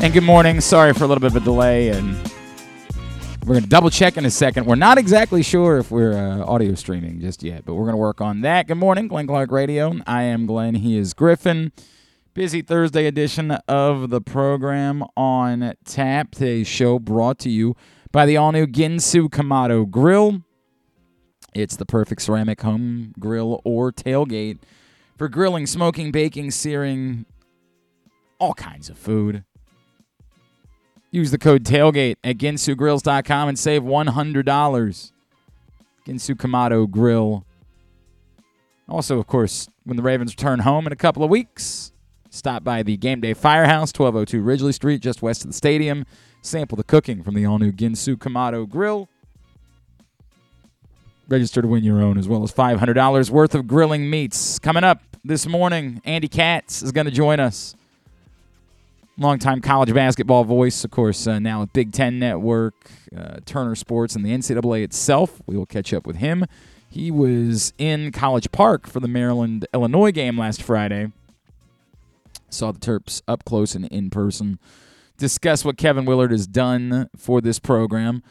And good morning. Sorry for a little bit of a delay, and we're going to double check in a second. We're not exactly sure if we're uh, audio streaming just yet, but we're going to work on that. Good morning, Glenn Clark Radio. I am Glenn. He is Griffin. Busy Thursday edition of the program on tap. Today's show brought to you by the all new Ginsu Kamado Grill. It's the perfect ceramic home grill or tailgate for grilling, smoking, baking, searing, all kinds of food. Use the code tailgate at ginsugrills.com and save $100. Ginsu Kamado Grill. Also, of course, when the Ravens return home in a couple of weeks, stop by the Game Day Firehouse, 1202 Ridgely Street, just west of the stadium. Sample the cooking from the all new Ginsu Kamado Grill. Register to win your own, as well as $500 worth of grilling meats. Coming up this morning, Andy Katz is going to join us longtime college basketball voice, of course, uh, now at Big Ten Network, uh, Turner Sports, and the NCAA itself. We will catch up with him. He was in College Park for the Maryland Illinois game last Friday. Saw the Terps up close and in person. Discuss what Kevin Willard has done for this program.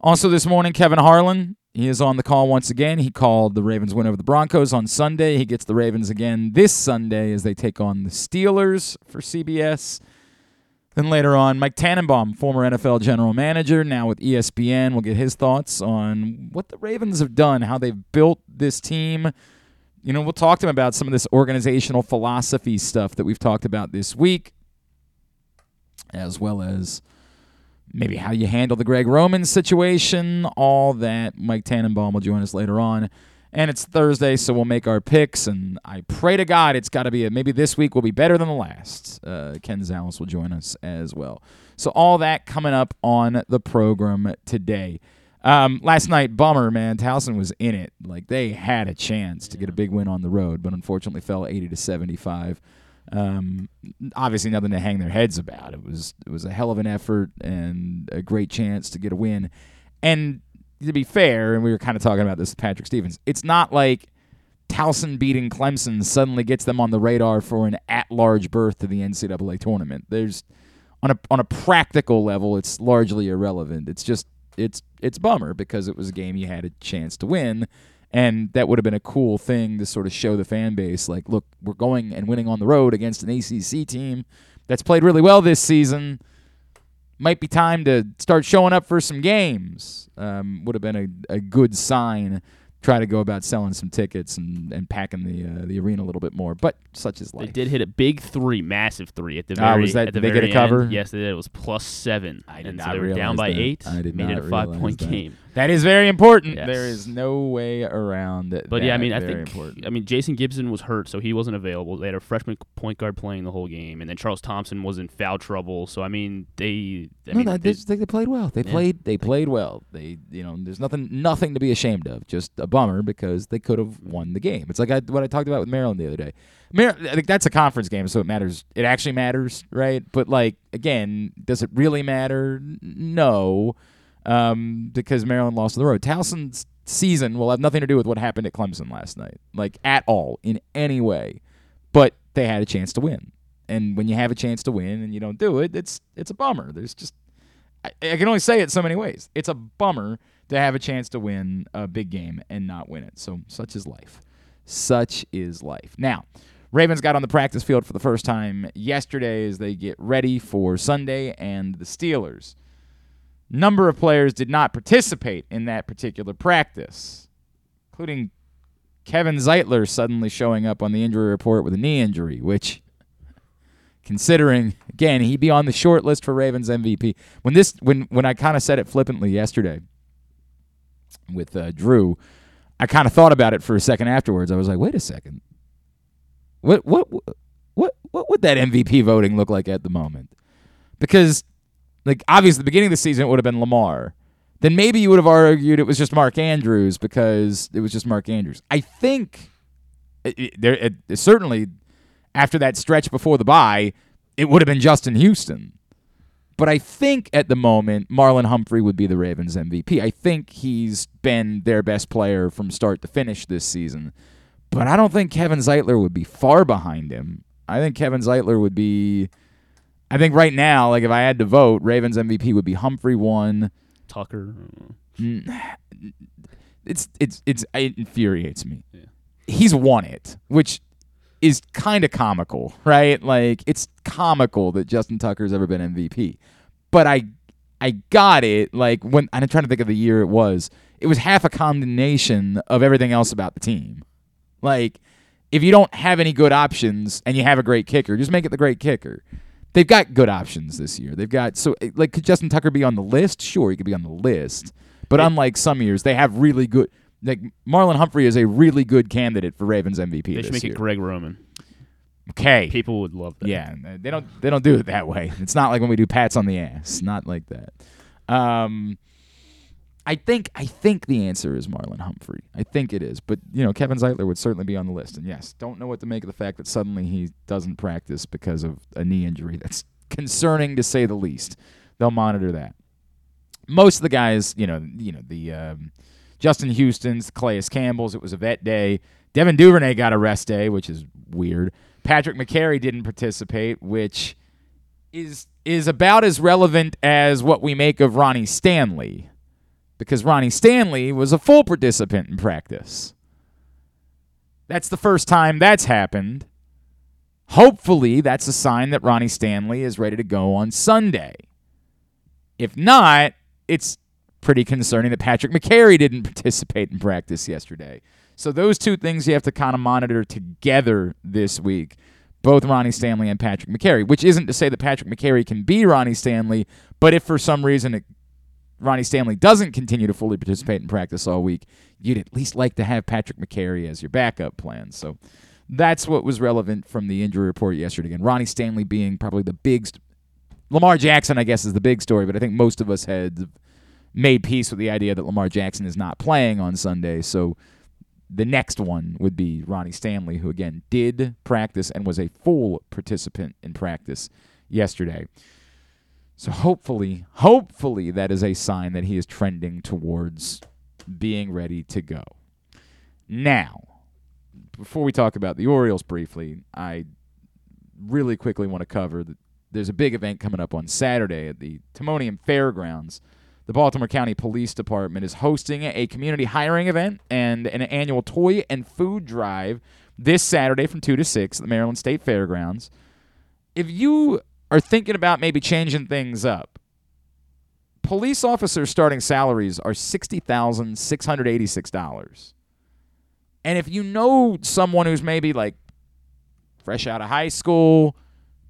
Also, this morning, Kevin Harlan. He is on the call once again. He called the Ravens win over the Broncos on Sunday. He gets the Ravens again this Sunday as they take on the Steelers for CBS. Then later on, Mike Tannenbaum, former NFL general manager, now with ESPN, will get his thoughts on what the Ravens have done, how they've built this team. You know, we'll talk to him about some of this organizational philosophy stuff that we've talked about this week, as well as maybe how you handle the Greg Roman situation, all that. Mike Tannenbaum will join us later on. And it's Thursday, so we'll make our picks. And I pray to God it's got to be a, maybe this week will be better than the last. Uh, Ken Zales will join us as well. So all that coming up on the program today. Um, last night, bummer, man. Towson was in it. Like they had a chance to get a big win on the road, but unfortunately fell 80 to 75. Um, obviously, nothing to hang their heads about. It was it was a hell of an effort and a great chance to get a win. And to be fair, and we were kind of talking about this with Patrick Stevens, it's not like Towson beating Clemson suddenly gets them on the radar for an at-large berth to the NCAA tournament. There's on a on a practical level, it's largely irrelevant. It's just it's it's bummer because it was a game you had a chance to win, and that would have been a cool thing to sort of show the fan base, like, look, we're going and winning on the road against an ACC team that's played really well this season. Might be time to start showing up for some games. Um, would have been a, a good sign. Try to go about selling some tickets and, and packing the uh, the arena a little bit more, but such is life. They did hit a big three, massive three at the Ah, very. was that- at the did they get a cover? End. Yes, they did. It was plus seven. I did and not so they were down by that. eight. I did made not it a five point that. game. That is very important. Yes. There is no way around it. But yeah, I mean, I think important. I mean Jason Gibson was hurt, so he wasn't available. They had a freshman point guard playing the whole game, and then Charles Thompson was in foul trouble. So I mean, they. I no, mean, no, they- they, they played well. They Yeah. played. They played well. They, you know, there's nothing, nothing to be ashamed of. Just a bummer because they could have won the game. It's like I, what I talked about with Maryland the other day. Mar- I think that's a conference game, so it matters. It actually matters, right? But like again, does it really matter? No, um, because Maryland lost the road. Towson's season will have nothing to do with what happened at Clemson last night, like at all in any way. But they had a chance to win, and when you have a chance to win and you don't do it, it's it's a bummer. There's just I, I can only say it so many ways. It's a bummer to have a chance to win a big game and not win it. So such is life. Such is life. Now, Ravens got on the practice field for the first time yesterday as they get ready for Sunday and the Steelers. Number of players did not participate in that particular practice, including Kevin Zeitler suddenly showing up on the injury report with a knee injury, which considering again he'd be on the short list for Ravens MVP. When this when when I kind of said it flippantly yesterday with uh, Drew, I kind of thought about it for a second afterwards. I was like, wait a second, what what what what would that MVP voting look like at the moment? Because like obviously the beginning of the season it would have been Lamar. Then maybe you would have argued it was just Mark Andrews because it was just Mark Andrews. I think it, it- there it, certainly after that stretch before the bye, it would have been Justin Houston. But I think at the moment, Marlon Humphrey would be the Ravens MVP. I think he's been their best player from start to finish this season. But I don't think Kevin Zeitler would be far behind him. I think Kevin Zeitler would be. I think right now, like if I had to vote, Ravens MVP would be Humphrey one. Tucker. Mm, It's it's it's it infuriates me. Yeah. He's won it, which is kind of comical, right? Like it's comical that Justin Tucker's ever been MVP. But I I got it like when I'm trying to think of the year it was. It was half a condemnation of everything else about the team. Like if you don't have any good options and you have a great kicker, just make it the great kicker. They've got good options this year. They've got so like could Justin Tucker be on the list? Sure, he could be on the list. But It- unlike some years, they have really good. Like Marlon Humphrey is a really good candidate for Ravens MVP They should make year. it Greg Roman. okay, People would love that. yeah, they don't they don't do it that way. It's not like when we do pats on the ass. Not like that. Um, I think I think the answer is Marlon Humphrey. I think it is, but you know Kevin Zeitler would certainly be on the list. And yes, don't know what to make of the fact that suddenly he doesn't practice because of a knee injury. That's concerning to say the least. They'll monitor that. Most of the guys, you know, you know the um, Justin Houston's, Calais Campbell's. It was a vet day. Devin Duvernay got a rest day, which is weird. Patrick Mekari didn't participate, which is is about as relevant as what we make of Ronnie Stanley, because Ronnie Stanley was a full participant in practice. That's the first time that's happened. Hopefully, that's a sign that Ronnie Stanley is ready to go on Sunday. If not, it's pretty concerning that Patrick Mekari didn't participate in practice yesterday. So those two things you have to kind of monitor together this week, both Ronnie Stanley and Patrick Mekari, which isn't to say that Patrick Mekari can be Ronnie Stanley, but if for some reason it, Ronnie Stanley doesn't continue to fully participate in practice all week, you'd at least like to have Patrick Mekari as your backup plan. So that's what was relevant from the injury report yesterday. And Ronnie Stanley being probably the big st- Lamar Jackson, I guess, is the big story, but I think most of us had made peace with the idea that Lamar Jackson is not playing on Sunday. So the next one would be Ronnie Stanley, who again did practice and was a full participant in practice yesterday. So hopefully, hopefully that is a sign that he is trending towards being ready to go. Now, before we talk about the Orioles briefly, I really quickly want to cover that there's a big event coming up on Saturday at the Timonium Fairgrounds. The Baltimore County Police Department is hosting a community hiring event and an annual toy and food drive this Saturday from 2 to 6 at the Maryland State Fairgrounds. If you are thinking about maybe changing things up, police officers' starting salaries are $60,686. And if you know someone who's maybe like fresh out of high school,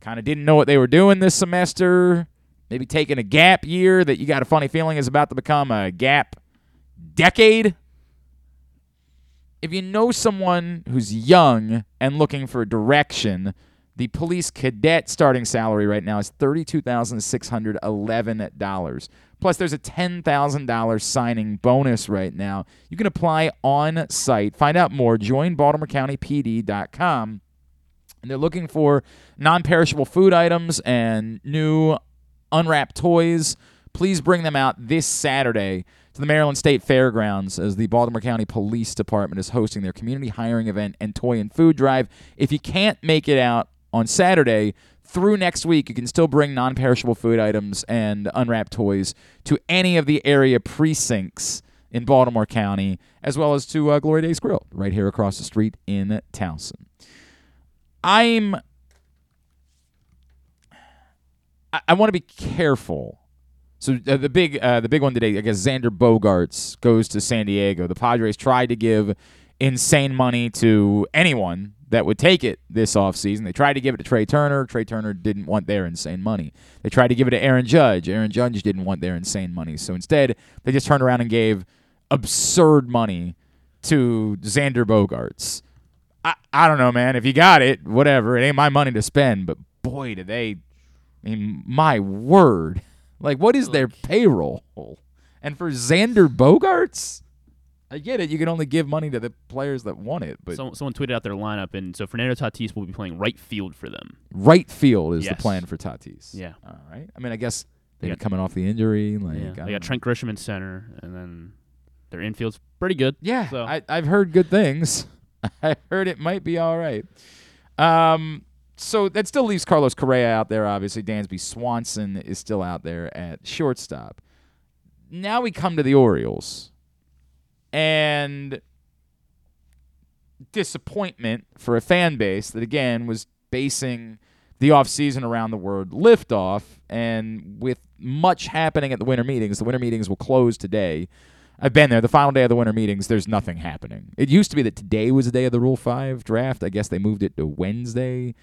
kind of didn't know what they were doing this semester, maybe taking a gap year that you got a funny feeling is about to become a gap decade. If you know someone who's young and looking for direction, the police cadet starting salary right now is $32,611. Plus, there's a $10,000 signing bonus right now. You can apply on site. Find out more. Join BaltimoreCountyPD.com. And they're looking for non perishable food items and new unwrapped toys. Please bring them out this Saturday to the Maryland State Fairgrounds as the Baltimore County Police Department is hosting their community hiring event and toy and food drive. If you can't make it out on Saturday, through next week, you can still bring non perishable food items and unwrapped toys to any of the area precincts in Baltimore County, as well as to uh, Glory Days Grill right here across the street in Towson. I'm. I, I want to be careful. So uh, the big, uh, the big one today, I guess Xander Bogaerts goes to San Diego. The Padres tried to give insane money to anyone that would take it this offseason. They tried to give it to Trea Turner. Trea Turner didn't want their insane money. They tried to give it to Aaron Judge. Aaron Judge didn't want their insane money. So instead, they just turned around and gave absurd money to Xander Bogaerts. I, I don't know, man. If you got it, whatever. It ain't my money to spend. But boy, do they. I mean, my word. Like, what is their payroll? And for Xander Bogaerts? I get it. You can only give money to the players that want it. But So, someone tweeted out their lineup, and so Fernando Tatis will be playing right field for them. right field is the plan for Tatis. Yeah. All right. I mean, I guess They got- coming off the injury. Like, Yeah, they got know. Trent Grisham in center, and then their infield's pretty good. Yeah, So- I, I've heard good things. I heard it might be all right. Um, so that still leaves Carlos Correa out there. Obviously, Dansby Swanson is still out there at shortstop. Now we come to the Orioles, and disappointment for a fan base that again was basing the offseason around the word liftoff and with much happening at the winter meetings the winter meetings will close today. I've been there. The final day of the winter meetings there's nothing happening. It used to be that today was the day of the rule 5 draft. I guess they moved it to wednesday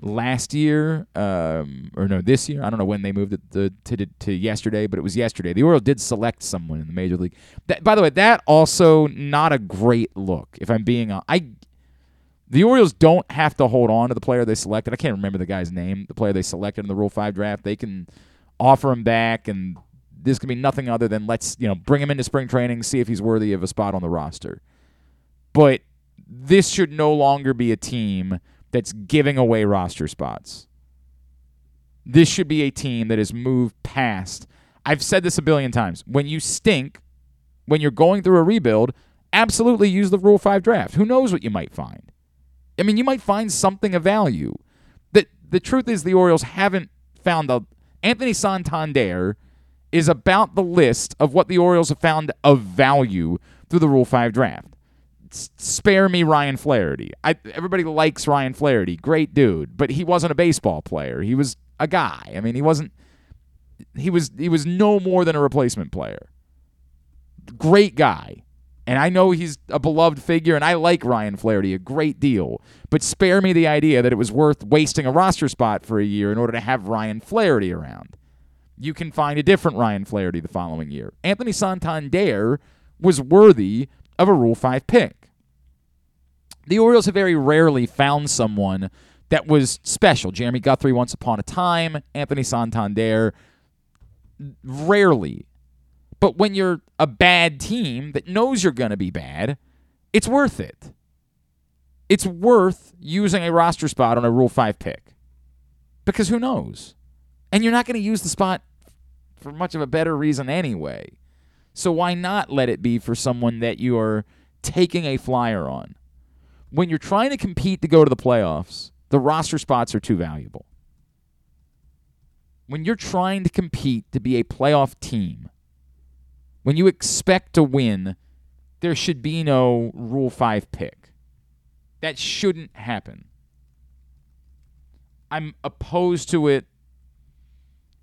last year um, or no this year i don't know when they moved it to, to, to yesterday but it was yesterday the orioles did select someone in the major league that, by the way that also not a great look if i'm being i the Orioles don't have to hold on to the player they selected. I can't remember the guy's name, the player they selected in the Rule 5 draft. They can offer him back, and this can be nothing other than let's, you know, bring him into spring training, see if he's worthy of a spot on the roster. But this should no longer be a team that's giving away roster spots. This should be a team that has moved past. I've said this a billion times. When you stink, when you're going through a rebuild, absolutely use the Rule 5 draft. Who knows what you might find? I mean, you might find something of value. The the truth is the Orioles haven't found a Anthony Santander is about the list of what the Orioles have found of value through the Rule 5 draft. Spare me Ryan Flaherty. I, everybody likes Ryan Flaherty. Great dude, but he wasn't a baseball player. He was a guy. I mean, he wasn't he was he was no more than a replacement player. Great guy. And I know he's a beloved figure, and I like Ryan Flaherty a great deal. But spare me the idea that it was worth wasting a roster spot for a year in order to have Ryan Flaherty around. You can find a different Ryan Flaherty the following year. Anthony Santander was worthy of a Rule 5 pick. The Orioles have very rarely found someone that was special. Jeremy Guthrie once upon a time, Anthony Santander rarely but when you're a bad team that knows you're going to be bad, it's worth it. It's worth using a roster spot on a Rule 5 pick. Because who knows? And you're not going to use the spot for much of a better reason anyway. So why not let it be for someone that you are taking a flyer on? When you're trying to compete to go to the playoffs, the roster spots are too valuable. When you're trying to compete to be a playoff team, when you expect to win, there should be no Rule 5 pick. That shouldn't happen. I'm opposed to it.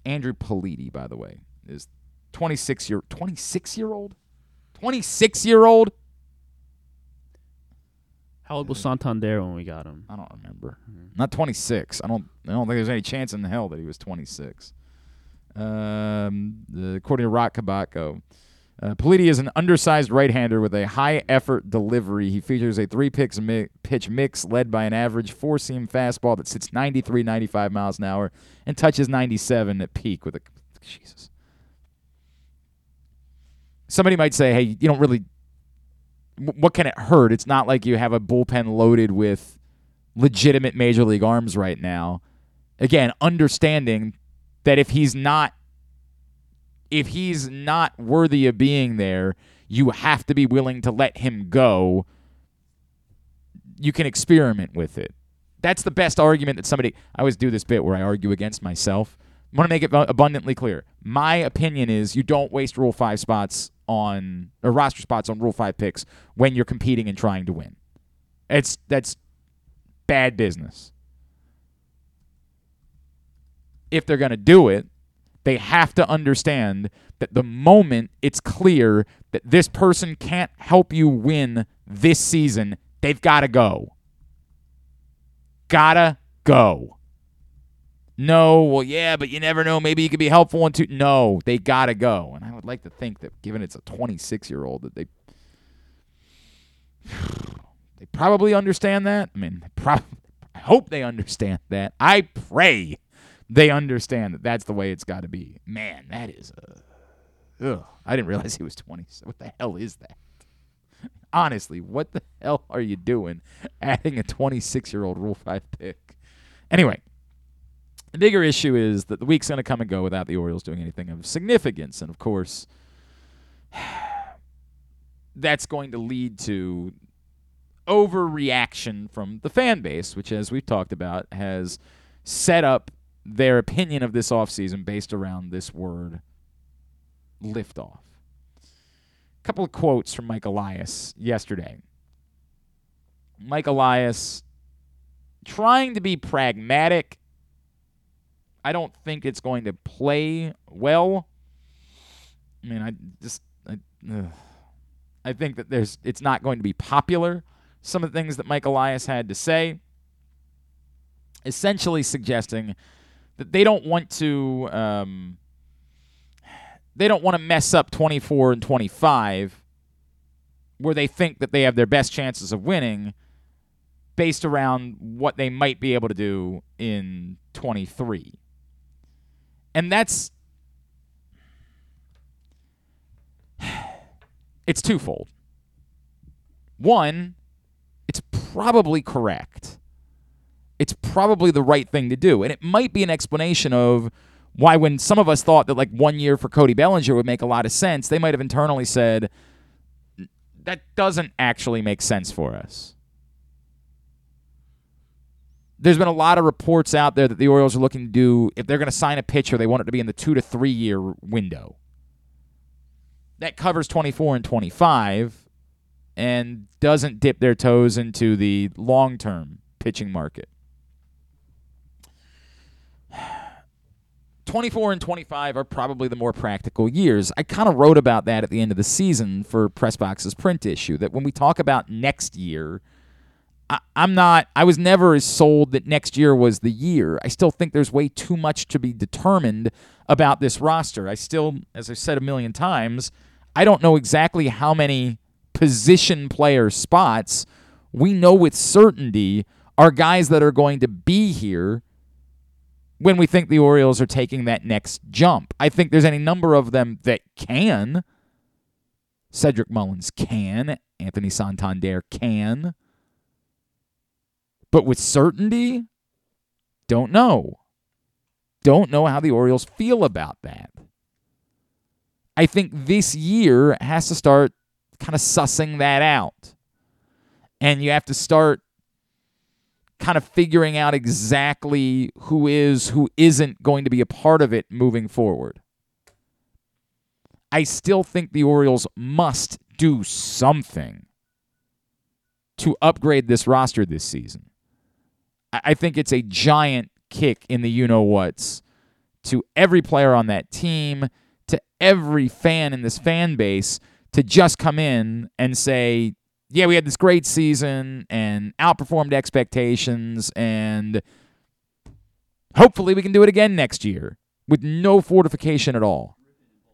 Andrew Politi, by the way, is 26 year 26 year old, 26 year old. How old was Santander when we got him? I don't remember. Not 26. I don't. I don't think there's any chance in hell that he was 26. Um, the, according to Roch Kubatko, uh, Politi is an undersized right-hander with a high-effort delivery. He features a three-pitch mi- pitch mix led by an average four-seam fastball that sits 93, 95 miles an hour and touches 97 at peak with a Jesus. Somebody might say, "Hey, you don't really. What can it hurt? It's not like you have a bullpen loaded with legitimate major league arms right now." Again, understanding that if he's not if he's not worthy of being there, you have to be willing to let him go. You can experiment with it. That's the best argument that somebody. I always do this bit where I argue against myself. I want to make it abundantly clear. My opinion is you don't waste Rule 5 spots on, or roster spots on Rule 5 picks when you're competing and trying to win. It's That's bad business. If they're going to do it, they have to understand that the moment it's clear that this person can't help you win this season, they've got to go. Gotta go. No, well, yeah, but you never know. Maybe you could be helpful in two. No, they gotta go. And I would like to think that, given it's a 26 year old, that they they probably understand that. I mean, I hope they understand that. I pray they understand that that's the way it's got to be. Man, that is a. Ugh, I didn't realize he was 20. So What the hell is that? Honestly, what the hell are you doing adding a 26 year old Rule 5 pick? Anyway, the bigger issue is that the week's going to come and go without the Orioles doing anything of significance. And of course, that's going to lead to overreaction from the fan base, which, as we've talked about, has set up their opinion of this offseason based around this word liftoff. A couple of quotes from Mike Elias yesterday. Mike Elias trying to be pragmatic. I don't think it's going to play well. I mean, I just I, I think that there's it's not going to be popular. Some of the things that Mike Elias had to say, essentially suggesting that they don't want to um, they don't want to mess up 24 and 25 where they think that they have their best chances of winning based around what they might be able to do in 23. And that's it's twofold. One, it's probably correct. It's probably the right thing to do. And it might be an explanation of why when some of us thought that like one year for Cody Bellinger would make a lot of sense, they might have internally said that doesn't actually make sense for us there's been a lot of reports out there that the Orioles are looking to do if they're going to sign a pitcher, they want it to be in the two to three year window. That covers 24 and 25 and doesn't dip their toes into the long term pitching market. 24 and 25 are probably the more practical years. I kind of wrote about that at the end of the season for Pressbox's print issue that when we talk about next year, I, am not, I was never as sold that next year was the year. I still think there's way too much to be determined about this roster. I still, as I've said a million times, I don't know exactly how many position player spots we know with certainty are guys that are going to be here when we think the Orioles are taking that next jump. I think there's any number of them that can. Cedric Mullins can. Anthony Santander can. But with certainty, don't know. Don't know how the Orioles feel about that. I think this year has to start kind of sussing that out. And you have to start kind of figuring out exactly who is, who isn't going to be a part of it moving forward. I still think the Orioles must do something to upgrade this roster this season. I think it's a giant kick in the you know what's to every player on that team, to every fan in this fan base to just come in and say, yeah, we had this great season and outperformed expectations, and hopefully we can do it again next year with no fortification at all.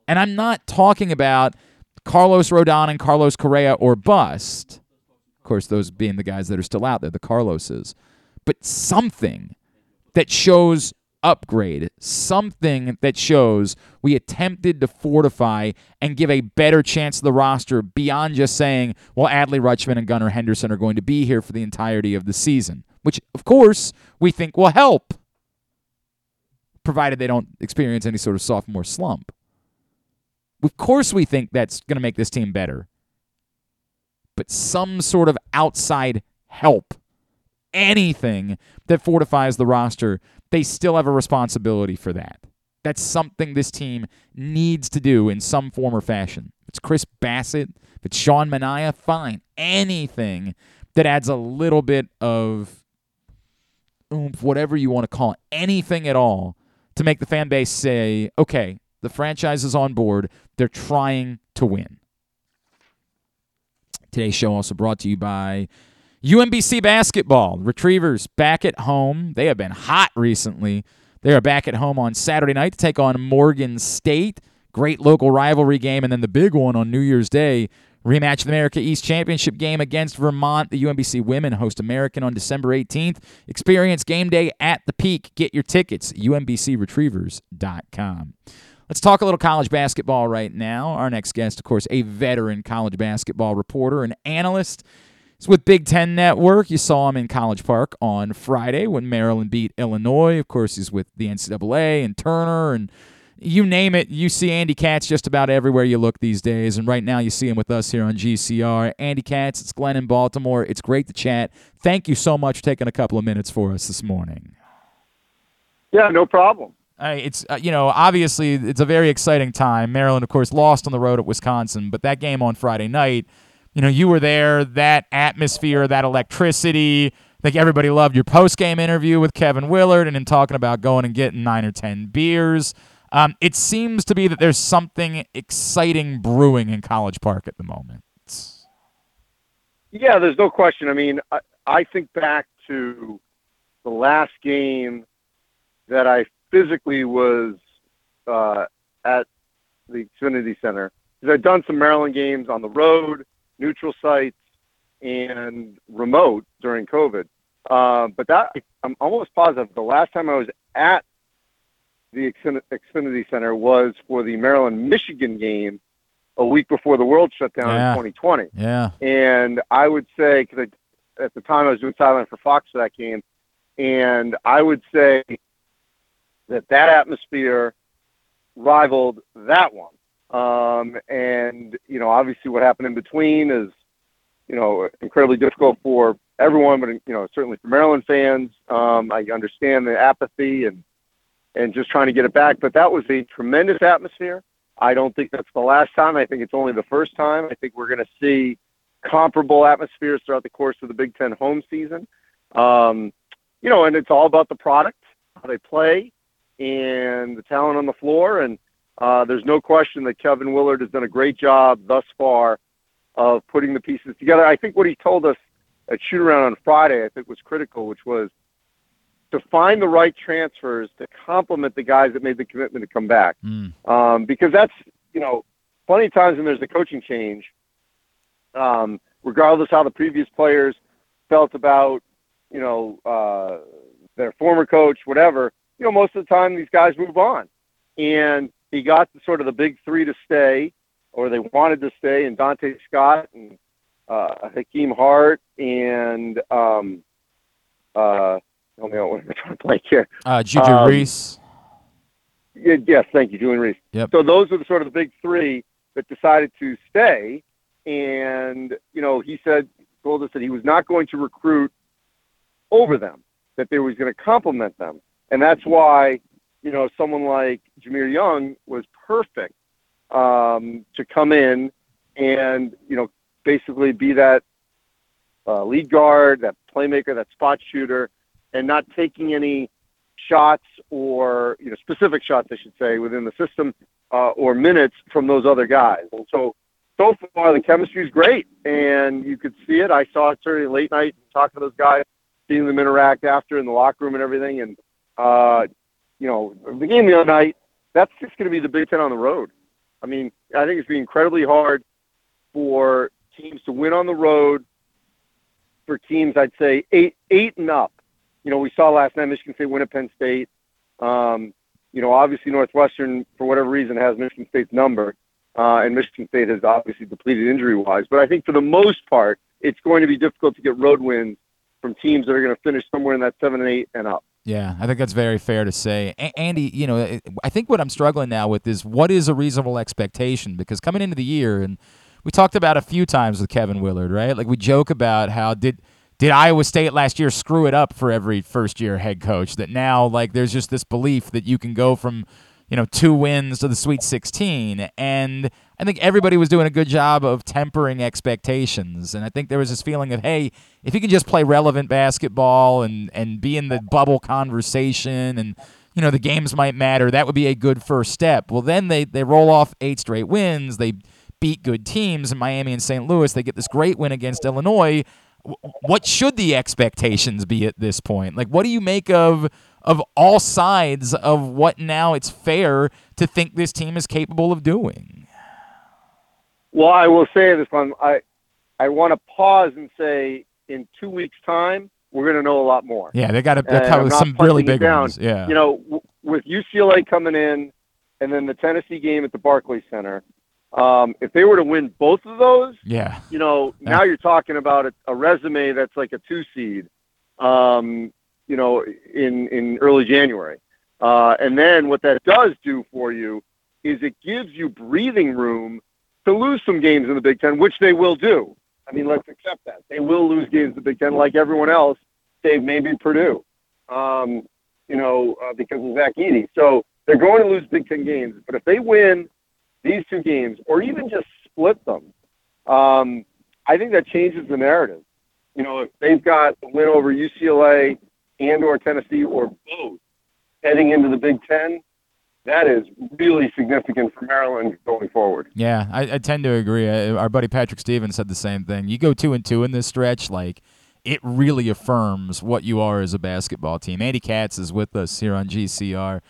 And I'm not talking about Carlos Rodon and Carlos Correa or bust. Of course, those being the guys that are still out there, the Carloses but something that shows upgrade, something that shows we attempted to fortify and give a better chance to the roster beyond just saying, well, Adley Rutschman and Gunnar Henderson are going to be here for the entirety of the season, which, of course, we think will help, provided they don't experience any sort of sophomore slump. Of course, we think that's going to make this team better. But some sort of outside help anything that fortifies the roster, they still have a responsibility for that. That's something this team needs to do in some form or fashion. It's Chris Bassitt, if it's Sean Manaea, fine. Anything that adds a little bit of oomph, whatever you want to call it, anything at all to make the fan base say, okay, the franchise is on board. They're trying to win. Today's show also brought to you by UMBC basketball, Retrievers back at home. They have been hot recently. They are back at home on Saturday night to take on Morgan State. Great local rivalry game. And then the big one on New Year's Day rematch of the America East Championship game against Vermont. The UMBC women host American on December 18th. Experience game day at the peak. Get your tickets, umbcretrievers.com. Let's talk a little college basketball right now. Our next guest, of course, a veteran college basketball reporter and analyst. It's with Big Ten Network. You saw him in College Park on Friday when Maryland beat Illinois. Of course, he's with the NCAA and Turner and you name it, you see Andy Katz just about everywhere you look these days. And right now, you see him with us here on GCR. Andy Katz, it's Glenn in Baltimore. It's great to chat. Thank you so much for taking a couple of minutes for us this morning. Yeah, no problem. Uh, it's uh, you know obviously it's a very exciting time. Maryland, of course, lost on the road at Wisconsin, but that game on Friday night, you know, you were there. That atmosphere, that electricity. I think everybody loved your post game interview with Kevin Willard and in talking about going and getting nine or ten beers. Um, it seems to be that there's something exciting brewing in College Park at the moment. Yeah, there's no question. I mean, I, I think back to the last game that I physically was uh, at the Xfinity Center because I'd done some Maryland games on the road, neutral sites, and remote during COVID. Uh, but that I'm almost positive the last time I was at the Xfinity Center was for the Maryland Michigan game a week before the world shut down yeah. in 2020. Yeah. And I would say, because at the time I was doing sideline for Fox for that game, and I would say that that atmosphere rivaled that one. Um, and, you know, obviously what happened in between is, you know, incredibly difficult for everyone, but, you know, certainly for Maryland fans. Um, I understand the apathy and, and just trying to get it back. But that was a tremendous atmosphere. I don't think that's the last time. I think it's only the first time. I think we're going to see comparable atmospheres throughout the course of the Big Ten home season. Um, you know, and it's all about the product, how they play, and the talent on the floor. And there's no question that Kevin Willard has done a great job thus far of putting the pieces together. I think what he told us at shoot around on Friday, I think was critical, which was to find the right transfers to complement the guys that made the commitment to come back. Mm. Um, because that's, you know, plenty of times when there's a coaching change, um, regardless how the previous players felt about, you know, uh, their former coach, whatever, you know, most of the time these guys move on. And he got the, sort of the big three to stay, or they wanted to stay, and Donta Scott and uh, Hakim Hart and um, uh, help me out what am I trying to blank here? Uh, Juju Um, Reese. Yeah, yes, thank you, Julian Reese. Yep. So those are the sort of the big three that decided to stay. And, you know, he said, told us that he was not going to recruit over them, that they was going to complement them. And that's why, you know, someone like Jahmir Young was perfect um, to come in and, you know, basically be that uh, lead guard, that playmaker, that spot shooter, and not taking any shots or you know specific shots, I should say, within the system uh, or minutes from those other guys. And so so far the chemistry is great, and you could see it. I saw it certainly late night talking to those guys, seeing them interact after in the locker room and everything. And uh, you know the game the other night, that's just going to be the Big Ten on the road. I mean, I think it's been incredibly hard for teams to win on the road. For teams, I'd say eight eight and up you know, we saw last night Michigan State win at Penn State. Um, you know, obviously Northwestern, for whatever reason, has Michigan State's number, uh, and Michigan State has obviously depleted injury-wise. But I think for the most part, it's going to be difficult to get road wins from teams that are going to finish somewhere in that seven and eight and up. Yeah, I think that's very fair to say. A- Andy, you know, I think what I'm struggling now with is what is a reasonable expectation? Because coming into the year, and we talked about a few times with Kevin Willard, right? Like we joke about how did did Iowa State last year screw it up for every first year head coach? That now like there's just this belief that you can go from you know two wins to the Sweet 16, and I think everybody was doing a good job of tempering expectations. And I think there was this feeling of hey, if you can just play relevant basketball and and be in the bubble conversation and you know the games might matter, that would be a good first step. Well, then they they roll off eight straight wins. They beat good teams in Miami and St. Louis. They get this great win against Illinois what should the expectations be at this point? Like, what do you make of of all sides of what now it's fair to think this team is capable of doing? Well, I will say this one. I I want to pause and say in two weeks' time we're going to know a lot more. Yeah, they got to cover some really big down. ones. Yeah, You know, w- with UCLA coming in, and then the Tennessee game at the Barclays Center. Um, if they were to win both of those, yeah, you know, now you're talking about a, a resume that's like a two seed, um, you know, in in early January. Uh, and then what that does do for you is it gives you breathing room to lose some games in the Big Ten, which they will do. I mean, let's accept that. They will lose games in the Big Ten like everyone else, save maybe Purdue, um, you know, uh, because of Zach Edey. So they're going to lose Big Ten games. But if they win these two games or even just split them, um, I think that changes the narrative. You know, if they've got a win over UCLA and or Tennessee or both heading into the Big Ten, that is really significant for Maryland going forward. Yeah, I, I tend to agree. Uh, our buddy Patrick Stevens said the same thing. You go two and two in this stretch, like it really affirms what you are as a basketball team. Andy Katz is with us here on GCR.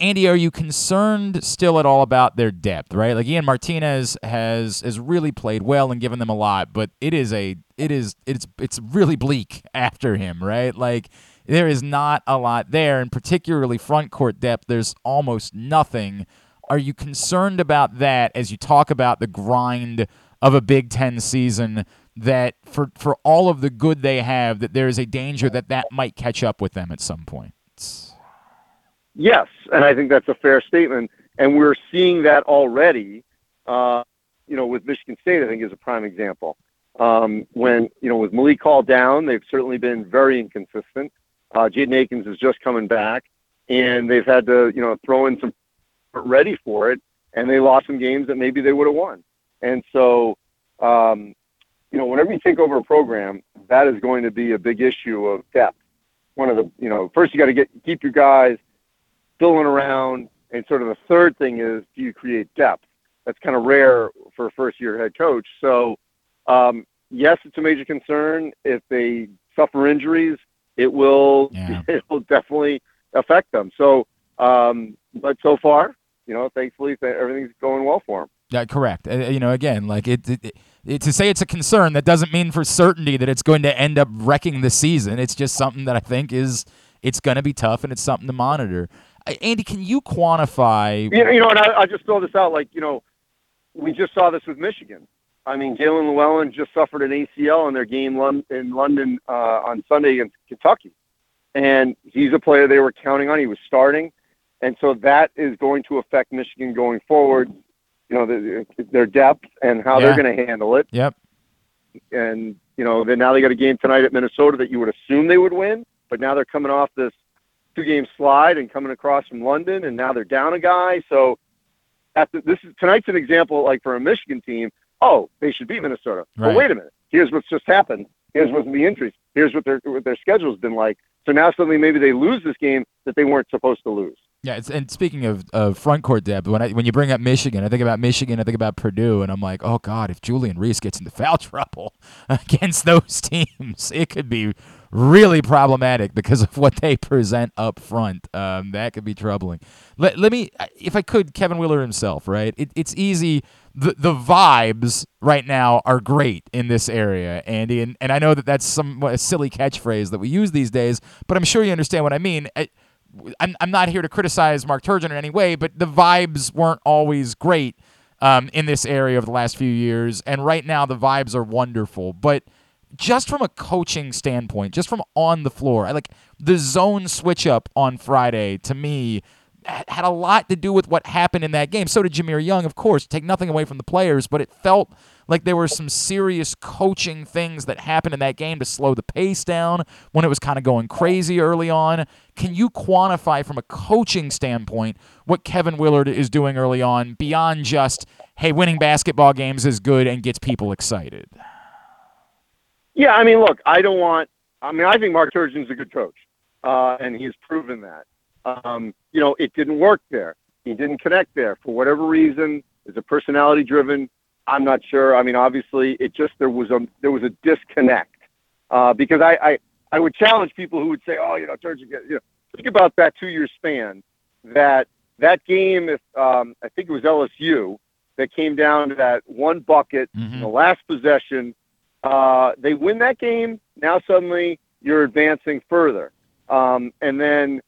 Andy, are you concerned still at all about their depth? Right, like Ian Martinez has has really played well and given them a lot, but it is a it is it's it's really bleak after him. Right, like there is not a lot there, and particularly front court depth, there's almost nothing. Are you concerned about that as you talk about the grind of a Big Ten season? That for for all of the good they have, that there is a danger that that might catch up with them at some point. Yes, and I think that's a fair statement, and we're seeing that already. Uh, you know, with Michigan State, I think is a prime example. Um, when you know, with Malik Hall down, they've certainly been very inconsistent. Uh, Jaden Akins is just coming back, and they've had to, you know, throw in some ready for it, and they lost some games that maybe they would have won. And so, um, you know, whenever you take over a program, that is going to be a big issue of depth. One of the, you know, first you got to get keep your guys filling around, and sort of the third thing is do you create depth? That's kind of rare for a first-year head coach. So, um, yes, it's a major concern if they suffer injuries it will yeah. it will definitely affect them. So, um, but so far, you know, thankfully everything's going well for them. Yeah, correct. Uh, you know, again, like it, it, it, to say it's a concern that doesn't mean for certainty that it's going to end up wrecking the season. It's just something that I think is it's going to be tough and it's something to monitor. Andy, can you quantify? You know, you know and I, I just throw this out. Like, you know, we just saw this with Michigan. I mean, Jaelin Llewellyn just suffered an ACL in their game in London uh, on Sunday against Kentucky, and he's a player they were counting on. He was starting, and so that is going to affect Michigan going forward. You know, the, their depth and how yeah. they're going to handle it. Yep. And you know, then now they got a game tonight at Minnesota that you would assume they would win, but now they're coming off this two-game slide and coming across from London, and now they're down a guy. So, at the, this is tonight's an example, like for a Michigan team oh, they should beat Minnesota. Right. But wait a minute. Here's what's just happened. Here's what's the injuries. Here's what their what their schedule's been like. So now suddenly maybe they lose this game that they weren't supposed to lose. Yeah, and speaking of, of front court depth, when I, when you bring up Michigan, I think about Michigan, I think about Purdue, and I'm like, oh God, if Julian Reese gets into foul trouble against those teams, it could be really problematic because of what they present up front. Um, that could be troubling. Let, let me, if I could, Kevin Wheeler himself, right? It, it's easy the the vibes right now are great in this area, Andy. And, and I know that that's some a silly catchphrase that we use these days, but I'm sure you understand what I mean. I, I'm, I'm not here to criticize Mark Turgeon in any way, but the vibes weren't always great um, in this area over the last few years. And right now, the vibes are wonderful. But just from a coaching standpoint, just from on the floor, I like the zone switch up on Friday to me had a lot to do with what happened in that game. So did Jahmir Young, of course. Take nothing away from the players, but it felt like there were some serious coaching things that happened in that game to slow the pace down when it was kind of going crazy early on. Can you quantify from a coaching standpoint what Kevin Willard is doing early on beyond just, hey, winning basketball games is good and gets people excited? Yeah, I mean, look, I don't want. I mean, I think Mark Turgeon's a good coach, uh, and he's proven that. Um, you know, it didn't work there. He didn't connect there for whatever reason. Is it personality driven? I'm not sure. I mean, obviously, it just there was a there was a disconnect uh, because I, I I would challenge people who would say, oh, you know, Turgeon, you know, think about that two year span. That that game, if um, I think it was LSU, that came down to that one bucket, mm-hmm. the last possession. Uh, they win that game. Now suddenly you're advancing further, um, and then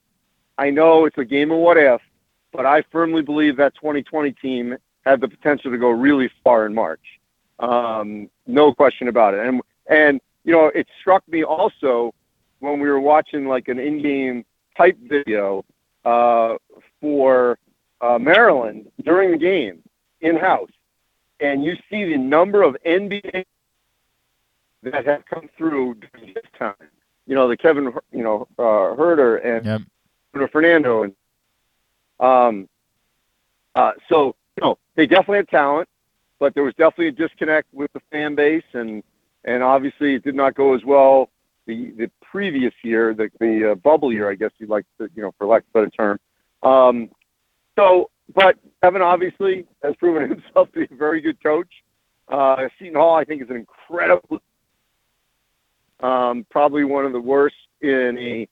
I know it's a game of what if, but I firmly believe that 2020 team had the potential to go really far in March. Um, no question about it. And and you know, it struck me also when we were watching like an in-game type video uh, for uh, Maryland during the game in house, and you see the number of NBA that have come through during this time. You know, the Kevin, you know, uh, Huerter and Yep. Fernando, and um, uh, so you know they definitely had talent, but there was definitely a disconnect with the fan base, and and obviously it did not go as well the the previous year, the the uh, bubble year, I guess you'd like to, you know, for lack of a better term. Um, so, but Kevin obviously has proven himself to be a very good coach. Uh, Seton Hall, I think, is an incredible, um, probably one of the worst in a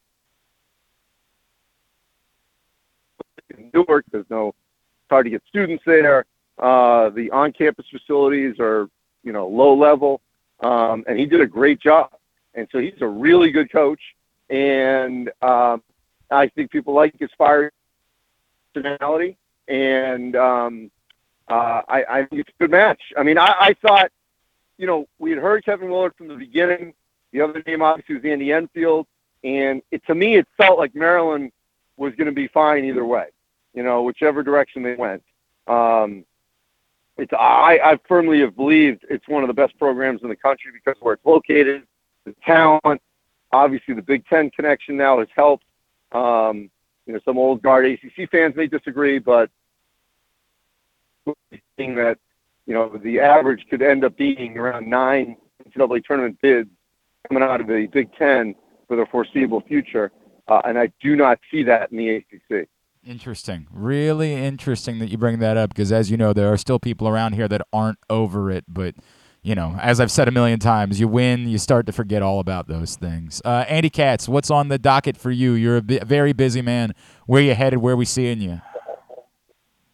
Newark. There's no it's hard to get students there. Uh, the on-campus facilities are, you know, low level, um, and he did a great job. And so he's a really good coach, and um, I think people like his fire personality, and um, uh, I, I it's a good match. I mean, I, I thought, you know, we had heard Kevin Willard from the beginning. The other name obviously was Andy Enfield, and it, to me, it felt like Maryland was going to be fine either way. You know, whichever direction they went. Um, it's I, I firmly have believed it's one of the best programs in the country because where it's located, the talent, obviously the Big Ten connection now has helped. Um, you know, some old guard ACC fans may disagree, but seeing that you know the average could end up being around nine NCAA tournament bids coming out of the Big Ten for the foreseeable future, uh, and I do not see that in the ACC. Interesting. Really interesting that you bring that up because, as you know, there are still people around here that aren't over it. But, you know, as I've said a million times, you win, you start to forget all about those things. Uh, Andy Katz, what's on the docket for you? You're a very busy man. Where are you headed? Where we seeing you?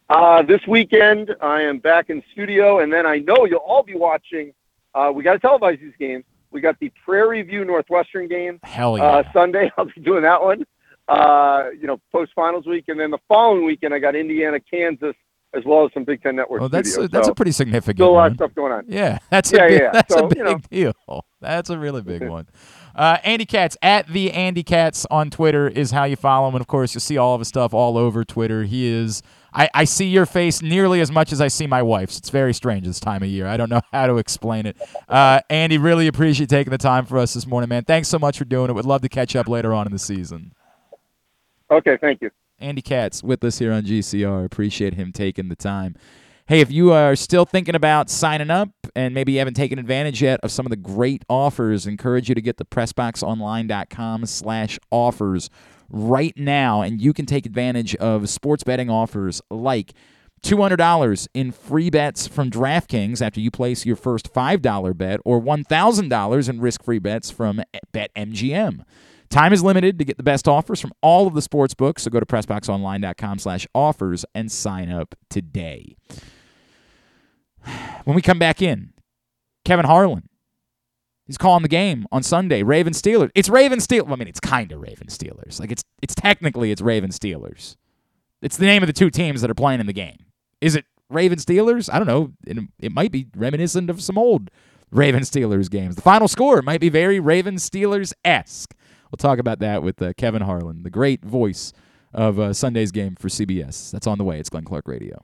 Uh, this weekend, I am back in studio, and then I know you'll all be watching. Uh, we got to televise these games. We got the Prairie View Northwestern game Hell yeah. uh, Sunday. I'll be doing that one. Uh, you know, post finals week, and then the following weekend, I got Indiana, Kansas, as well as some Big Ten Network. well, that's a, that's so, a pretty significant still a lot of stuff going on. Yeah, that's Yeah, a big, yeah. that's So, a big you know. deal. That's a really big one. Uh, Andy Katz at the Andy Katz on Twitter is how you follow him, and of course you'll see all of his stuff all over Twitter. He is. I, I see your face nearly as much as I see my wife's. It's very strange this time of year. I don't know how to explain it. Uh, Andy, really appreciate taking the time for us this morning, man. Thanks so much for doing it. Would love to catch up later on in the season. Okay, thank you. Andy Katz with us here on GCR. Appreciate him taking the time. Hey, if you are still thinking about signing up and maybe you haven't taken advantage yet of some of the great offers, encourage you to get the pressboxonline.com slash offers right now, and you can take advantage of sports betting offers like $200 in free bets from DraftKings after you place your first $5 bet, or $1,000 in risk free bets from BetMGM. Time is limited to get the best offers from all of the sports books, so go to pressboxonline.com slash offers and sign up today. When we come back in, Kevin Harlan. He's calling the game on Sunday. Raven Steelers. It's Raven Steelers. I mean, it's kind of Raven Steelers. Like it's it's technically it's Raven Steelers. It's the name of the two teams that are playing in the game. Is it Raven Steelers? I don't know. It, it might be reminiscent of some old Raven Steelers games. The final score might be very Raven Steelers esque. We'll talk about that with uh, Kevin Harlan, the great voice of uh, Sunday's game for CBS. That's on the way. It's Glenn Clark Radio.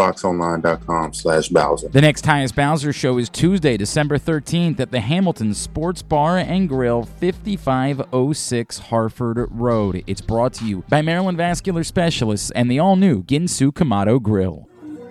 PressBoxOnline.com slash Bowser. The next Tyus Bowser show is Tuesday, December 13th at the Hamilton Sports Bar and Grill, 5506 Harford Road. It's brought to you by Maryland Vascular Specialists and the all-new Ginsu Kamado Grill.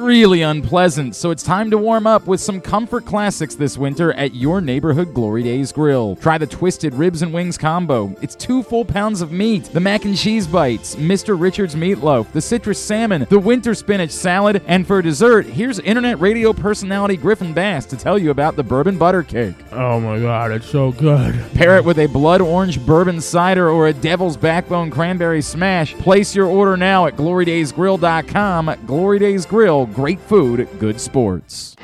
really unpleasant, so it's time to warm up with some comfort classics this winter at your neighborhood Glory Days Grill. Try the Twisted Ribs and Wings combo. It's two full pounds of meat, the mac and cheese bites, Mr. Richards meatloaf, the citrus salmon, the winter spinach salad, and for dessert, here's internet radio personality Griffin Bass to tell you about the bourbon butter cake. Oh my god, it's so good. Pair it with a blood orange bourbon cider or a devil's backbone cranberry smash. Place your order now at glorydaysgrill.com. Glory Days Grill, great food, good sports.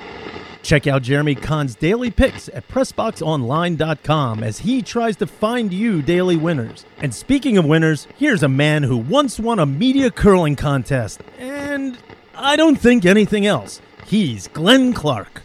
Check out Jeremy Kahn's daily picks at PressBoxOnline.com as he tries to find you daily winners. And speaking of winners, here's a man who once won a media curling contest. And I don't think anything else. He's Glenn Clark.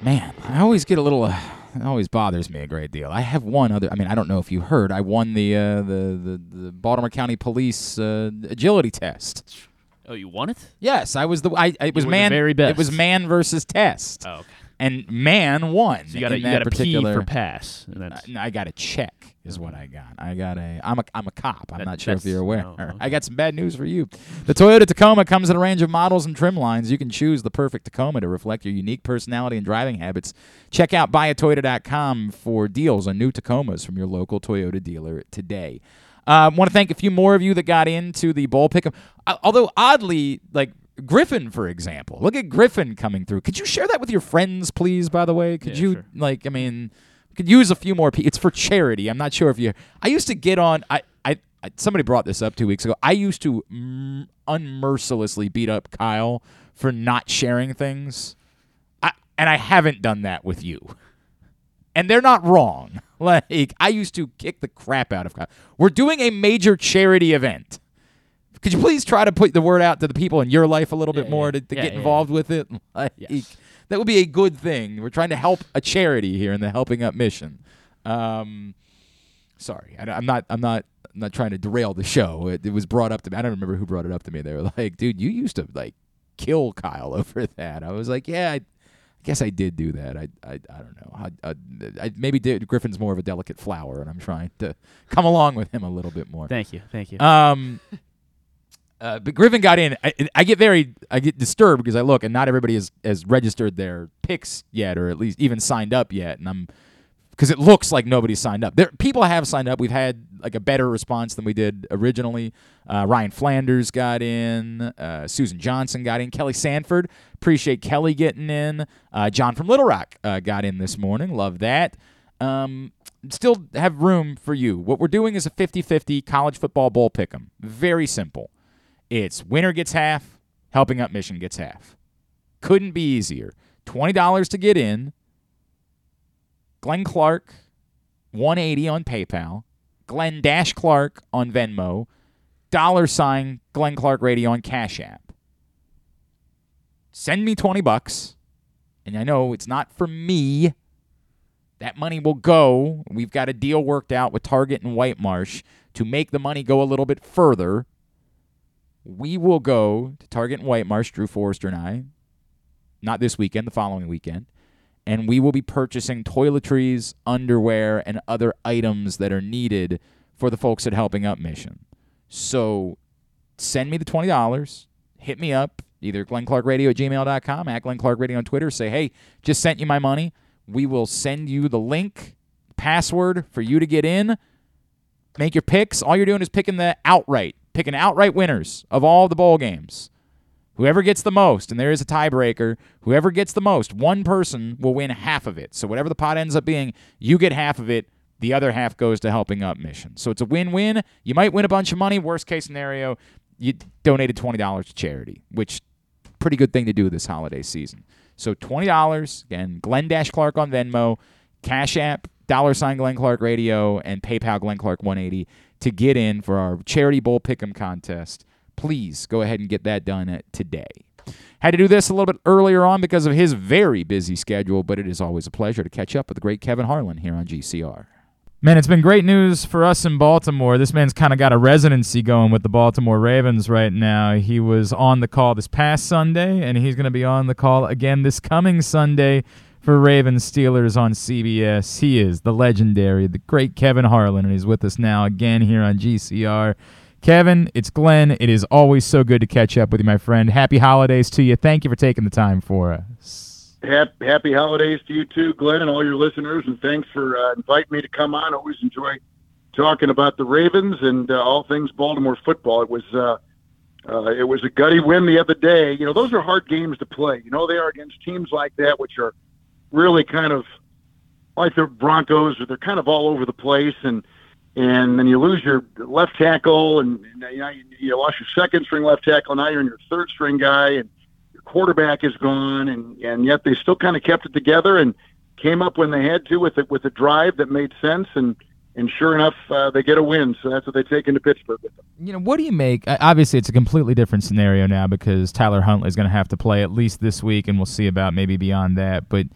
Man, I always get a little. Uh, it always bothers me a great deal. I have one other. I mean, I don't know if you heard. I won the uh, the, the the Baltimore County Police uh, agility test. Oh, you won it? Yes, I was the. I it was man. very best. It was man versus test, Oh, okay. and man won. So you got a you got a P particular. for pass. Uh, I got a check is what I got. I got a I'm a I'm a cop. I'm That- not sure if you're aware. oh, okay. I got some bad news for you. The Toyota Tacoma comes in a range of models and trim lines. You can choose the perfect Tacoma to reflect your unique personality and driving habits. Check out buyatoyota.com for deals on new Tacomas from your local Toyota dealer today. I uh, want to thank a few more of you that got into the bowl pick. Uh, although oddly, like Griffin, for example, look at Griffin coming through. Could you share that with your friends, please? By the way, could Yeah, you sure. like? I mean, could use a few more people. It's for charity. I'm not sure if you. I used to get on. I. I. I somebody brought this up two weeks ago. I used to mm, unmercilessly beat up Kyle for not sharing things, I, and I haven't done that with you. And they're not wrong. Like I used to kick the crap out of Kyle. We're doing a major charity event. Could you please try to put the word out to the people in your life a little bit more yeah. to, to Yeah, get yeah, involved with it? Like, Yes. That would be a good thing. We're trying to help a charity here in the Helping Up mission. Um, sorry, I, am not. I'm not. I'm not trying to derail the show. It, it was brought up to me. I don't remember who brought it up to me. They were like, "Dude, you used to like kill Kyle over that." I was like, "Yeah, I, I guess I did do that. I, I, I don't know. I, I, I maybe did, Griffin's more of a delicate flower, and I'm trying to come along with him a little bit more." thank you, thank you. Um, uh, but Griffin got in. I, I get very, I get disturbed because I look and not everybody has, has registered their picks yet, or at least even signed up yet. And I'm, because it looks like nobody signed up. There, people have signed up. We've had like a better response than we did originally. Uh, Ryan Flanders got in. Uh, Susan Johnson got in. Kelly Sanford, appreciate Kelly getting in. Uh, John from Little Rock uh, got in this morning. Love that. Um, still have room for you. What we're doing is a 50-50 college football bowl pick 'em. Very simple. It's winner gets half, helping up mission gets half. Couldn't be easier. $20 to get in. Glenn Clark, 180 on PayPal. Glenn Dash Clark on Venmo. Dollar sign Glenn Clark Radio on Cash App. Send me 20 bucks. And I know it's not for me. That money will go. We've got a deal worked out with Target and White Marsh to make the money go a little bit further. We will go to Target and White Marsh, Drew Forrester and I, not this weekend, the following weekend, and we will be purchasing toiletries, underwear, and other items that are needed for the folks at Helping Up Mission. So send me the $20. Hit me up, either glennclarkradio at gmail.com, at Glenn Clark Radio on Twitter. Say, hey, just sent you my money. We will send you the link, password for you to get in. Make your picks. All you're doing is picking the outright, picking outright winners of all the bowl games. Whoever gets the most, and there is a tiebreaker, whoever gets the most, one person will win half of it. So whatever the pot ends up being, you get half of it. The other half goes to helping up mission. So it's a win-win. You might win a bunch of money. Worst case scenario, you donated twenty dollars to charity, which pretty good thing to do this holiday season. So twenty dollars again, Glenn Dash Clark on Venmo, Cash App, dollar sign Glenn Clark Radio, and PayPal Glenn Clark one eighty to get in for our charity bowl pick'em contest please go ahead and get that done today. Had to do this a little bit earlier on because of his very busy schedule, but it is always a pleasure to catch up with the great Kevin Harlan here on GCR. Man, it's been great news for us in Baltimore. This man's kind of got a residency going with the Baltimore Ravens right now. He was on the call this past Sunday, and he's going to be on the call again this coming Sunday for Ravens Steelers on CBS. He is the legendary, the great Kevin Harlan, and he's with us now again here on GCR. Kevin, it's Glenn. It is always so good to catch up with you, my friend. Happy holidays to you. Thank you for taking the time for us. Happy holidays to you too, Glenn, and all your listeners. And thanks for uh, inviting me to come on. Always enjoy talking about the Ravens and uh, all things Baltimore football. It was uh, uh, it was a gutty win the other day. You know, those are hard games to play. You know, they are against teams like that, which are really kind of like the Broncos, or they're kind of all over the place and and then you lose your left tackle, and, and you, know, you, lost your second string left tackle. Now you're in your third string guy, and your quarterback is gone, and and yet they still kind of kept it together and came up when they had to with it with a drive that made sense and. And sure enough, uh, they get a win, so that's what they take into Pittsburgh with them. You know, what do you make? Obviously, it's a completely different scenario now because Tyler Huntley is going to have to play at least this week, and we'll see about maybe beyond that. But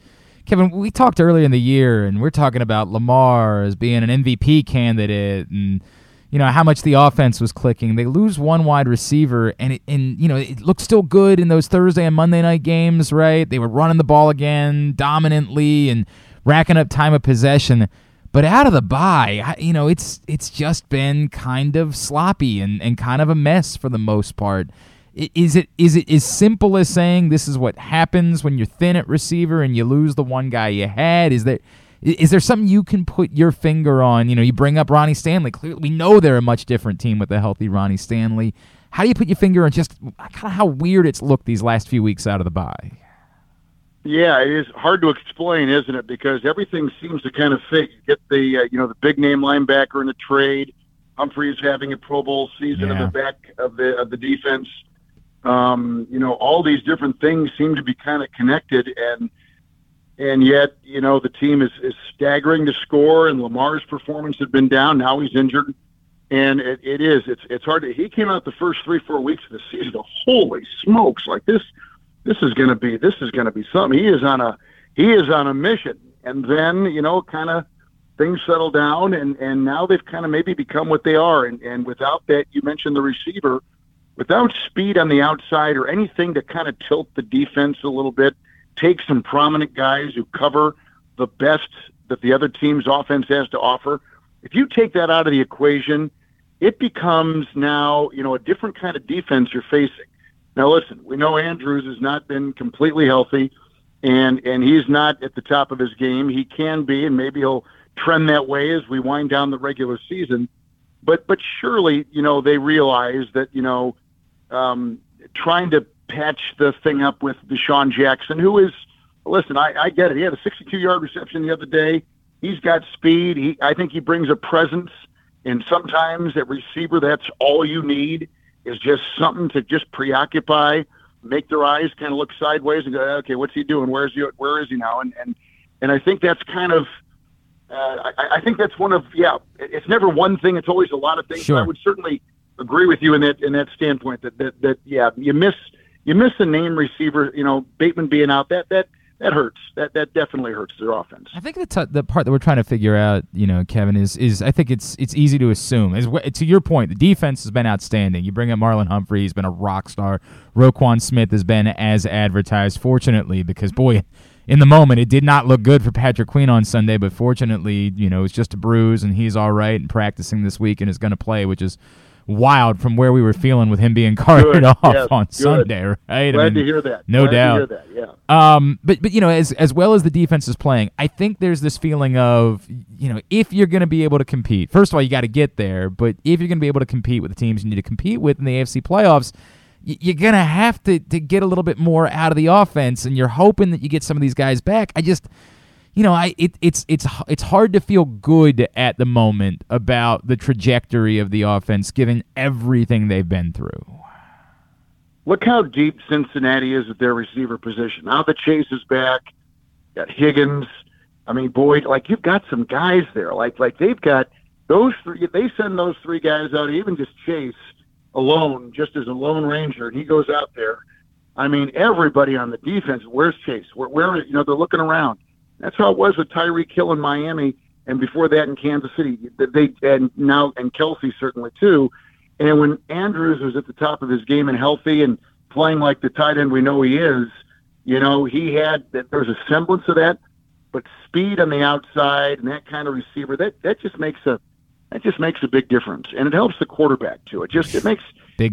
Kevin, we talked earlier in the year, and we're talking about Lamar as being an MVP candidate, and you know how much the offense was clicking. They lose one wide receiver, and it, and you know it looked still good in those Thursday and Monday night games, right? They were running the ball again dominantly and racking up time of possession. But out of the bye, you know, it's it's just been kind of sloppy and, and kind of a mess for the most part. Is it is it as simple as saying this is what happens when you're thin at receiver and you lose the one guy you had? Is there is there something you can put your finger on? You know, you bring up Ronnie Stanley. Clearly, we know they're a much different team with a healthy Ronnie Stanley. How do you put your finger on just kind of how weird it's looked these last few weeks out of the bye? Yeah, it is hard to explain, isn't it? Because everything seems to kind of fit. You get the uh, you know the big name linebacker in the trade. Humphreys having a Pro Bowl season yeah. in the back of the of the defense um, you know, all these different things seem to be kind of connected, and and yet, you know, the team is, is staggering to score, and Lamar's performance had been down. Now he's injured, and it, it is. It's it's hard to. He came out the first three four weeks of the season. Holy smokes! Like this, this is going to be this is going to be something. He is on a he is on a mission, and then you know, kind of things settle down, and and now they've kind of maybe become what they are, and and without that, you mentioned the receiver without speed on the outside or anything to kind of tilt the defense a little bit, take some prominent guys who cover the best that the other team's offense has to offer. If you take that out of the equation, it becomes now, you know, a different kind of defense you're facing. Now listen, we know Andrews has not been completely healthy and and he's not at the top of his game. He can be and maybe he'll trend that way as we wind down the regular season. But but surely, you know, they realize that, you know, um, trying to patch the thing up with DeSean Jackson, who is, listen, I, I get it. He had a 62 yard reception the other day. He's got speed. He, I think he brings a presence. And sometimes at receiver, that's all you need is just something to just preoccupy, make their eyes kind of look sideways and go, okay, what's he doing? Where's he? Where is he now? And and and I think that's kind of, uh, I, I think that's one of yeah. It's never one thing. It's always a lot of things. Sure. I would certainly agree with you in that in that standpoint that that, that yeah you miss you miss the name receiver you know Bateman being out that that that hurts that that definitely hurts their offense. I think the t- the part that we're trying to figure out you know Kevin is is I think it's it's easy to assume is to your point the defense has been outstanding. You bring up Marlon Humphrey he's been a rock star. Roquan Smith has been as advertised fortunately because boy in the moment, it did not look good for Patrick Queen on Sunday, but fortunately, you know, it's just a bruise and he's all right and practicing this week and is going to play, which is wild from where we were feeling with him being carted Good. off Yes, on good. Sunday, right? I Glad mean, to hear that. No Glad to doubt. hear that, yeah. Um, but but you know, as as well as the defense is playing, I think there's this feeling of you know, if you're going to be able to compete, first of all, you got to get there. But if you're going to be able to compete with the teams you need to compete with in the AFC playoffs, you're going to have to to get a little bit more out of the offense, and you're hoping that you get some of these guys back. I just you know, I it, it's it's it's hard to feel good at the moment about the trajectory of the offense given everything they've been through. Look how deep Cincinnati is at their receiver position. Now that Chase is back, got Higgins. I mean, Boyd. Like you've got some guys there. Like like they've got those three. They send those three guys out. Even just Chase alone, just as a lone ranger, and he goes out there. I mean, everybody on the defense. Where's Chase? Where, where you know they're looking around. That's how it was with Tyreek Hill in Miami, and before that in Kansas City. They and now and Kelce certainly too. And when Andrews was at the top of his game and healthy and playing like the tight end we know he is, you know, he had that there's a semblance of that, but speed on the outside and that kind of receiver that that just makes a that just makes a big difference, and it helps the quarterback too. It just it makes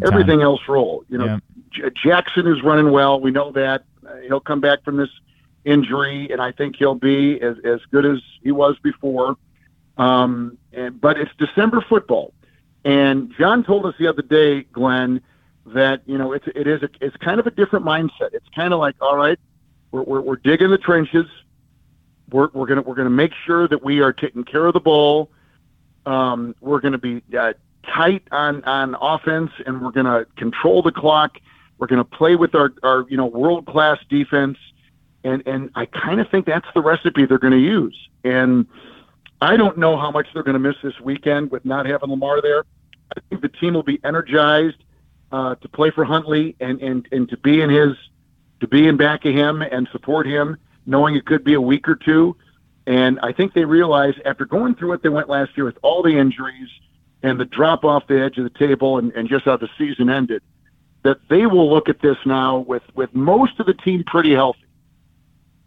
everything else roll. You know, Yeah. J- Jackson is running well. We know that uh, he'll come back from this injury, and I think he'll be as as good as he was before. Um, and, but it's December football, and John told us the other day, Glenn, that you know it's it is a, it's kind of a different mindset. It's kind of like, all right, we're we're, we're digging the trenches. We're we're gonna we're gonna make sure that we are taking care of the ball. Um, we're gonna be uh, tight on on offense, and we're gonna control the clock. We're gonna play with our our you know world class defense, and and I kind of think that's the recipe they're gonna use. And I don't know how much they're going to miss this weekend with not having Lamar there. I think the team will be energized uh, to play for Huntley and, and, and to be in his to be in back of him and support him, knowing it could be a week or two. And I think they realize after going through what they went last year with all the injuries and the drop off the edge of the table and, and just how the season ended, that they will look at this now with, with most of the team pretty healthy.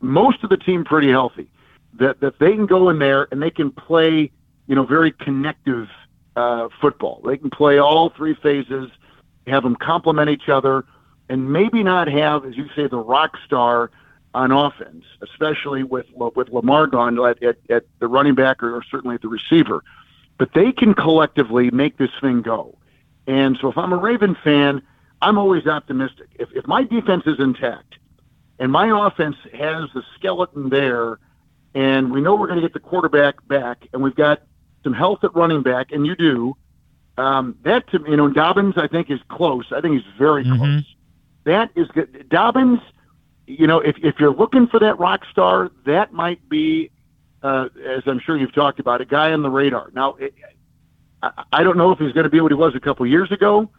Most of the team pretty healthy that that they can go in there and they can play, you know, very connective uh, football. They can play all three phases, have them complement each other, and maybe not have, as you say, the rock star on offense, especially with with Lamar gone at, at, at the running back or, or certainly at the receiver. But they can collectively make this thing go. And so, if I'm a Raven fan, I'm always optimistic. If if my defense is intact and my offense has the skeleton there and we know we're going to get the quarterback back, and we've got some health at running back, and you do. Um, that to you know, Dobbins I think is close. I think he's very close. That is good. Dobbins, you know, if if you're looking for that rock star, that might be, uh, as I'm sure you've talked about, a guy on the radar. Now, it, I, I don't know if he's going to be what he was a couple years ago.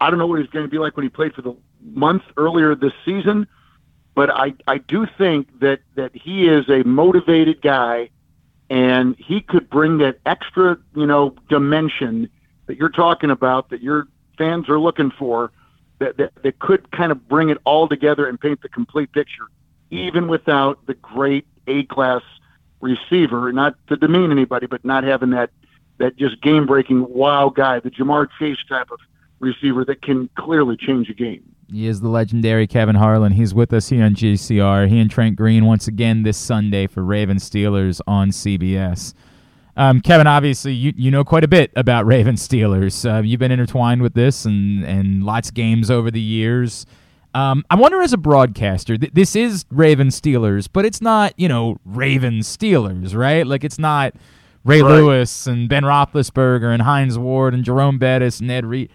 I don't know what he's going to be like when he played for the month earlier this season but I, I do think that, that he is a motivated guy and he could bring that extra, you know, dimension that you're talking about that your fans are looking for that, that, that could kind of bring it all together and paint the complete picture, even without the great A class receiver, not to demean anybody, but not having that, that just game breaking wow guy, the Ja'Marr Chase type of receiver that can clearly change a game. He is the legendary Kevin Harlan. He's with us here on GCR. He and Trent Green once again this Sunday for Raven Steelers on CBS. Um, Kevin, obviously, you, you know quite a bit about Raven Steelers. Uh, you've been intertwined with this and, and lots of games over the years. Um, I wonder, as a broadcaster, th- this is Raven Steelers, but it's not, you know, Raven Steelers, right? Like, it's not Ray Right. Lewis and Ben Roethlisberger and Hines Ward and Jerome Bettis and Ed Reed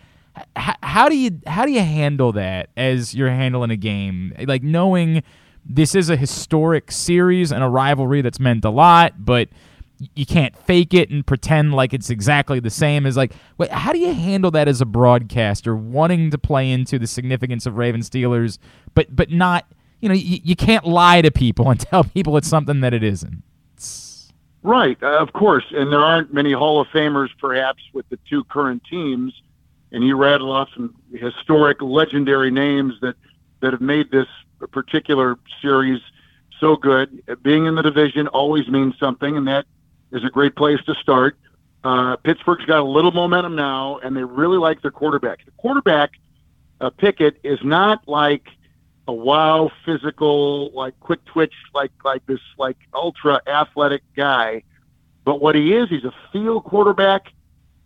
h- how do you how do you handle that as you're handling a game like knowing this is a historic series and a rivalry that's meant a lot but you can't fake it and pretend like it's exactly the same as like wait, how do you handle that as a broadcaster wanting to play into the significance of Raven Steelers but but not you know you, you can't lie to people and tell people it's something that it isn't Right, uh, of course. And there aren't many Hall of Famers, perhaps, with the two current teams. And you rattle off some historic, legendary names that, that have made this particular series so good. Being in the division always means something, and that is a great place to start. Uh, Pittsburgh's got a little momentum now, and they really like their quarterback. The quarterback, uh, Pickett, is not like a wow physical, like quick twitch, like like this like ultra athletic guy. But what he is, he's a field quarterback,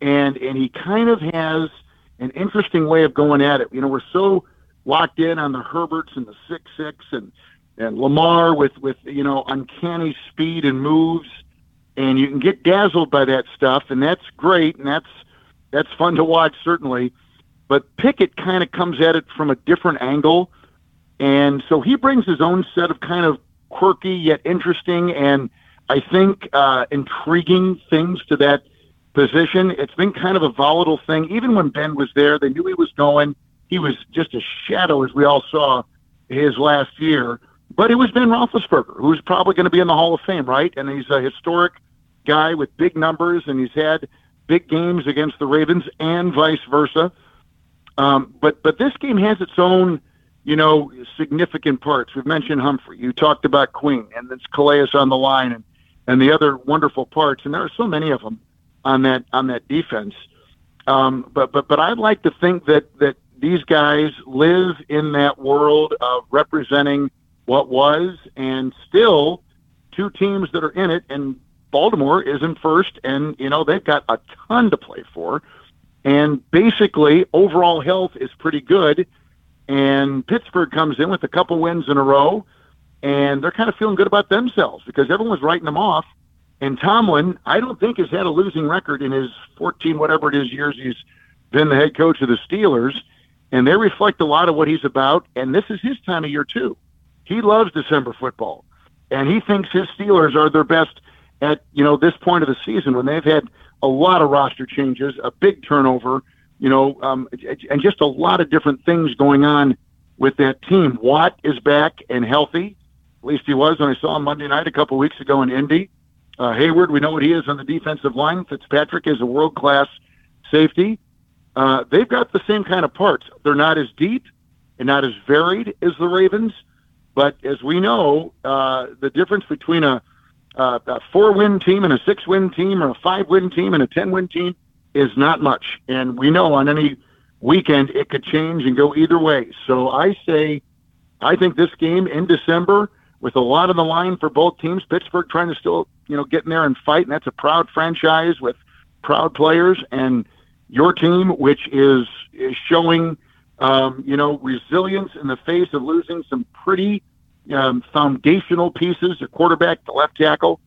and and he kind of has an interesting way of going at it. You know, we're so locked in on the Herberts and the six six and and Lamar with with you know uncanny speed and moves, and you can get dazzled by that stuff, and that's great, and that's that's fun to watch certainly. But Pickett kind of comes at it from a different angle, and so he brings his own set of kind of quirky yet interesting and I think uh, intriguing things to that position. It's been kind of a volatile thing. Even when Ben was there, they knew he was going. He was just a shadow, as we all saw his last year. But it was Ben Roethlisberger, who's probably going to be in the Hall of Fame, right? And he's a historic guy with big numbers, and he's had big games against the Ravens and vice versa. Um, but but this game has its own, you know, significant parts. We've mentioned Humphrey. You talked about Queen, and it's Calais on the line, and and the other wonderful parts. And there are so many of them on that on that defense. Um, but but but I'd like to think that that these guys live in that world of representing what was and still two teams that are in it and Baltimore is in first and you know they've got a ton to play for and basically overall health is pretty good and Pittsburgh comes in with a couple wins in a row and they're kind of feeling good about themselves because everyone was writing them off and Tomlin I don't think has had a losing record in his 14 whatever it is years he's been the head coach of the Steelers and they reflect a lot of what he's about and this is his time of year too he loves December football, and he thinks his Steelers are their best at you know this point of the season when they've had a lot of roster changes, a big turnover, you know, um, and just a lot of different things going on with that team. Watt is back and healthy. At least he was when I saw him Monday night a couple weeks ago in Indy. Uh, Heyward, we know what he is on the defensive line. Fitzpatrick is a world class safety. Uh, they've got the same kind of parts. They're not as deep and not as varied as the Ravens, but as we know, uh, the difference between a, a, a four-win team and a six-win team, or a five-win team and a ten-win team, is not much. And we know on any weekend it could change and go either way. So I say, I think this game in December, with a lot on the line for both teams, Pittsburgh trying to still, you know, get in there and fight, and that's a proud franchise with proud players, and your team, which is is showing um, you know, resilience in the face of losing some pretty um, foundational pieces, the quarterback, the left tackle.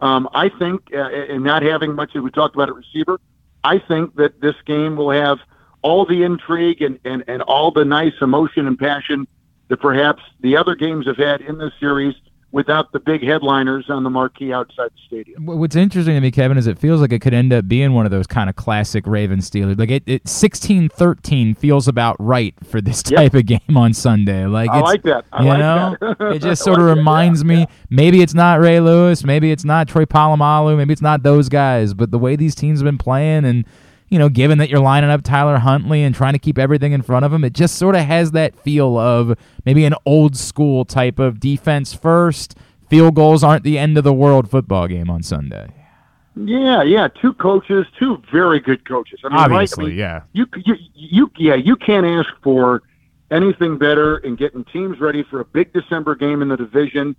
Um, I think, uh, and not having much we talked about at receiver, I think that this game will have all the intrigue and, and, and all the nice emotion and passion that perhaps the other games have had in this series – without the big headliners on the marquee outside the stadium. What's interesting to me, Kevin, is it feels like it could end up being one of those kind of classic Ravens Steelers. Like it, it 16-13 feels about right for this type yep. of game on Sunday. Like I like that. I you like know, that. it just sort of reminds yeah, me. Yeah. Maybe it's not Ray Lewis. Maybe it's not Troy Polamalu. Maybe it's not those guys. But the way these teams have been playing and you know, given that you're lining up Tyler Huntley and trying to keep everything in front of him, it just sort of has that feel of maybe an old school type of defense first, field goals aren't the end of the world football game on Sunday. Yeah, yeah, two coaches, two very good coaches. I mean, Obviously, right? I mean, yeah. You, you, you, yeah, you can't ask for anything better in getting teams ready for a big December game in the division,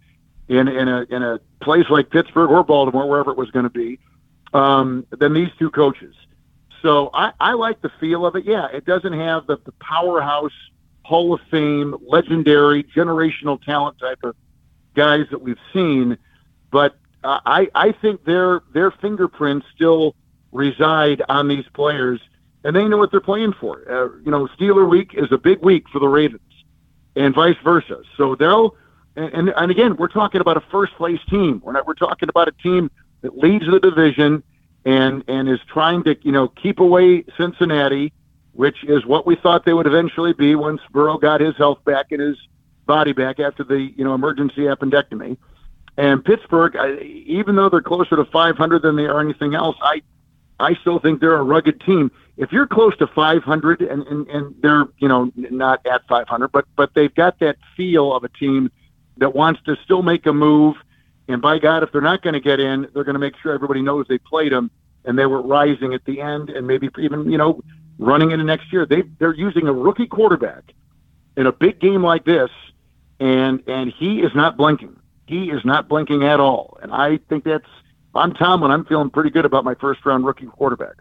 in in a in a place like Pittsburgh or Baltimore, wherever it was going to be, um, than these two coaches. So I, I like the feel of it. Yeah, it doesn't have the, the powerhouse, Hall of Fame, legendary, generational talent type of guys that we've seen, but I I think their their fingerprints still reside on these players, and they know what they're playing for. Uh, you know, Steeler Week is a big week for the Ravens, and vice versa. So they'll and, and and again, we're talking about a first place team. We're not we're talking about a team that leads the division and and is trying to you know keep away Cincinnati, which is what we thought they would eventually be once Burrow got his health back and his body back after the you know emergency appendectomy. And Pittsburgh, I, even though they're closer to 500 than they are anything else, I I still think they're a rugged team. If you're close to 500 and, and, and they're you know not at 500, but but they've got that feel of a team that wants to still make a move. And by God, if they're not going to get in, they're going to make sure everybody knows they played them and they were rising at the end and maybe even, you know, running into next year. They they're using a rookie quarterback in a big game like this, and and he is not blinking. He is not blinking at all. And I think that's I'm Tomlin. I'm feeling pretty good about my first round rookie quarterback.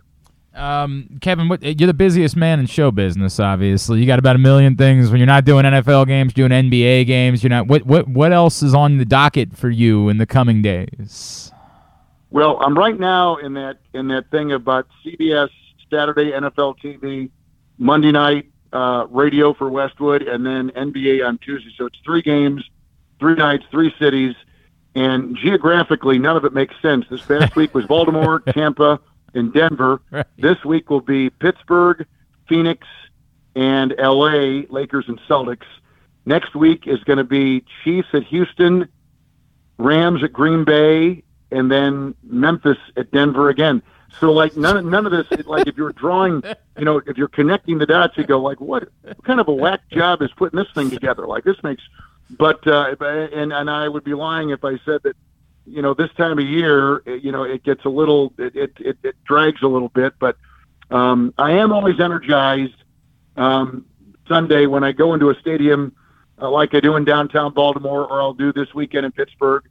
Um, Kevin, what, you're the busiest man in show business. Obviously, you got about a million things when you're not doing NFL games, doing NBA games. You're not. What what what else is on the docket for you in the coming days? Well, I'm right now in that in that thing about CBS Saturday NFL TV, Monday night uh, radio for Westwood, and then NBA on Tuesday. So it's three games, three nights, three cities, and geographically, none of it makes sense. This past week was Baltimore, Tampa in Denver. Right. This week will be Pittsburgh, Phoenix, and LA, Lakers and Celtics. Next week is going to be Chiefs at Houston, Rams at Green Bay, and then Memphis at Denver again. So like none of none of this like if you're drawing, you know, if you're connecting the dots, you go like, what, what kind of a whack job is putting this thing together? Like this makes, but uh, and and I would be lying if I said that you know, this time of year, you know, it gets a little, it, it, it, it drags a little bit, but um, I am always energized um, Sunday when I go into a stadium uh, like I do in downtown Baltimore, or I'll do this weekend in Pittsburgh,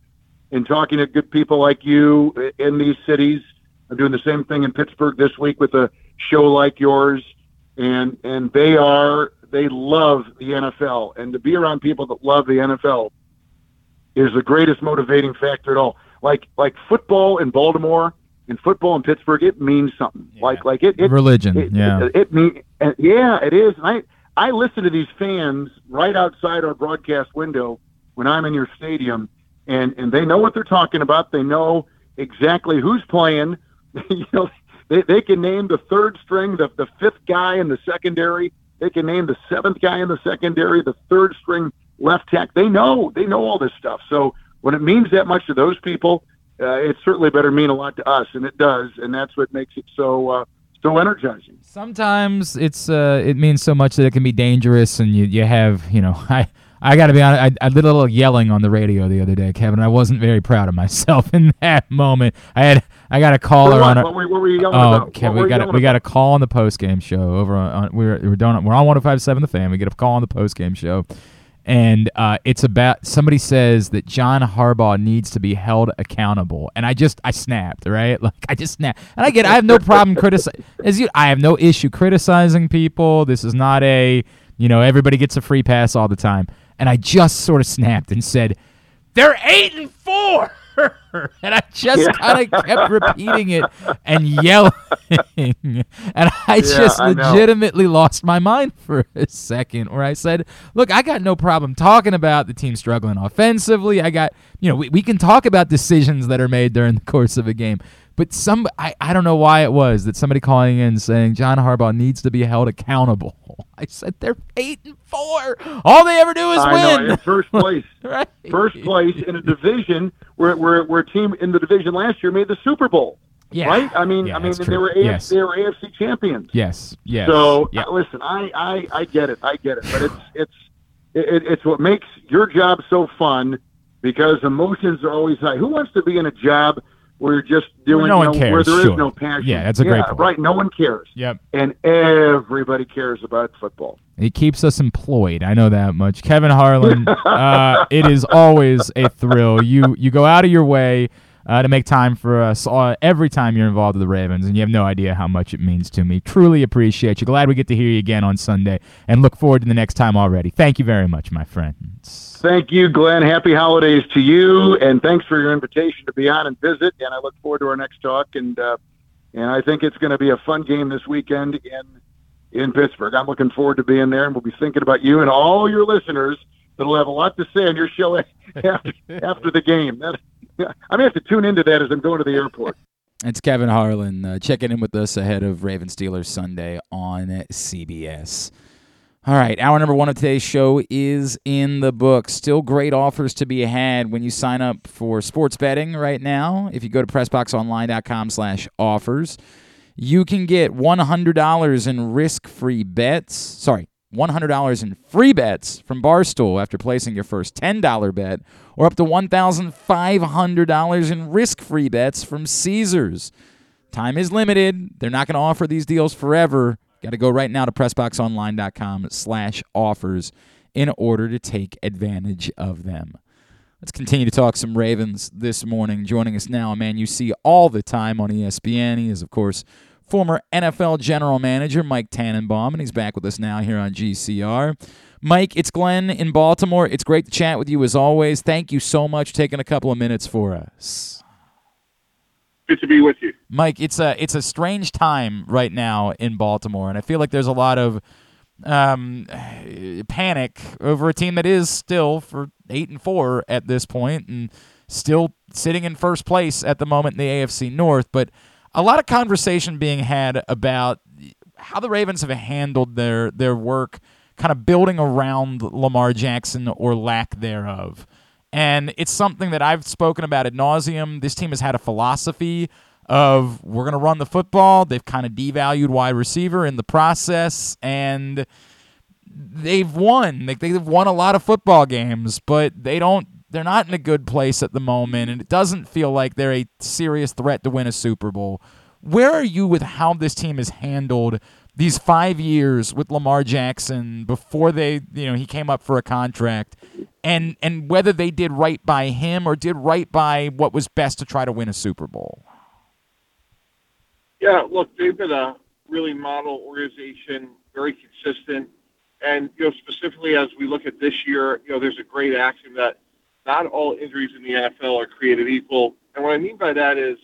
and talking to good people like you in these cities. I'm doing the same thing in Pittsburgh this week with a show like yours, and and they are they love the NFL, and to be around people that love the NFL is the greatest motivating factor at all. Like like football in Baltimore and football in Pittsburgh, it means something. Yeah. Like like it, it religion. It, yeah, it, it mean yeah, it is. And I I listen to these fans right outside our broadcast window when I'm in your stadium, and and they know what they're talking about. They know exactly who's playing. you know, they they can name the third string, the the fifth guy in the secondary. They can name the seventh guy in the secondary, the third string left tack. They know they know all this stuff. So when it means that much to those people, uh, it certainly better mean a lot to us, and it does, and that's what makes it so uh, so energizing. Sometimes it's uh, it means so much that it can be dangerous, and you you have you know I. I got to be honest. I, I did a little yelling on the radio the other day, Kevin. I wasn't very proud of myself in that moment. I had I got a caller on. A, what, were, what were you yelling oh, about? Kevin, we got a, we got a call on the post game show over on, we're we're doing we're on 105.7 The Fan. We get a call on the post game show, and uh, it's about somebody says that John Harbaugh needs to be held accountable, and I just I snapped right, like I just snapped, and I get I have no problem criticizing as you I have no issue criticizing people. This is not a you know everybody gets a free pass all the time, and I just sort of snapped and said they're eight and four. and I just yeah. kind of kept repeating it and yelling. and I just legitimately lost my mind for a second where I said, Look, I got no problem talking about the team struggling offensively. I got, you know, we, we can talk about decisions that are made during the course of a game. But some, I, I don't know why it was that somebody calling in saying John Harbaugh needs to be held accountable. I said they're eight and four. All they ever do is I win. Know, first place, right. first place in a division where where where a team in the division last year made the Super Bowl. Yeah. Right? I mean, yeah, I mean, they were AFC, yes. they were AFC champions. Yes. Yes. So yeah. uh, listen, I, I I get it, I get it, but it's it's it, it's what makes your job so fun because emotions are always high. Who wants to be in a job where you're just doing no you know, cares, where there sure. is no passion. Yeah, that's a great point. Right, no one cares. Yep. And everybody cares about football. It keeps us employed. I know that much. Kevin Harlan, uh, it is always a thrill. You you go out of your way uh, to make time for us uh, every time you're involved with the Ravens, and you have no idea how much it means to me. Truly appreciate you. Glad we get to hear you again on Sunday, and look forward to the next time already. Thank you very much, my friends. Thank you, Glenn. Happy holidays to you, and thanks for your invitation to be on and visit. And I look forward to our next talk. And uh, and I think it's going to be a fun game this weekend in in Pittsburgh. I'm looking forward to being there, and we'll be thinking about you and all your listeners that'll have a lot to say on your show after after the game. That, I'm gonna have to tune into that as I'm going to the airport. It's Kevin Harlan uh, checking in with us ahead of Raven Steelers Sunday on CBS. All right, hour number one of today's show is in the book. Still great offers to be had when you sign up for sports betting right now. If you go to pressboxonline.com slash offers, you can get $100 in risk-free bets. Sorry, $100 in free bets from Barstool after placing your first $10 bet, or up to $1,500 in risk free bets from Caesars. Time is limited. They're not going to offer these deals forever. Got to go right now to PressBoxOnline.com slash offers in order to take advantage of them. Let's continue to talk some Ravens this morning. Joining us now, a man you see all the time on ESPN. He is, of course, former NFL general manager Mike Tannenbaum, and he's back with us now here on GCR. Mike, it's Glenn in Baltimore. It's great to chat with you as always. Thank you so much for taking a couple of minutes for us. Good to be with you, Mike. It's a it's a strange time right now in Baltimore, and I feel like there's a lot of um, panic over a team that is still for eight and four at this point, and still sitting in first place at the moment in the AFC North. But a lot of conversation being had about how the Ravens have handled their their work, kind of building around Lamar Jackson or lack thereof. And it's something that I've spoken about ad nauseum. This team has had a philosophy of we're going to run the football. They've kind of devalued wide receiver in the process, and they've won. Like they've won a lot of football games, but they don't. They're not in a good place at the moment, and it doesn't feel like they're a serious threat to win a Super Bowl. Where are you with how this team has handled these five years with Lamar Jackson before they, you know, he came up for a contract, and and whether they did right by him or did right by what was best to try to win a Super Bowl. Yeah, look, they've been a really model organization, very consistent, and you know, specifically as we look at this year, you know, there's a great axiom that not all injuries in the NFL are created equal, and what I mean by that is,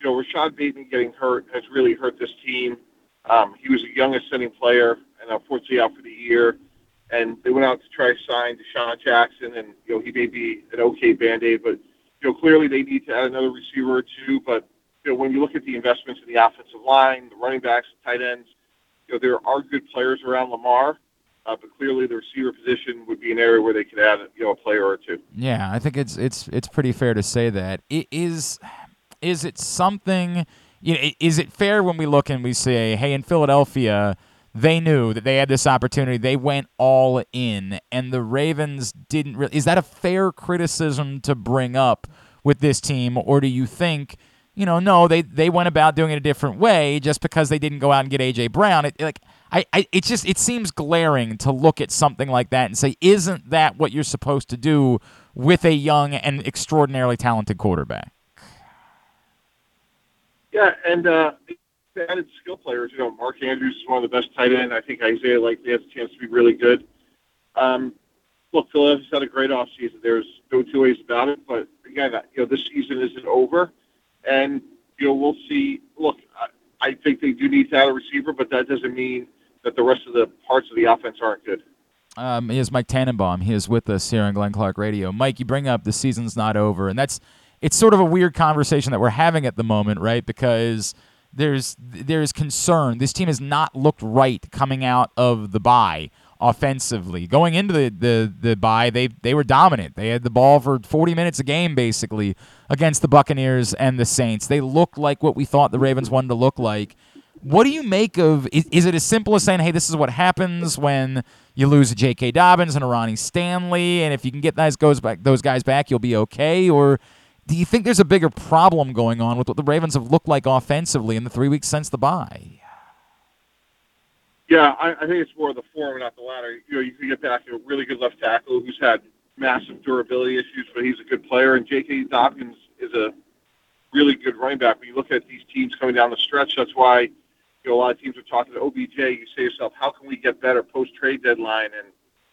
you know, Rashod Bateman getting hurt has really hurt this team. Um, he was a young ascending player, and unfortunately out for the year. And they went out to try to sign DeSean Jackson, and you know he may be an okay band aid, but you know clearly they need to add another receiver or two. But you know when you look at the investments in the offensive line, the running backs, the tight ends, you know there are good players around Lamar. Uh, but clearly, the receiver position would be an area where they could add, you know, a player or two. Yeah, I think it's it's it's pretty fair to say that. It is is it something? You know, is it fair when we look and we say, hey, in Philadelphia, they knew that they had this opportunity. They went all in, and the Ravens didn't. Really, is that a fair criticism to bring up with this team, or do you think? You know, no, they they went about doing it a different way just because they didn't go out and get AJ Brown. It like I, I it just it seems glaring to look at something like that and say, isn't that what you're supposed to do with a young and extraordinarily talented quarterback? Yeah, and uh, added skill players. You know, Mark Andrews is one of the best tight end. I think Isaiah Likely has a chance to be really good. Um, look, Philadelphia's had a great offseason. There's no two ways about it. But again, you know, this season isn't over, and you know, we'll see. Look, I, I think they do need to add a receiver, but that doesn't mean that the rest of the parts of the offense aren't good. Um, he is Mike Tannenbaum. He is with us here on Glenn Clark Radio. Mike, you bring up the season's not over, and that's it's sort of a weird conversation that we're having at the moment, right? Because there's there's concern. This team has not looked right coming out of the bye offensively. Going into the the the bye, they they were dominant. They had the ball for 40 minutes a game basically against the Buccaneers and the Saints. They looked like what we thought the Ravens wanted to look like. What do you make of? Is, is it as simple as saying, "Hey, this is what happens when you lose a J.K. Dobbins and a Ronnie Stanley, and if you can get those goes back, those guys back, you'll be okay"? Or do you think there's a bigger problem going on with what the Ravens have looked like offensively in the three weeks since the bye? Yeah, I, I think it's more the former, not the latter. You know, you can get back a really good left tackle who's had massive durability issues, but he's a good player. And J.K. Dobbins is a really good running back. When you look at these teams coming down the stretch, that's why you know a lot of teams are talking to OBJ. You say to yourself, how can we get better post trade deadline? And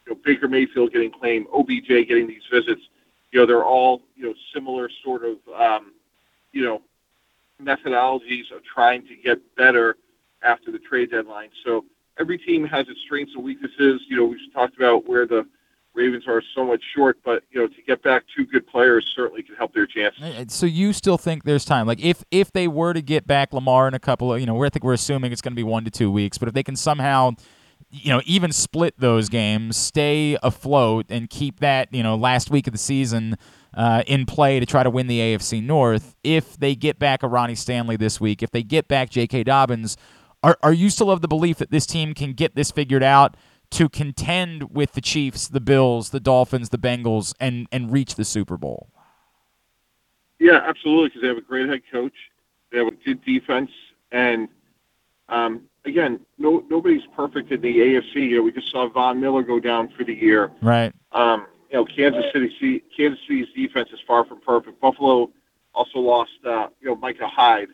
you know, Baker Mayfield getting claimed, OBJ getting these visits you know, they're all, you know, similar sort of, um, you know, methodologies of trying to get better after the trade deadline. So every team has its strengths and weaknesses. You know, we've talked about where the Ravens are so much short, but you know, to get back two good players certainly can help their chances. So you still think there's time? Like if if they were to get back Lamar in a couple of, you know, I think we're assuming it's going to be one to two weeks, but if they can somehow you know, even split those games, stay afloat, and keep that, you know, last week of the season uh, in play to try to win the AFC North. If they get back a Ronnie Stanley this week, if they get back J.K. Dobbins, are, are you still of the belief that this team can get this figured out to contend with the Chiefs, the Bills, the Dolphins, the Bengals, and and reach the Super Bowl? Yeah, absolutely, because they have a great head coach, they have a good defense, and um, again, no nobody's perfect in the AFC. You know, we just saw Von Miller go down for the year. Right. Um, you know, Kansas City, Kansas City's defense is far from perfect. Buffalo also lost, uh, you know, Micah Hyde,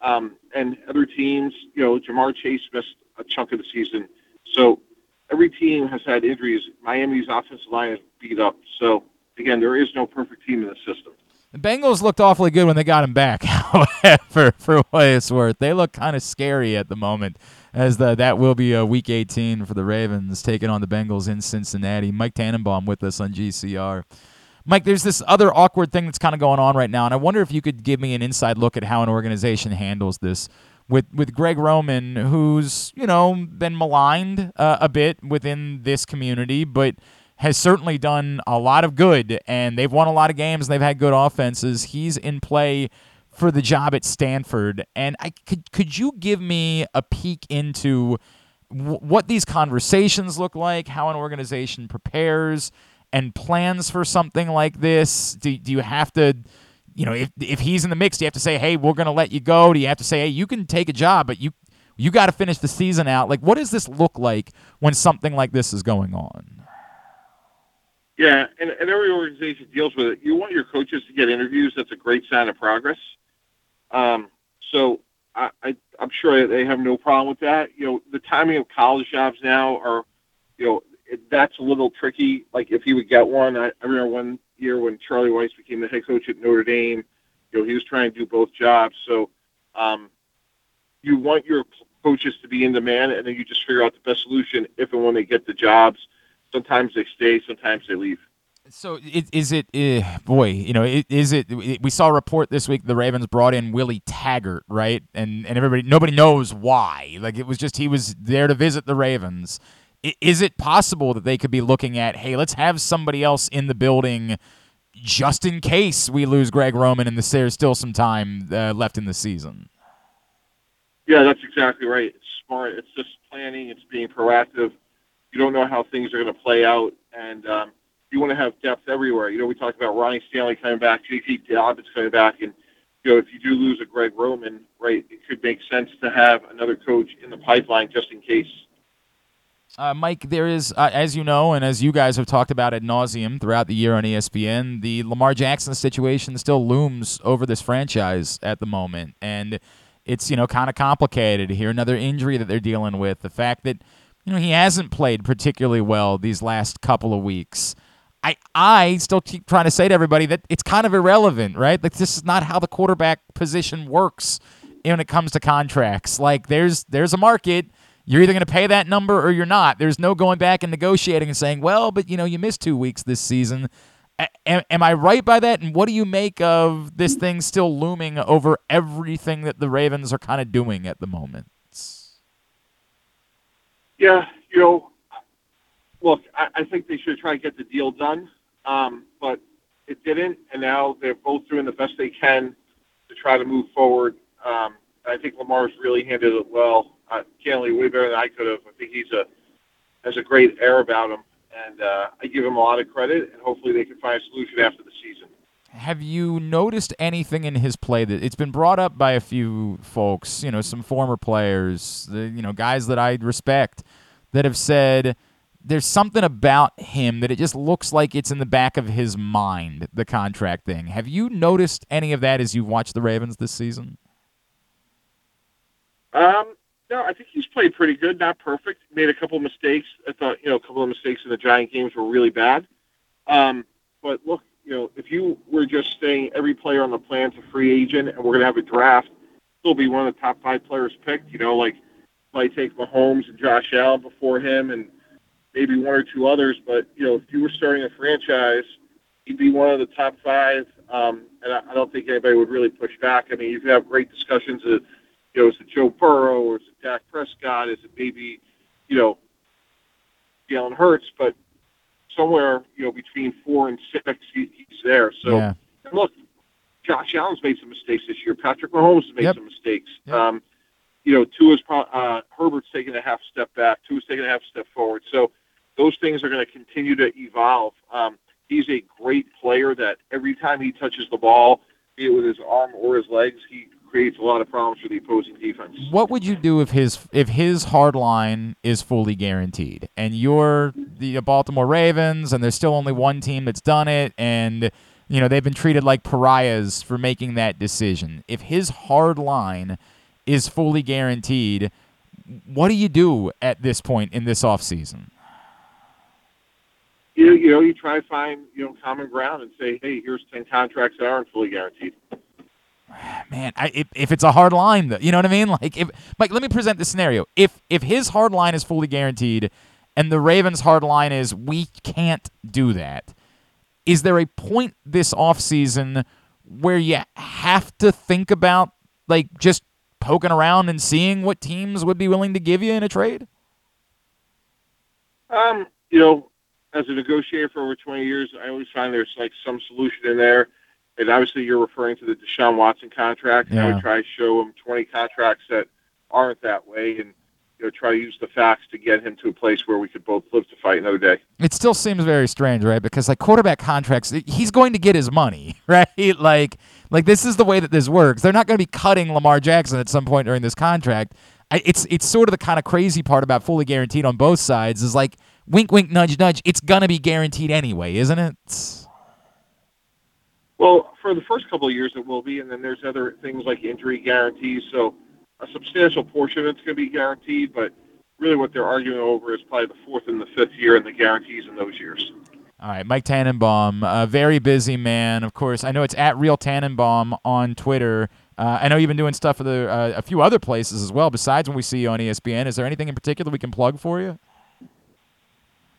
um, and other teams. You know, Ja'Marr Chase missed a chunk of the season, so every team has had injuries. Miami's offensive line is beat up. So again, there is no perfect team in the system. The Bengals looked awfully good when they got him back. for for what it's worth, they look kind of scary at the moment. As the that will be a week 18 for the Ravens taking on the Bengals in Cincinnati. Mike Tannenbaum with us on GCR. Mike, there's this other awkward thing that's kind of going on right now, and I wonder if you could give me an inside look at how an organization handles this with with Greg Roman, who's you know been maligned uh, a bit within this community, but has certainly done a lot of good, and they've won a lot of games. And they've had good offenses. He's in play for the job at Stanford, and I could could you give me a peek into w- what these conversations look like, how an organization prepares and plans for something like this? Do, do you have to? You know, if if he's in the mix, do you have to say, "Hey, we're going to let you go"? Do you have to say, "Hey, you can take a job, but you you got to finish the season out"? Like, what does this look like when something like this is going on? Yeah, and, and every organization deals with it. You want your coaches to get interviews. That's a great sign of progress. Um, so I, I, I'm sure they have no problem with that. You know, the timing of college jobs now are, you know, that's a little tricky. Like if he would get one, I, I remember one year when Charlie Weis became the head coach at Notre Dame. You know, he was trying to do both jobs. So um, you want your coaches to be in demand, and then you just figure out the best solution if and when they get the jobs sometimes they stay, sometimes they leave. So is it, uh, boy, you know, is it, we saw a report this week the Ravens brought in Willie Taggart, right? And and everybody, nobody knows why. Like it was just he was there to visit the Ravens. Is it possible that they could be looking at, hey, let's have somebody else in the building just in case we lose Greg Roman and there's still some time uh, left in the season? Yeah, that's exactly right. It's smart. It's just planning. It's being proactive you don't know how things are going to play out, and um, you want to have depth everywhere. You know, we talked about Ronnie Stanley coming back, J.T. Dobbins coming back, and you know, if you do lose a Greg Roman, right, it could make sense to have another coach in the pipeline just in case. Uh, Mike, there is, uh, as you know, and as you guys have talked about ad nauseum throughout the year on ESPN, the Lamar Jackson situation still looms over this franchise at the moment, and it's you know kind of complicated here. Another injury that they're dealing with, the fact that you know, he hasn't played particularly well these last couple of weeks. I I still keep trying to say to everybody that it's kind of irrelevant, right? Like this is not how the quarterback position works when it comes to contracts. Like there's there's a market. You're either going to pay that number or you're not. There's no going back and negotiating and saying, "Well, but you know, you missed 2 weeks this season." A- am I right by that? And what do you make of this thing still looming over everything that the Ravens are kind of doing at the moment? Yeah, you know, look, I, I think they should try to get the deal done, um, but it didn't, and now they're both doing the best they can to try to move forward. Um, I think Lamar's really handled it well. Uh, Canley way better than I could have. I think he's a has a great air about him, and uh, I give him a lot of credit. And hopefully, they can find a solution after the season. Have you noticed anything in his play that it's been brought up by a few folks, you know, some former players, the, you know, guys that I respect that have said there's something about him that it just looks like it's in the back of his mind, the contract thing. Have you noticed any of that as you've watched the Ravens this season? Um, no, I think he's played pretty good, not perfect. Made a couple of mistakes. I thought, you know, a couple of mistakes in the Giant games were really bad. Um, but look, you know, if you were just saying every player on the plan's a free agent and we're going to have a draft, he'll be one of the top five players picked. You know, like might take Mahomes and Josh Allen before him and maybe one or two others. But you know, if you were starting a franchise, he'd be one of the top five. Um, and I, I don't think anybody would really push back. I mean, you can have great discussions. Of, you know, is it Joe Burrow or is it Dak Prescott? Is it maybe, you know, Jalen Hurts? But somewhere, you know, between four and six, he, he's there. So, yeah. look, Josh Allen's made some mistakes this year. Patrick Mahomes has made yep. some mistakes. Yep. Um, you know, Tua's uh, Herbert's taking a half step back. Tua's taking a half step forward. So those things are going to continue to evolve. Um, he's a great player that every time he touches the ball, be it with his arm or his legs, he creates a lot of problems for the opposing defense. What would you do if his if his hard line is fully guaranteed and you're the Baltimore Ravens and there's still only one team that's done it and you know they've been treated like pariahs for making that decision. If his hard line is fully guaranteed, what do you do at this point in this offseason? You, you know, you try to find you know common ground and say, hey, here's ten contracts that aren't fully guaranteed. Man, I, if, if it's a hard line, though, you know what I mean? Like, if Mike, let me present the scenario. If if his hard line is fully guaranteed, and the Ravens' hard line is we can't do that, is there a point this offseason where you have to think about like just poking around and seeing what teams would be willing to give you in a trade? Um, you know, as a negotiator for over 20 years, I always find there's like some solution in there. And obviously, you're referring to the Deshaun Watson contract. And I Yeah. would try to show him 20 contracts that aren't that way, and you know, try to use the facts to get him to a place where we could both live to fight another day. It still seems very strange, right? Because like quarterback contracts, he's going to get his money, right? Like, like this is the way that this works. They're not going to be cutting Lamar Jackson at some point during this contract. I, it's it's sort of the kind of crazy part about fully guaranteed on both sides is like wink, wink, nudge, nudge. It's gonna be guaranteed anyway, isn't it? Well, for the first couple of years, it will be, and then there's other things like injury guarantees. So a substantial portion of it's going to be guaranteed, but really what they're arguing over is probably the fourth and the fifth year and the guarantees in those years. All right, Mike Tannenbaum, a very busy man. Of course, I know it's at Real Tannenbaum on Twitter. Uh, I know you've been doing stuff for the, uh, a few other places as well. Besides when we see you on ESPN, is there anything in particular we can plug for you?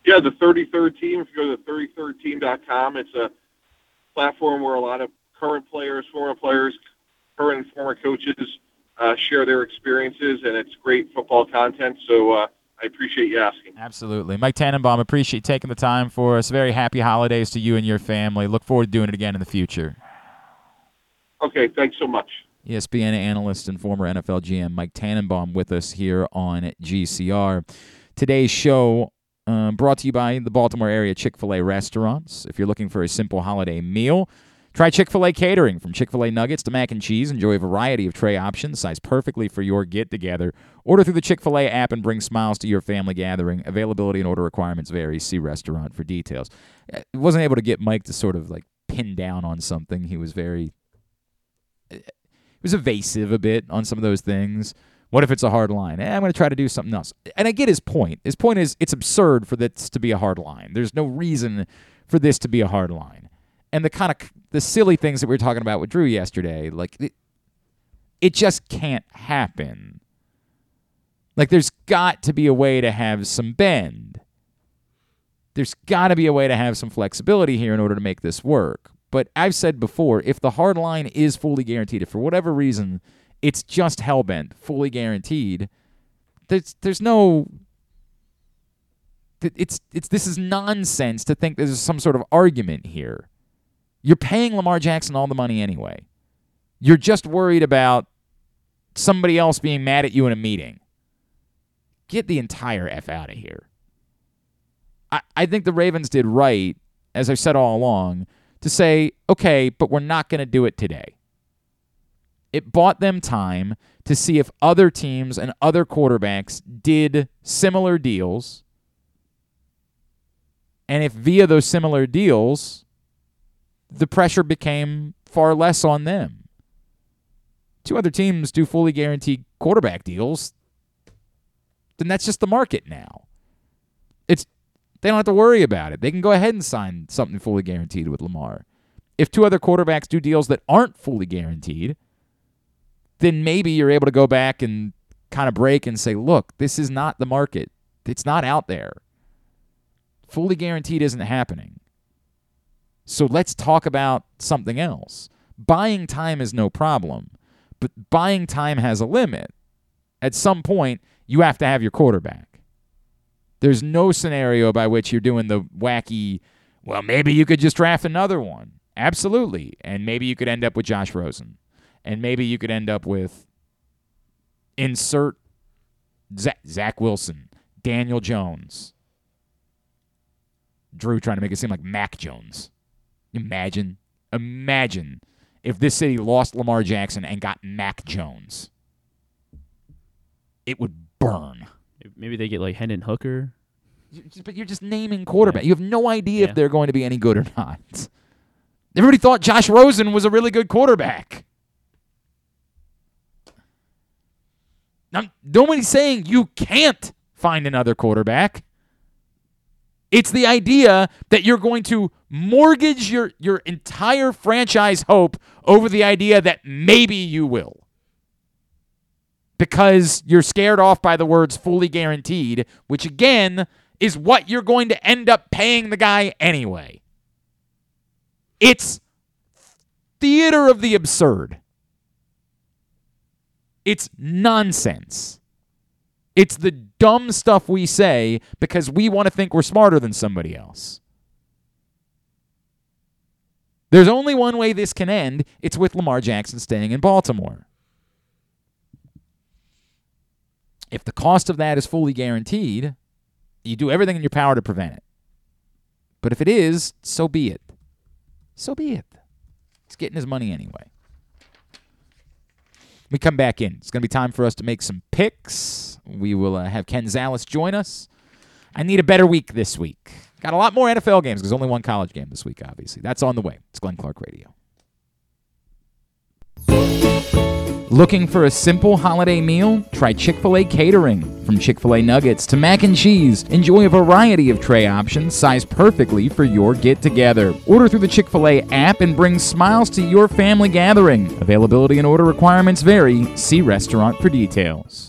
Yeah, the 33rd team, if you go to the 33rdteam.com, it's a platform where a lot of current players, former players, current and former coaches uh, share their experiences, and it's great football content. So uh, I appreciate you asking. Absolutely, Mike Tannenbaum. Appreciate taking the time for us. Very happy holidays to you and your family. Look forward to doing it again in the future. Okay, thanks so much. ESPN analyst and former NFL GM Mike Tannenbaum with us here on GCR. Today's show uh, brought to you by the Baltimore area Chick fil A restaurants. If you're looking for a simple holiday meal, try Chick fil A catering. From Chick fil A nuggets to mac and cheese, enjoy a variety of tray options sized perfectly for your get together. Order through the Chick fil A app and bring smiles to your family gathering. Availability and order requirements vary. See restaurant for details. I wasn't able to get Mike to sort of like pin down on something. He was very he was evasive a bit on some of those things. What if it's a hard line? Eh, I'm going to try to do something else. And I get his point. His point is it's absurd for this to be a hard line. There's no reason for this to be a hard line. And the kind of the silly things that we were talking about with Drew yesterday, like it, it just can't happen. Like there's got to be a way to have some bend. There's got to be a way to have some flexibility here in order to make this work. But I've said before, if the hard line is fully guaranteed, if for whatever reason it's just hellbent, fully guaranteed, there's there's no it's it's this is nonsense to think there's some sort of argument here. You're paying Lamar Jackson all the money anyway. You're just worried about somebody else being mad at you in a meeting. Get the entire F out of here. I, I think the Ravens did right, as I've said all along, to say, okay, but we're not going to do it today. It bought them time to see if other teams and other quarterbacks did similar deals. And if via those similar deals, the pressure became far less on them. Two other teams do fully guaranteed quarterback deals, then that's just the market now. It's they don't have to worry about it. They can go ahead and sign something fully guaranteed with Lamar. If two other quarterbacks do deals that aren't fully guaranteed, then maybe you're able to go back and kind of break and say, look, this is not the market. It's not out there. Fully guaranteed isn't happening. So let's talk about something else. Buying time is no problem, but buying time has a limit. At some point, you have to have your quarterback. There's no scenario by which you're doing the wacky, well, maybe you could just draft another one. Absolutely. And maybe you could end up with Josh Rosen. And maybe you could end up with insert Zach, Zach Wilson, Daniel Jones. Drew trying to make it seem like Mac Jones. Imagine, imagine if this city lost Lamar Jackson and got Mac Jones. It would burn. Maybe they get like Hendon Hooker. But you're just naming quarterback. You have no idea Yeah. if they're going to be any good or not. Everybody thought Josh Rosen was a really good quarterback. Now, nobody's saying you can't find another quarterback. It's the idea that you're going to mortgage your, your entire franchise hope over the idea that maybe you will. Because you're scared off by the words fully guaranteed, which again is what you're going to end up paying the guy anyway. It's theater of the absurd. It's nonsense. It's the dumb stuff we say because we want to think we're smarter than somebody else. There's only one way this can end it's with Lamar Jackson staying in Baltimore. If the cost of that is fully guaranteed, you do everything in your power to prevent it. But if it is, so be it. So be it. He's getting his money anyway. We come back in. It's going to be time for us to make some picks. We will uh, have Ken Zales join us. I need a better week this week. Got a lot more NFL games because only one college game this week, obviously. That's on the way. It's Glenn Clark Radio. Looking for a simple holiday meal? Try Chick fil A catering. From Chick fil A nuggets to mac and cheese, enjoy a variety of tray options sized perfectly for your get together. Order through the Chick fil A app and bring smiles to your family gathering. Availability and order requirements vary. See restaurant for details.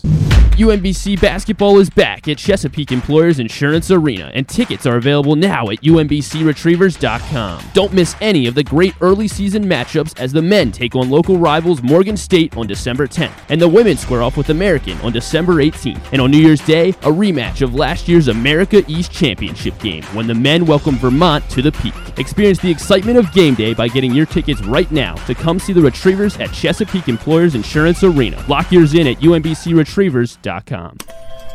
UMBC basketball is back at Chesapeake Employers Insurance Arena, and tickets are available now at UMBCRetrievers.com. Don't miss any of the great early season matchups as the men take on local rivals Morgan State on December 10th, and the women square off with American on December 18th. And on New Year's Day, a rematch of last year's America East Championship game when the men welcome Vermont to the peak. Experience the excitement of game day by getting your tickets right now to come see the Retrievers at Chesapeake Employers Insurance Arena. Lock yours in at UMBCRetrievers.com.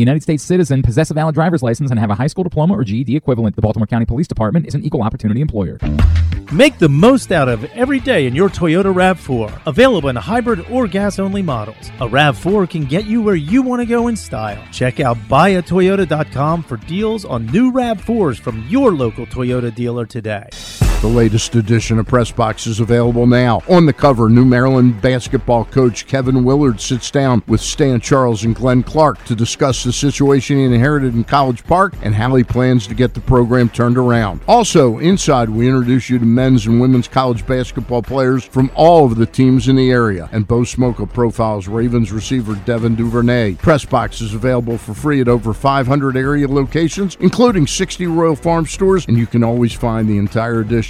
United States citizen, possess a valid driver's license, and have a high school diploma or GED equivalent. The Baltimore County Police Department is an equal opportunity employer. Make the most out of every day in your Toyota RAV4. Available in hybrid or gas only models. A RAV4 can get you where you want to go in style. Check out buyatoyota.com for deals on new RAV4s from your local Toyota dealer today. The latest edition of Press Box is available now. On the cover, New Maryland basketball coach Kevin Willard sits down with Stan Charles and Glenn Clark to discuss the situation he inherited in College Park and how he plans to get the program turned around. Also, inside, we introduce you to men's and women's college basketball players from all of the teams in the area. And Bo Smolka profiles Ravens receiver Devin Duvernay. Press Box is available for free at over 500 area locations, including 60 Royal Farm stores, and you can always find the entire edition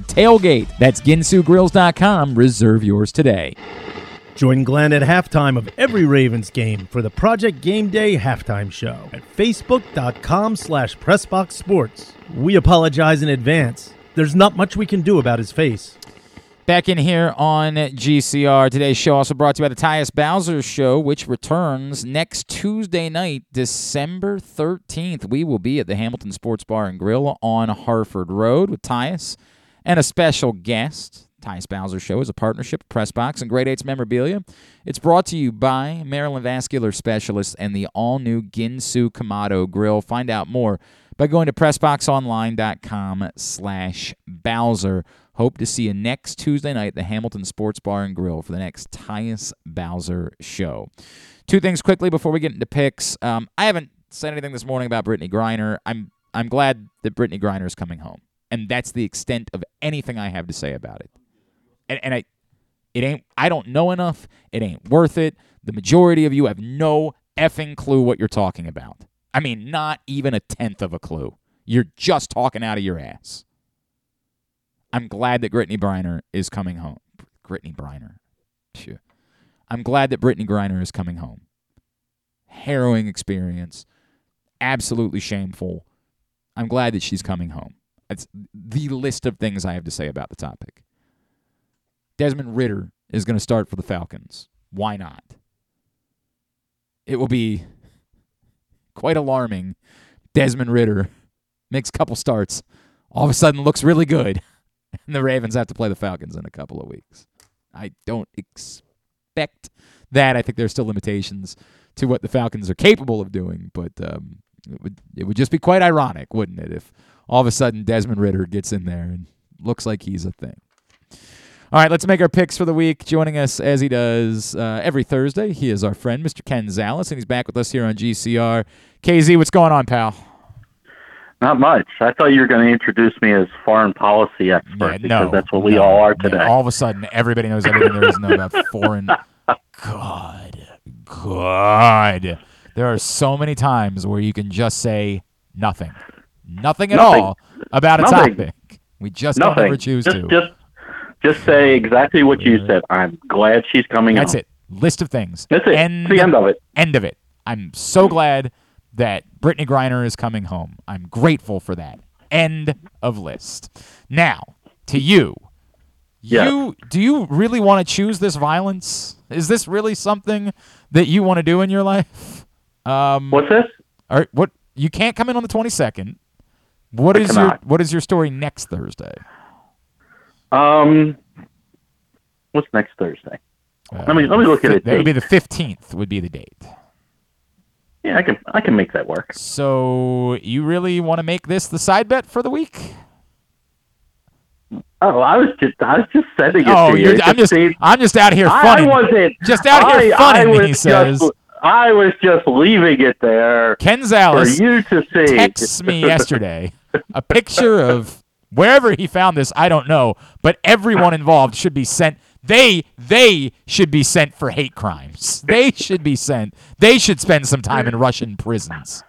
TAILGATE. That's ginsugrills.com. Reserve yours today. Join Glenn at halftime of every Ravens game for the Project Game Day halftime show at facebook.com slash pressboxsports. We apologize in advance. There's not much we can do about his face. Back in here on GCR. Today's show also brought to you by the Tyus Bowser Show, which returns next Tuesday night, December 13th. We will be at the Hamilton Sports Bar and Grill on Harford Road with Tyus and a special guest. Tyus Bowser Show is a partnership of Pressbox and Great Eights Memorabilia. It's brought to you by Maryland Vascular Specialists and the all-new Ginsu Kamado Grill. Find out more by going to PressBoxOnline.com slash Bowser. Hope to see you next Tuesday night at the Hamilton Sports Bar and Grill for the next Tyus Bowser show. Two things quickly before we get into picks. Um, I haven't said anything this morning about Brittney Griner. I'm I'm glad that Brittney Griner is coming home, and that's the extent of anything I have to say about it. And, and I, it ain't. I don't know enough. It ain't worth it. The majority of you have no effing clue what you're talking about. I mean, not even a tenth of a clue. You're just talking out of your ass. I'm glad that Brittney Griner is coming home. Brittney Griner. Phew. I'm glad that Brittney Griner is coming home. Harrowing experience. Absolutely shameful. I'm glad that she's coming home. That's the list of things I have to say about the topic. Desmond Ridder is going to start for the Falcons. Why not? It will be quite alarming. Desmond Ridder makes a couple starts, all of a sudden looks really good, and the Ravens have to play the Falcons in a couple of weeks. I don't expect that. I think there's still limitations to what the Falcons are capable of doing, but um, it would it would just be quite ironic, wouldn't it, if all of a sudden Desmond Ridder gets in there and looks like he's a thing. All right, let's make our picks for the week. Joining us as he does uh, every Thursday, he is our friend, Mr. Ken Zales, and he's back with us here on GCR. KZ, what's going on, pal? Not much. I thought you were going to introduce me as foreign policy expert Yeah, because no, that's what we no, all are today. All of a sudden, everybody knows everything there is to know about foreign. God, God, there are so many times where you can just say nothing, nothing at Nothing. all about a Nothing. topic. We just Nothing. don't ever choose just, to. Just, just say exactly what you said. I'm glad she's coming That's home. it. List of things. That's it. End, the end of it. End of it. I'm so glad that Brittney Griner is coming home. I'm grateful for that. End of list. Now, to you. You do you really want to choose this violence? Is this really something that you want to do in your life? Um, What's this? All right, what? You can't come in on the 22nd. What I is your. What is your story next Thursday? Um, what's next Thursday? let me let me look at it. That would be the 15th. Would be the date. Yeah, I can I can make that work. So you really want to make this the side bet for the week? Oh, I was just I was just sending it Oh, to you. I'm just I'm just out here I wasn't just out here I- funning. I was he just- says. I was just leaving it there Ken Zales for you to see. texts me yesterday a picture of wherever he found this. I don't know, but everyone involved should be sent. They they should be sent for hate crimes. They should be sent. They should spend some time in Russian prisons.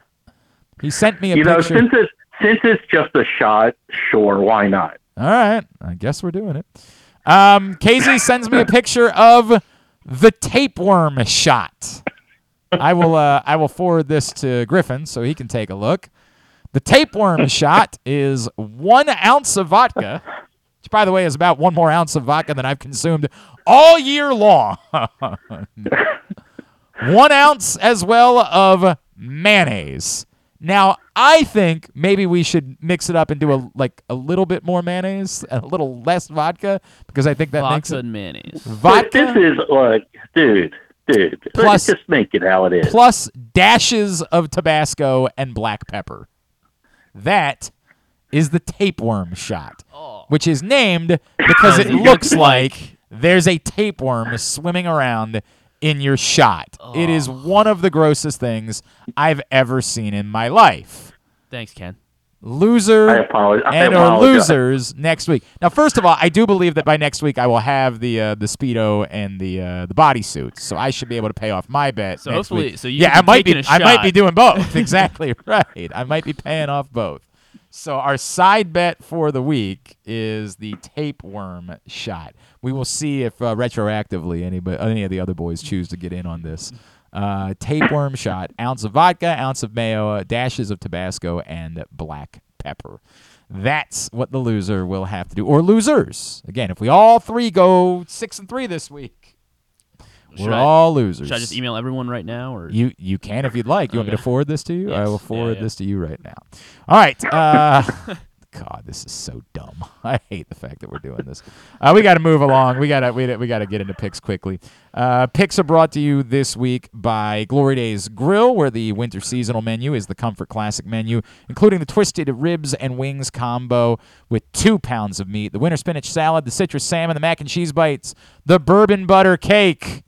He sent me a picture. you know, picture. since it's since it's just a shot, sure, why not? All right, I guess we're doing it. Um, KZ sends me a picture of the tapeworm shot. I will uh, I will forward this to Griffin so he can take a look. The tapeworm shot is one ounce of vodka, which by the way is about one more ounce of vodka than I've consumed all year long. one ounce as well of mayonnaise. Now I think maybe we should mix it up and do a like a little bit more mayonnaise and a little less vodka because I think that makes Vodka it and mayonnaise. vodka This is like, dude, dude. Plus- let's just make it how it is. plus dashes of Tabasco and black pepper. That is the tapeworm shot, oh. which is named because it looks like there's a tapeworm swimming around in your shot. It is oh. one of the grossest things I've ever seen in my life. Thanks, Ken. Loser I apologize. I and or losers next week. Now, first of all, I do believe that by next week I will have the uh, the speedo and the uh, the bodysuits, so I should be able to pay off my bet. So next hopefully- week. so you yeah, I might be in a I might be doing both. exactly right. I might be paying off both. So our side bet for the week is the tapeworm shot. We will see if uh, retroactively any any of the other boys choose to get in on this. Uh, tapeworm shot, ounce of vodka, ounce of mayo, dashes of Tabasco, and black pepper. That's what the loser will have to do, or losers. Again, if we all three go six and three this week, Should we're I- all losers. Should I just email everyone right now, or You you can if you'd like. You want me to forward this to you? I Yes. will Yeah, forward yeah. this to you right now. All right. Uh, God, this is so dumb. I hate the fact that we're doing this. Uh, we got to move along. We got to we, we got to get into picks quickly. Uh, picks are brought to you this week by Glory Days Grill, where the winter seasonal menu is the Comfort Classic menu, including the twisted ribs and wings combo with two pounds of meat, the winter spinach salad, the citrus salmon, the mac and cheese bites, the bourbon butter cake.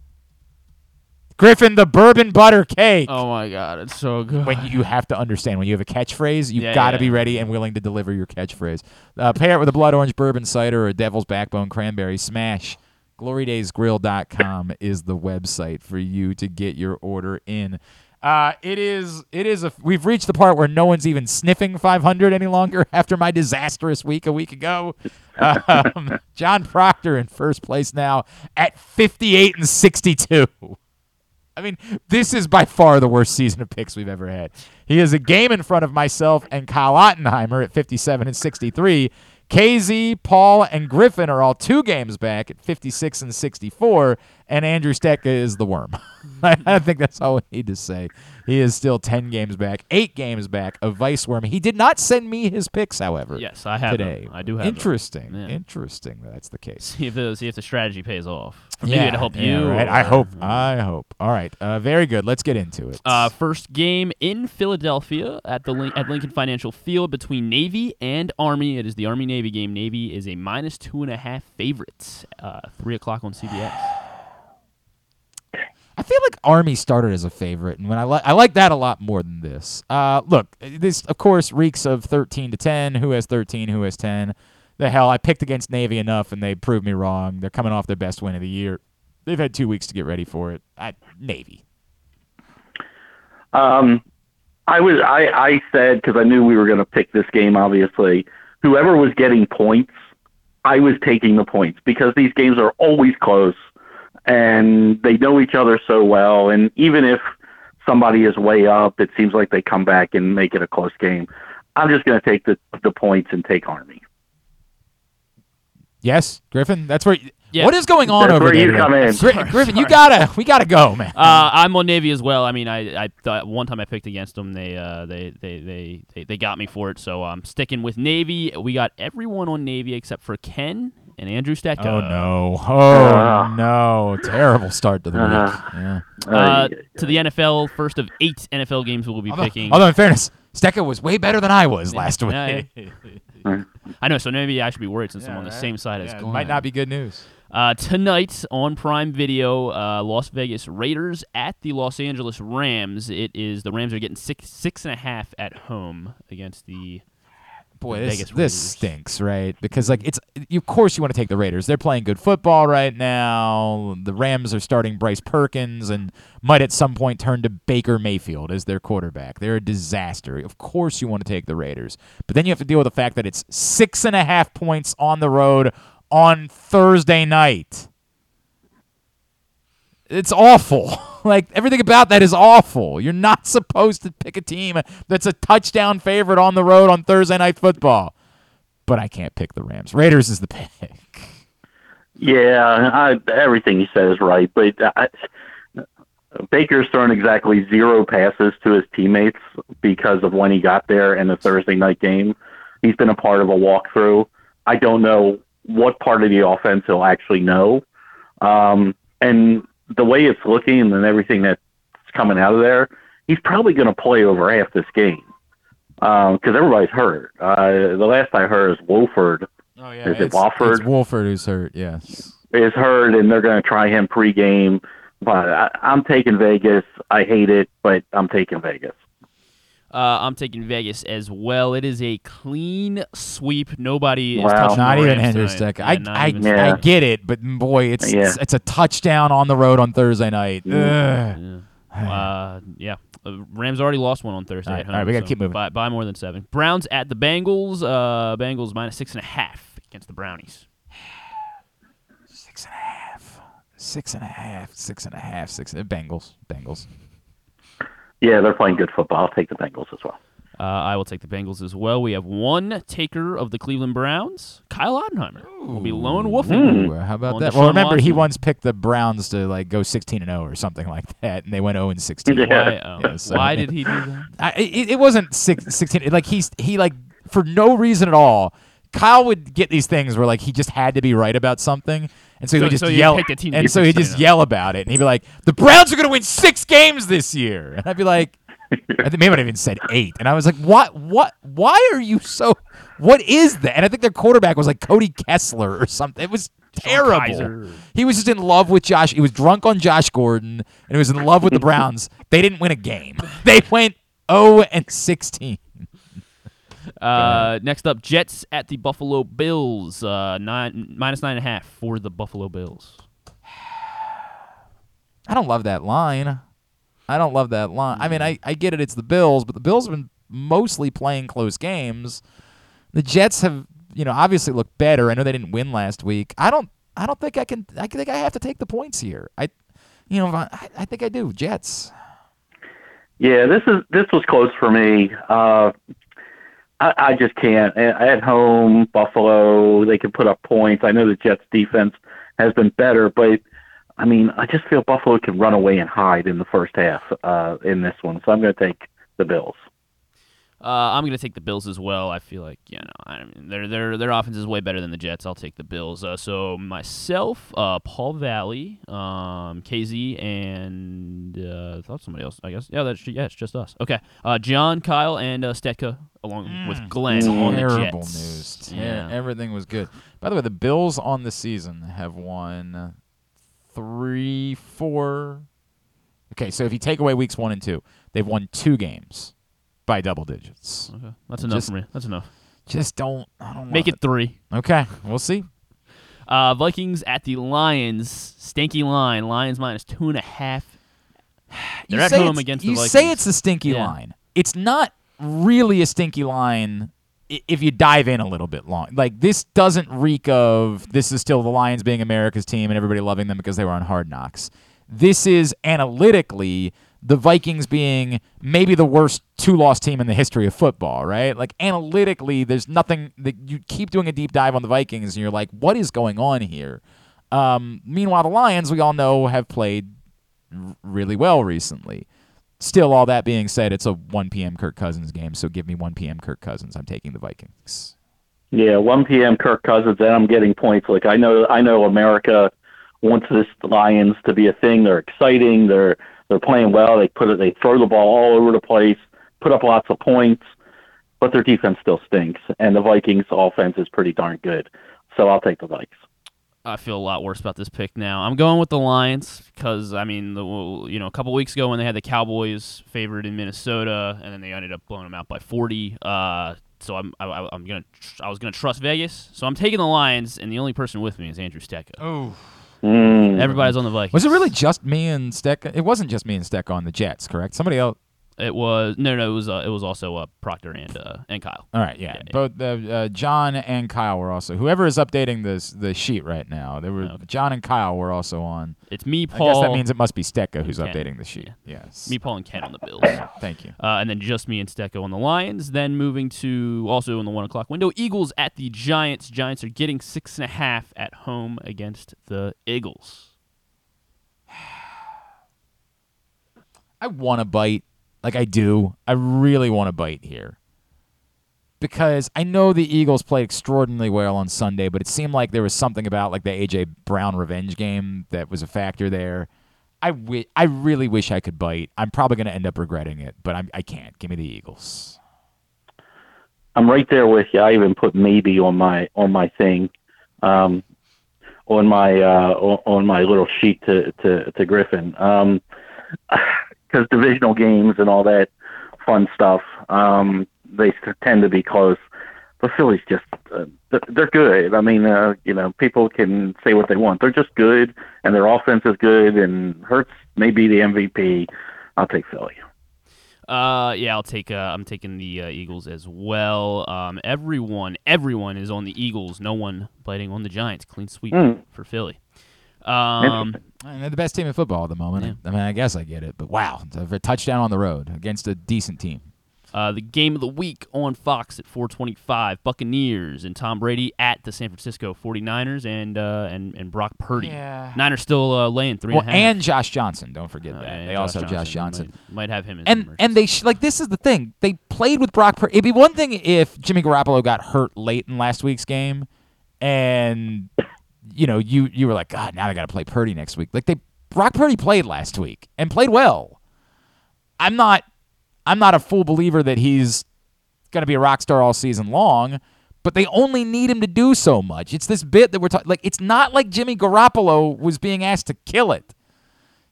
Griffin, the bourbon butter cake. Oh my god, it's so good. When you have to understand when you have a catchphrase, you've Yeah, got to yeah. be ready and willing to deliver your catchphrase. Uh, pair it with a blood orange bourbon cider or a devil's backbone cranberry smash. GloryDaysGrill.com is the website for you to get your order in. Uh, it is. It is a. We've reached the part where no one's even sniffing 500 any longer after my disastrous week a week ago. Um, John Proctor in first place now at 58 and 62. I mean, this is by far the worst season of picks we've ever had. He is a game in front of myself and Kyle Ottenheimer at 57 and 63. KZ, Paul, and Griffin are all two games back at 56 and 64, and Andrew Stecka is the worm. I think that's all we need to say. He is still 10 games back, eight games back of Vice Worm. He did not send me his picks, however. Yes, I have them. today. I do have them. Interesting. Yeah. Interesting. that That's the case. see if the see if the strategy pays off. Maybe to help yeah, you. Right. I hope. I hope. All right. Uh, very good. Let's get into it. Uh, first game in Philadelphia at the Lin- at Lincoln Financial Field between Navy and Army. It is the Army Navy game. Navy is a minus two and a half favorite. Uh, Three o'clock on CBS. I feel like Army started as a favorite, and when I like I like that a lot more than this. Uh, look, this of course reeks of thirteen to ten. Who has thirteen? Who has ten? The hell, I picked against Navy enough, and they proved me wrong. They're coming off their best win of the year. They've had two weeks to get ready for it. I, Navy. Um, I was I I said because I knew we were going to pick this game. Obviously, whoever was getting points, I was taking the points because these games are always close, and they know each other so well. And even if somebody is way up, it seems like they come back and make it a close game. I'm just going to take the the points and take Army. Yes, Griffin. That's where. Yeah. What is going on That's over where there? you today? come in. Gri- Sorry, Griffin, you gotta. We gotta go, man. Uh, I'm on Navy as well. I mean, I I thought one time I picked against them. They uh they they they they, they got me for it. So I'm sticking with Navy. We got everyone on Navy except for Ken and Andrew Stecka. oh no! Oh no! Terrible start to the week. Yeah. Uh, to the NFL, first of eight NFL games we'll be Although, picking. although in fairness, Stecca was way better than I was last week. Yeah, I know, so maybe I should be worried since I'm on the same side as Yeah, it Glenn. might not be good news. Uh, tonight on Prime Video, uh, Las Vegas Raiders at the Los Angeles Rams. It is the Rams are getting six six and a half at home against the Boy, this, Vegas this Raiders. stinks, right? Because like it's of course you want to take the Raiders. They're playing good football right now. The Rams are starting Bryce Perkins and might at some point turn to Baker Mayfield as their quarterback. They're a disaster. Of course you want to take the Raiders, but then you have to deal with the fact that it's six and a half points on the road on Thursday night. It's awful. Like everything about that is awful. You're not supposed to pick a team that's a touchdown favorite on the road on Thursday night football. But I can't pick the Rams. Raiders is the pick. Yeah, I, everything you said is right, but I, Baker's thrown exactly zero passes to his teammates because of when he got there in the Thursday night game. He's been a part of a walkthrough. I don't know what part of the offense he'll actually know. Um, and the way it's looking and everything that's coming out of there, he's probably going to play over half this game because everybody's hurt. Uh, the last I heard is Wolford. Oh yeah, Is it it's, Wofford? It's Wolford who's hurt. Yes. is hurt and they're going to try him pregame. But I, I'm taking Vegas. I hate it, but I'm taking Vegas. Uh, I'm taking Vegas as well. It is a clean sweep. Nobody is Wow. touching Not the even Rams Hendry Yeah, I I, even- I get it, but boy, it's, Yeah. it's it's a touchdown on the road on Thursday night. Yeah. Uh, yeah. Rams already lost one on Thursday All right, at home. all right, we gotta so keep moving. By, by more than seven. Browns at the Bengals. Uh, Bengals minus six and a half against the Brownies. Six and a half. Six and a half. Six and a half. Six. Bengals. Bengals. Yeah, they're playing good football. I'll take the Bengals as well. Uh, I will take the Bengals as well. We have one taker of the Cleveland Browns. Kyle Ottenheimer will be lone wolfing. Ooh, how about that? Deshaun Well, remember he once picked the Browns to like go 16 and 0 or something like that, and they went 0 and 16. Why, oh, Yeah, so- why did he do that? I, it, it wasn't six, 16. Like he's he like for no reason at all. Kyle would get these things where like he just had to be right about something, and so he So- would just so yell, and so he'd just yell about it, and he'd be like, "The Browns are going to win six games this year," and I'd be like, I think maybe I even said eight, and I was like, "What? What? Why are you so? What is that?" And I think their quarterback was like Cody Kessler or something. It was terrible. He was just in love with Josh. He was drunk on Josh Gordon, and he was in love with the Browns. they didn't win a game. They went 0 and 16. Uh, next up, Jets at the Buffalo Bills. Uh, nine minus nine and a half for the Buffalo Bills. I don't love that line. I don't love that line. I mean, I, I get it. It's the Bills, but the Bills have been mostly playing close games. The Jets have, you know, obviously looked better. I know they didn't win last week. I don't. I don't think I can. I think I have to take the points here. I, you know, I, I think I do. Jets. Yeah, this is this was close for me. Uh, I, I just can't. At home, Buffalo, they can put up points. I know the Jets' defense has been better, but I mean, I just feel Buffalo can run away and hide in the first half uh, in this one. So I'm going to take the Bills. Uh, I'm gonna take the Bills as well. I feel like you know, I mean, their their their offense is way better than the Jets. I'll take the Bills. Uh, so myself, uh, Paul Valle, um, KZ, and uh, I thought somebody else. I guess yeah, that's yeah, it's just us. Okay, uh, John, Kyle, and uh, Stetka along with Glenn on the Terrible Jets. news. Ter- Yeah. Everything was good. By the way, the Bills on the season have won three, four. Okay, so if you take away weeks one and two, they've won two games by double digits. Okay, that's enough Just- for me. That's enough. Just don't. I don't Make love it three. Okay, we'll see. Uh, Vikings at the Lions. Stinky line. Lions minus two and a half. They're You at say home it's- against you the Vikings. say it's a stinky Yeah. line. It's not really a stinky line if you dive in a little bit long. Like this doesn't reek of this is still the Lions being America's team and everybody loving them because they were on Hard Knocks. This is analytically the Vikings being maybe the worst two-loss team in the history of football, right? Like analytically, there's nothing that you keep doing a deep dive on the Vikings and you're like, what is going on here? Um, meanwhile, the Lions, we all know, have played really well recently. Still, all that being said, it's a 1 p.m. Kirk Cousins game, so give me 1 p.m. Kirk Cousins. I'm taking the Vikings. Yeah, 1 p.m. Kirk Cousins, and I'm getting points. Like I know, I know America wants this Lions to be a thing. They're exciting. They're they're playing well. They put it. They throw the ball all over the place, put up lots of points, but their defense still stinks. And the Vikings' offense is pretty darn good. So I'll take the Vikes. I feel a lot worse about this pick now. I'm going with the Lions because I mean, the you know, a couple weeks ago when they had the Cowboys favored in Minnesota, and then they ended up blowing them out by 40. Uh, so I'm I, I- I'm gonna I was gonna trust Vegas, so I'm taking the Lions, and the only person with me is Andrew Stetka. Oh. Mm. Everybody's on the Vikings. Was it really just me and Steck? It wasn't just me and Steck on the Jets, correct? Somebody else. It was no, no. It was uh, it was also uh, Proctor and uh, and Kyle. All right, yeah. Both uh, uh, John and Kyle were also. Whoever is updating this the sheet right now, there were John and Kyle were also on. It's me, I guess Paul, that means it must be Stetka who's Ken. updating the sheet. Yes. Me, Paul, and Ken on the Bills. Thank you. Uh, and then just me and Stetka on the Lions. Then moving to also in the one o'clock window, Eagles at the Giants. Giants are getting six and a half at home against the Eagles. I want to bite. Like I do. I really want to bite here. Because I know the Eagles played extraordinarily well on Sunday, but it seemed like there was something about like the AJ Brown revenge game that was a factor there. I wi- I really wish I could bite. I'm probably going to end up regretting it, but I'm, I can't. Give me the Eagles. I'm right there with you. I even put maybe on my on my thing, um, on my uh, on my little sheet to to, to Griffin, um, because divisional games and all that fun stuff, um, they tend to be close. But Philly's just uh, they're- good. I mean, uh, you know, people can say what they want. They're just good, and their offense is good. And Hurts may be the MVP. I'll take Philly. Uh, yeah, I'll take. Uh, I'm taking the uh, Eagles as well. Um, everyone, everyone is on the Eagles. No one biting on the Giants. Clean sweep Mm. for Philly. Um, And they're the best team in football at the moment. I mean, I guess I get it, but wow, it's a touchdown on the road against a decent team. Uh, the game of the week on Fox at 425, Buccaneers and Tom Brady at the San Francisco 49ers and uh, and, and Brock Purdy. Yeah. Niners still uh, laying three Well, and a half. and Josh Johnson. Don't forget Uh, that. and they also have Josh Johnson. Might, might have him as and and they sh- like this is the thing. They played with Brock Purdy. It'd be one thing if Jimmy Garoppolo got hurt late in last week's game, and you know you you were like, God, now they got to play Purdy next week. Like they Brock Purdy played last week and played well. I'm not I'm not a full believer that he's going to be a rock star all season long, but they only need him to do so much. It's this bit that we're talking like it's not like Jimmy Garoppolo was being asked to kill it.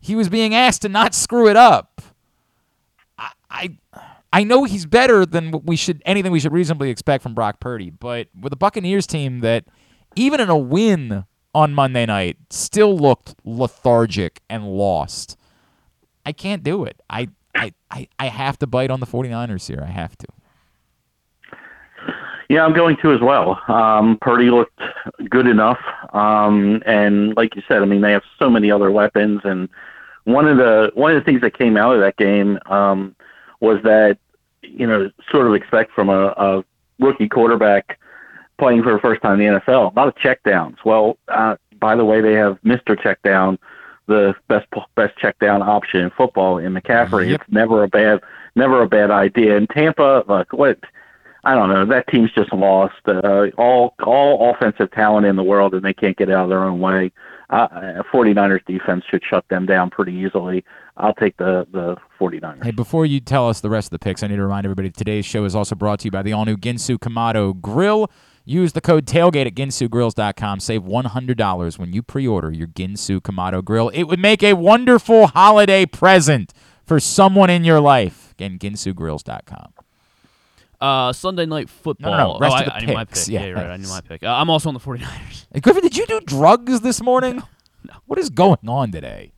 He was being asked to not screw it up. I I, I know he's better than what we should anything we should reasonably expect from Brock Purdy, but with a Buccaneers team that even in a win on Monday night still looked lethargic and lost. I can't do it. I I, I, I have to bite on the 49ers here. I have to. Yeah, I'm going to as well. Um, Purdy looked good enough, um, and like you said, I mean they have so many other weapons. And one of the one of the things that came out of that game um, was that you know sort of expect from a, a rookie quarterback playing for the first time in the NFL, a lot of checkdowns. Well, uh, by the way, they have Mister Checkdown, the best best checkdown option in football in McCaffrey. Yep. It's never a bad never a bad idea. And Tampa, like what I don't know. That team's just lost uh, all all offensive talent in the world, and they can't get out of their own way. Uh, 49ers defense should shut them down pretty easily. I'll take the the 49ers. Hey, before you tell us the rest of the picks, I need to remind everybody today's show is also brought to you by the all new Ginsu Kamado Grill. Use the code tailgate at ginsugrills.com. Save $100 when you pre order your Ginsu Kamado Grill. It would make a wonderful holiday present for someone in your life. Again, ginsugrills.com. Uh, Sunday night football. No, no, no, rest oh, of I, the I need my picks. pick. Yeah. Right. I need my pick. Uh, I'm also on the 49ers. Hey, Griffin, did you do drugs this morning? No. What is going on today?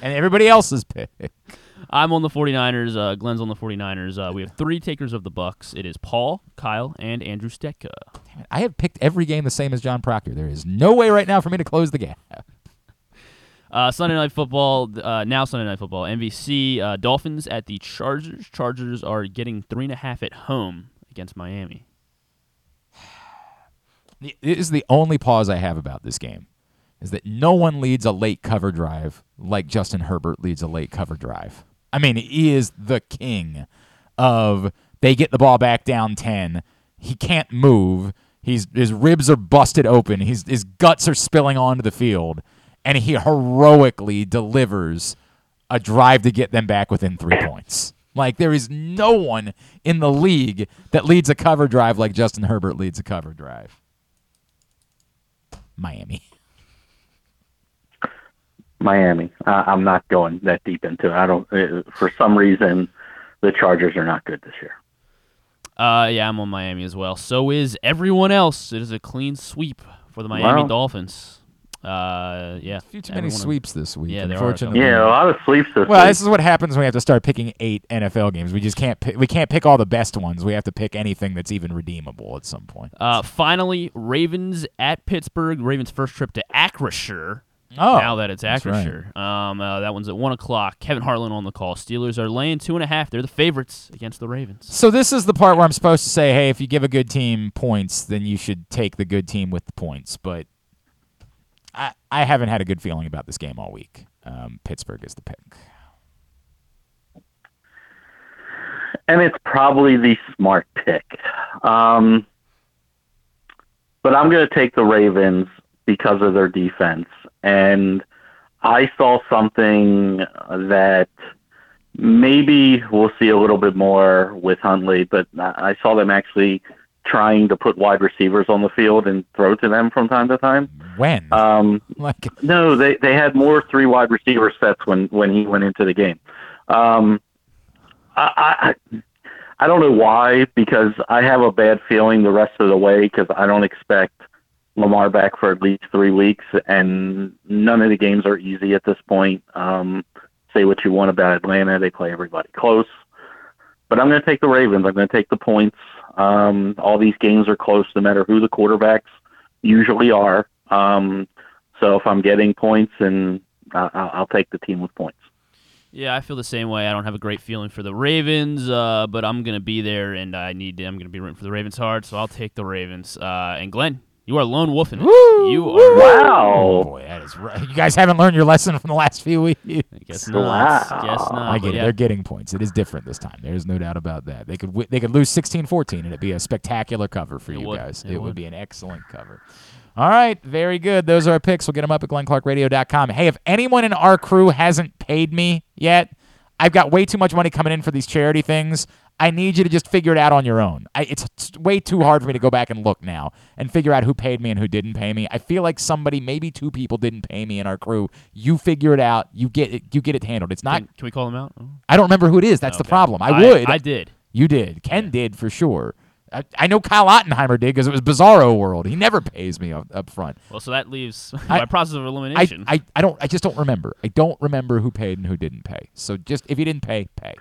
And everybody else's pick. I'm on the 49ers. Uh, Glenn's on the 49ers. Uh, we have three takers of the Bucks. It is Paul, Kyle, and Andrew Stetka. I have picked every game the same as John Proctor. There is no way right now for me to close the gap. Uh, Sunday night football. Uh, now Sunday night football. NBC, uh, Dolphins at the Chargers. Chargers are getting three and a half at home against Miami. It is the only pause I have about this game is that no one leads a late cover drive like Justin Herbert leads a late cover drive. I mean, he is the king of they get the ball back down 10. He can't move. He's his ribs are busted open. His his guts are spilling onto the field and he heroically delivers a drive to get them back within 3 points. Like there is no one in the league that leads a cover drive like Justin Herbert leads a cover drive. Miami. Miami. Uh, I'm not going that deep into it. I don't. Uh, for some reason, the Chargers are not good this year. Uh, yeah, I'm on Miami as well. So is everyone else. It is a clean sweep for the Miami Wow. Dolphins. Uh, yeah. A few too many everyone- sweeps this week. Yeah, there are. unfortunately. Yeah, a lot of sleeps this Well, week. this is what happens when we have to start picking eight NFL games. We just can't pick, we can't pick all the best ones. We have to pick anything that's even redeemable at some point. Uh, finally, Ravens at Pittsburgh. Ravens' first trip to Acrisure. Oh, now that it's that's right. Acrisure. Um, uh, that one's at one o'clock. Kevin Harlan on the call. Steelers are laying two and a half. They're the favorites against the Ravens. So this is the part where I'm supposed to say, hey, if you give a good team points, then you should take the good team with the points. But I I haven't had a good feeling about this game all week. Um, Pittsburgh is the pick. and it's probably the smart pick. Um, but I'm going to take the Ravens because of their defense. And I saw something that maybe we'll see a little bit more with Huntley, but I saw them actually trying to put wide receivers on the field and throw to them from time to time. When? Um, like no, they they had more three wide receiver sets when when he went into the game. Um, I, I I don't know why because I have a bad feeling the rest of the way because I don't expect Lamar back for at least three weeks, and none of the games are easy at this point. Um, say what you want about Atlanta, they play everybody close. but I'm going to take the Ravens. I'm going to take the points. Um, all these games are close, no matter who the quarterbacks usually are. Um, so if I'm getting points, and I'll take the team with points. Yeah, I feel the same way. I don't have a great feeling for the Ravens, uh, but I'm gonna be there, and I need. To, I'm gonna be rooting for the Ravens hard, so I'll take the Ravens. Uh, and Glenn, you are lone wolfing it. You are wow. Oh, boy, that is right. You guys haven't learned your lesson from the last few weeks. Guess not. Guess not. I get it. yeah. They're getting points. It is different this time. There's no doubt about that. They could wi- they could lose 16-14 and it'd be a spectacular cover for It you would. guys. It It, would. would. be an excellent cover. All right, very good. Those are our picks. We'll get them up at glennclarkradio.com. Hey, if anyone in our crew hasn't paid me yet, I've got way too much money coming in for these charity things. I need you to just figure it out on your own. I, it's, it's way too hard for me to go back and look now and figure out who paid me and who didn't pay me. I feel like somebody, maybe two people, didn't pay me in our crew. You figure it out. You get it. You get it handled. It's not. Can, can we call them out? I don't remember who it is. That's the problem. I, I- would. I did. You did. Ken did for sure. I, I know Kyle Ottenheimer did because it was Bizarro World. He never pays me up, up front. Well, so that leaves I- by process of I, elimination. I, I don't I just don't remember. I don't remember who paid and who didn't pay. So just if you didn't pay, pay.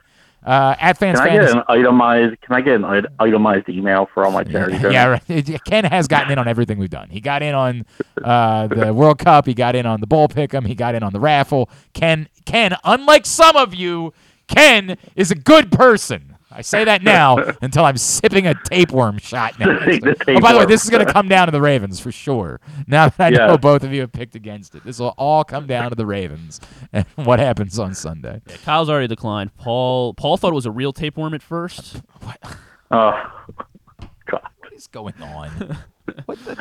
Uh, at fans Can I get Fantasy- an itemized? Can I get an itemized email for all my charity? yeah, right. Ken has gotten in on everything we've done. He got in on uh, the World Cup. He got in on the bull pick'em. He got in on the raffle. Ken, Ken, unlike some of you, Ken is a good person. I say that now until I'm sipping a tapeworm shot now. The oh, by the way, this is going to come down to the Ravens for sure. Now that I Yeah. know both of you have picked against it, this will all come down to the Ravens and what happens on Sunday. Yeah, Kyle's already declined. Paul Paul thought it was a real tapeworm at first. What? Oh, God. What is going on? what the?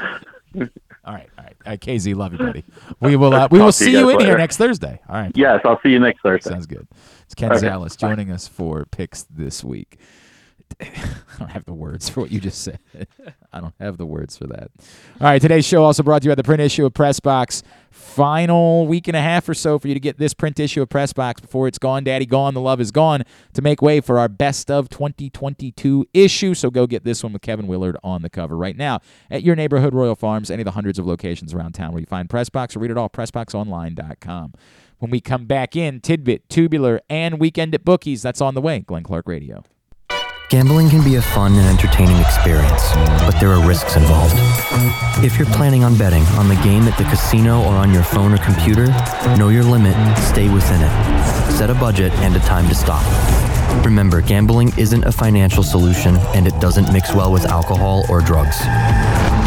All right, all right. Uh, KZ, love you, buddy. We will. Uh, we will Talk to you see you guys in here next Thursday. All right. Yes, I'll see you next Thursday. Sounds good. It's Ken Okay, Zales joining us for picks this week. I don't have the words for what you just said. I don't have the words for that. All right, today's show also brought to you by the print issue of Press Box. Final week and a half or so for you to get this print issue of Press Box before it's gone, Daddy gone, the love is gone to make way for our best of 2022 issue. So go get this one with Kevin Willard on the cover right now at your neighborhood Royal Farms, any of the hundreds of locations around town where you find Press Box or read it all, PressBoxOnline.com. When we come back in, Tidbit, Tubular, and Weekend at Bookies, that's on the way. Glenn Clark Radio. Gambling can be a fun and entertaining experience, but there are risks involved. If you're planning on betting on the game at the casino or on your phone or computer, know your limit, stay within it. Set a budget and a time to stop. Remember, gambling isn't a financial solution and it doesn't mix well with alcohol or drugs.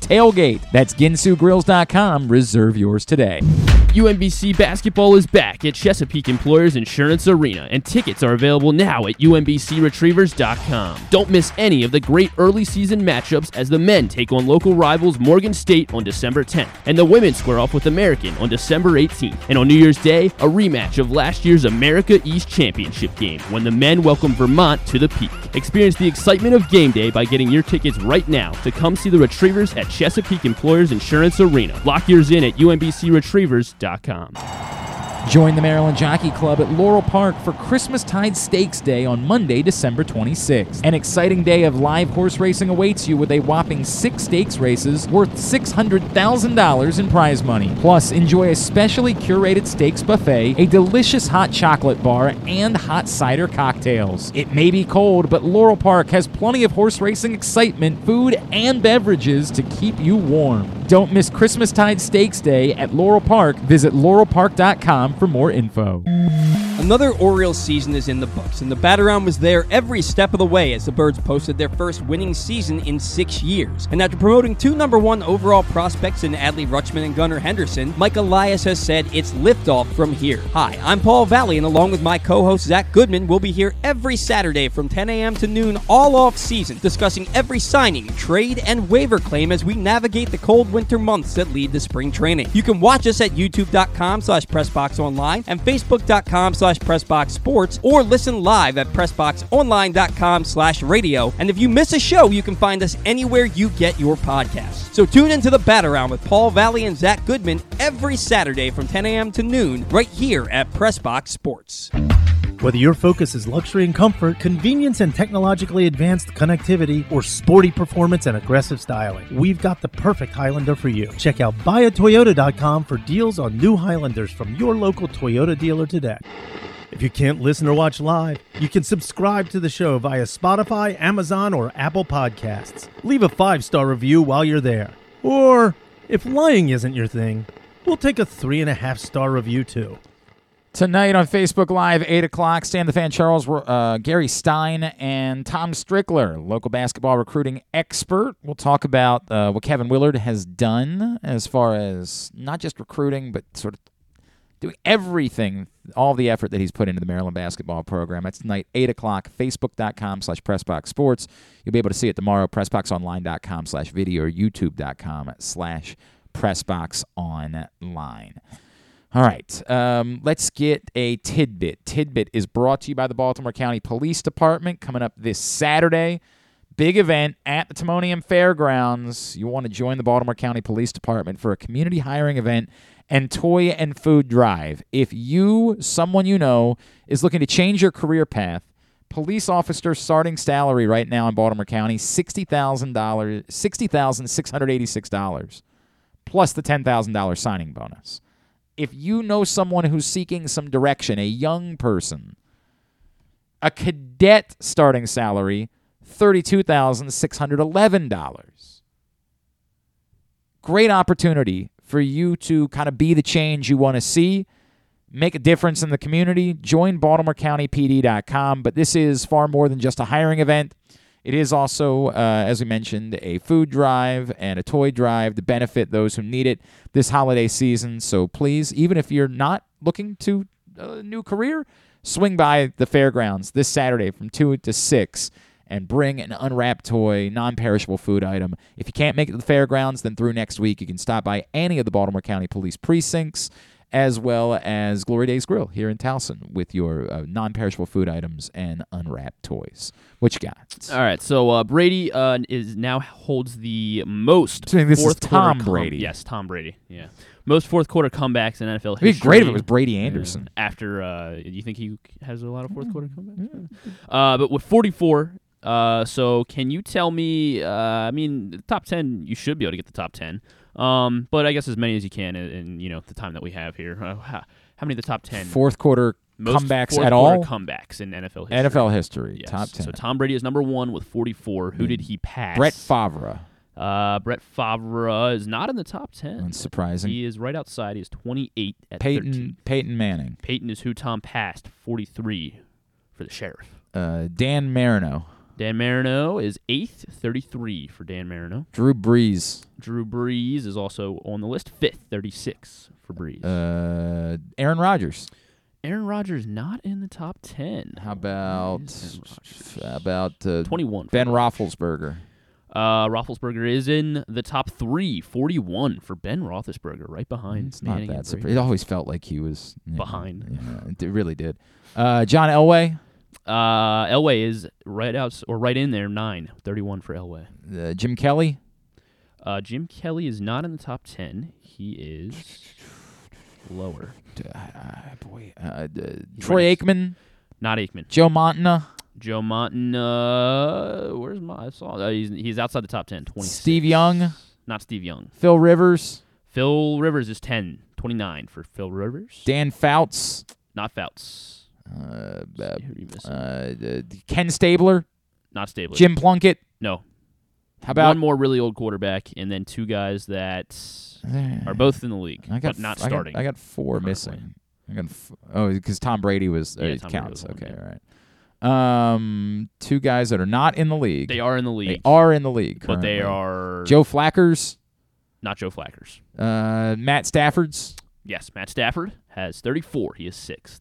TAILGATE. That's ginsugrills.com. Reserve yours today. UMBC basketball is back at Chesapeake Employers Insurance Arena, and tickets are available now at UMBCRetrievers.com. Don't miss any of the great early season matchups as the men take on local rivals Morgan State on December 10th, and the women square off with American on December 18th. And on New Year's Day, a rematch of last year's America East Championship game when the men welcome Vermont to the peak. Experience the excitement of game day by getting your tickets right now to come see the Retrievers at Chesapeake Employers Insurance Arena. Lock yours in at UMBCRetrievers.com. Join the Maryland Jockey Club at Laurel Park for Christmastide Stakes Day on Monday, December 26th. An exciting day of live horse racing awaits you with a whopping six stakes races worth $600,000 in prize money. Plus, enjoy a specially curated stakes buffet, a delicious hot chocolate bar, and hot cider cocktails. It may be cold, but Laurel Park has plenty of horse racing excitement, food, and beverages to keep you warm. Don't miss Christmastide Stakes Day at Laurel Park. Visit laurelpark.com for more info. Another Orioles season is in the books, and the Bat-Around was there every step of the way as the Birds posted their first winning season in six years. And after promoting two number one overall prospects in Adley Rutschman and Gunnar Henderson, Mike Elias has said it's liftoff from here. Hi, I'm Paul Valle, and along with my co-host Zach Goodman, we'll be here every Saturday from 10 a.m. to noon all off season, discussing every signing, trade, and waiver claim as we navigate the cold winter months that lead to spring training. You can watch us at youtube.com slash pressboxonline and facebook.com slash pressboxsports or listen live at pressboxonline.com slash radio. And if you miss a show, you can find us anywhere you get your podcasts. So tune into the Bat Around with Paul Valle and Zach Goodman every Saturday from 10 a.m. to noon right here at Pressbox Sports. Whether your focus is luxury and comfort, convenience and technologically advanced connectivity, or sporty performance and aggressive styling, we've got the perfect Highlander for you. Check out buyatoyota.com for deals on new Highlanders from your local Toyota dealer today. If you can't listen or watch live, you can subscribe to the show via Spotify, Amazon, or Apple Podcasts. Leave a five star review while you're there. Or, if lying isn't your thing, we'll take a three and a half star review too. Tonight on Facebook Live, 8 o'clock, Stan the Fan Charles, uh, Gary Stein, and Tom Strickler, local basketball recruiting expert. We'll talk about uh, what Kevin Willard has done as far as not just recruiting, but sort of doing everything, all the effort that he's put into the Maryland basketball program. That's tonight, 8 o'clock, facebook.com slash pressboxsports. You'll be able to see it tomorrow, pressboxonline.com slash video or youtube.com slash pressboxonline. All right, um, let's get a tidbit. Tidbit is brought to you by the Baltimore County Police Department coming up this Saturday. Big event at the Timonium Fairgrounds. You want to join the Baltimore County Police Department for a community hiring event and toy and food drive. If you, someone you know, is looking to change your career path, police officer starting salary right now in Baltimore County sixty thousand dollars, sixty thousand six hundred eighty-six dollars, plus the ten thousand dollars signing bonus if you know someone who's seeking some direction, a young person, a cadet starting salary, $32,611. Great opportunity for you to kind of be the change you want to see, make a difference in the community. Join BaltimoreCountyPD.com. But this is far more than just a hiring event. It is also, uh, as we mentioned, a food drive and a toy drive to benefit those who need it this holiday season. So please, even if you're not looking to a new career, swing by the fairgrounds this Saturday from 2 to 6 and bring an unwrapped toy, non perishable food item. If you can't make it to the fairgrounds, then through next week, you can stop by any of the Baltimore County Police precincts as well as Glory Days Grill here in Towson with your uh, non-perishable food items and unwrapped toys. What you got? All right, so uh, Brady uh, is now holds the most. So this is fourth Tom quarter com- Brady. yes, Tom Brady. Yeah, most fourth quarter comebacks in NFL It'd be history. great if it was Brady Anderson. after, uh, you think he has a lot of fourth quarter comebacks? Uh, but with 44. Uh, so can you tell me? Uh, I mean, top 10. You should be able to get the top 10. Um, but I guess as many as you can in, in you know the time that we have here. Uh, how, how many of the top 10 Fourth quarter most comebacks fourth at quarter all? comebacks in NFL history. NFL history, Yes. top 10. So Tom Brady is number one with 44. Who did he pass? Brett Favre. Uh, Brett Favre is not in the top 10. Unsurprising. He is right outside. He is 28 at Peyton 13. Peyton Manning. Peyton is who Tom passed, 43 for the Sheriff. Uh, Dan Marino. Dan Marino is eighth, 33 for Dan Marino. Drew Brees. Drew Brees is also on the list, fifth, 36 for Brees. Uh, Aaron Rodgers. Aaron Rodgers not in the top 10. How about how about uh, 21 Ben Roethlisberger. Uh, Roethlisberger is in the top three, 41 for Ben Roethlisberger, right behind. It's not Manning and that surprising. It always felt like he was know, Behind. yeah, it really did. Uh, John Elway. Uh, Elway is right out or right in there, nine, 31 for Elway. Uh, Jim Kelly. Uh, Jim Kelly is not in the top 10. He is lower. Uh, boy, uh, uh, Troy Aikman. Not Aikman. Joe Montana. Joe Monton. Uh, where's my? I saw. Uh, he's he's outside the top 10. 20. Steve Young. Not Steve Young. Phil Rivers. Phil Rivers is 10. 29 for Phil Rivers. Dan Fouts. Not Fouts. Uh, who are you missing? uh, uh, Ken Stabler. Not Stabler. Jim Plunkett. No. How about one more really old quarterback, and then two guys that are both in the league, I got but not I got- starting. I got four currently. missing. I'm gonna f- oh, because Tom Brady was uh, Yeah, it Tom Brady counts. was one, okay, all right. Um, two guys that are not in the league. They are in the league, They are in the league, But they currently. are Joe Flackers, not Joe Flackers. uh, Matt Stafford's. Yes, Matt Stafford has 34. He is sixth.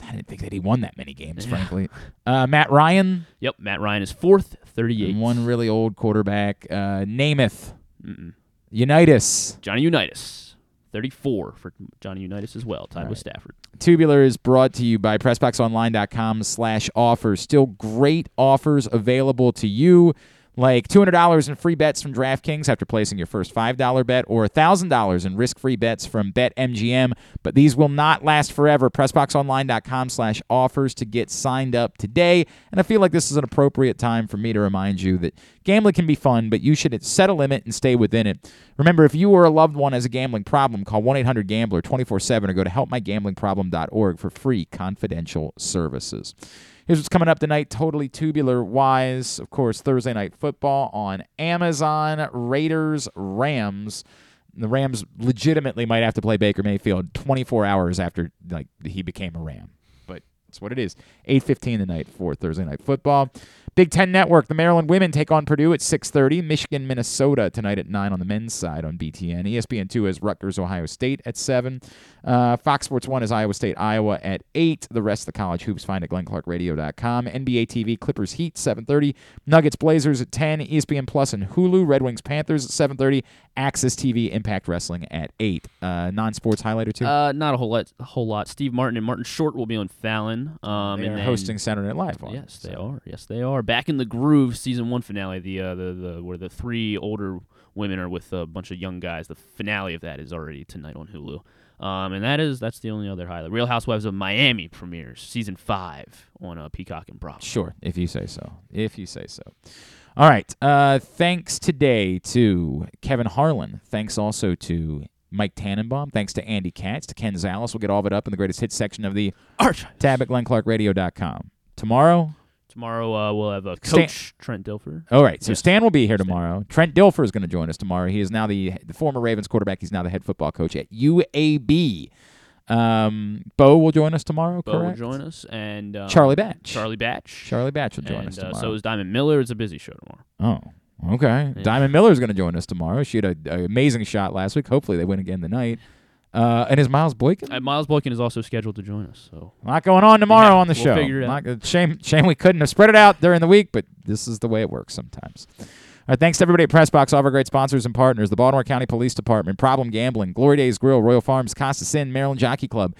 I didn't think that he won that many games, frankly. Uh, Matt Ryan, Yep, Matt Ryan is fourth, 38. and one really old quarterback. Uh, Namath, Mm-mm. Unitas. Johnny Unitas, 34 for Johnny Unitas as well, tied with. Stafford. Tubular is brought to you by PressBoxOnline.com slash offers. Still great offers available to you, like $200 in free bets from DraftKings after placing your first $5 bet or $1,000 in risk-free bets from BetMGM. But these will not last forever. PressBoxOnline.com slash offers to get signed up today. And I feel like this is an appropriate time for me to remind you that gambling can be fun, but you should set a limit and stay within it. Remember, if you or a loved one has a gambling problem, call 1-800-GAMBLER 24-7 or go to helpmygamblingproblem.org for free confidential services. Here's what's coming up tonight, totally tubular wise. Of course, Thursday night football on Amazon, Raiders, Rams. The Rams legitimately might have to play Baker Mayfield 24 hours after like he became a Ram. But that's what it is. 8:15 tonight for Thursday night football. Big Ten Network. The Maryland women take on Purdue at 6:30. Michigan, Minnesota tonight at nine on the men's side on BTN. ESPN two is Rutgers, Ohio State at seven. Uh, Fox Sports one is Iowa State, Iowa at eight. The rest of the college hoops find at GlennClarkRadio.com. NBA TV Clippers Heat 7:30. Nuggets Blazers at 10. ESPN Plus and Hulu. Red Wings Panthers at 7:30. AXS TV Impact Wrestling at eight. Uh, non-sports highlight or two. Uh, not a whole lot. A whole lot. Steve Martin and Martin Short will be on Fallon. Um, they and are then- hosting Saturday Night Live. On, Yes, they are. Yes, they are. Back in the groove, season one finale. The uh, the the where the three older women are with a bunch of young guys. The finale of that is already tonight on Hulu. Um, and that is that's the only other highlight. Real Housewives of Miami premieres season five on uh, Peacock and Bravo. Sure, if you say so. If you say so. All right. Uh, thanks today to Kevin Harlan. Thanks also to Mike Tannenbaum. Thanks to Andy Katz, to Ken Zales. We'll get all of it up in the greatest hits section of the Archives. tab at glennclarkradio.com. Tomorrow. Tomorrow uh, we'll have a Stan- coach Trent Dilfer. All right, so Yes. Stan will be here tomorrow. Trent Dilfer is going to join us tomorrow. He is now the the former Ravens quarterback. He's now the head football coach at UAB. Um, Bo will join us tomorrow. Bo will join us and um, Charlie Batch. Charlie Batch. Charlie Batch will join and, us uh, tomorrow. so is Diamond Miller. It's a busy show tomorrow. Oh, okay. Yeah. Diamond Miller is going to join us tomorrow. She had an amazing shot last week. Hopefully, they win again tonight. Uh, and is Miles Boykin? Uh, Miles Boykin is also scheduled to join us. So A lot going on tomorrow Yeah, on the we'll show. figure it out. Not- shame, shame we couldn't have spread it out during the week, but this is the way it works sometimes. Thanks to everybody at Pressbox, all of our great sponsors and partners: the Baltimore County Police Department, Problem Gambling, Glory Days Grill, Royal Farms, Costas Inn, Maryland Jockey Club,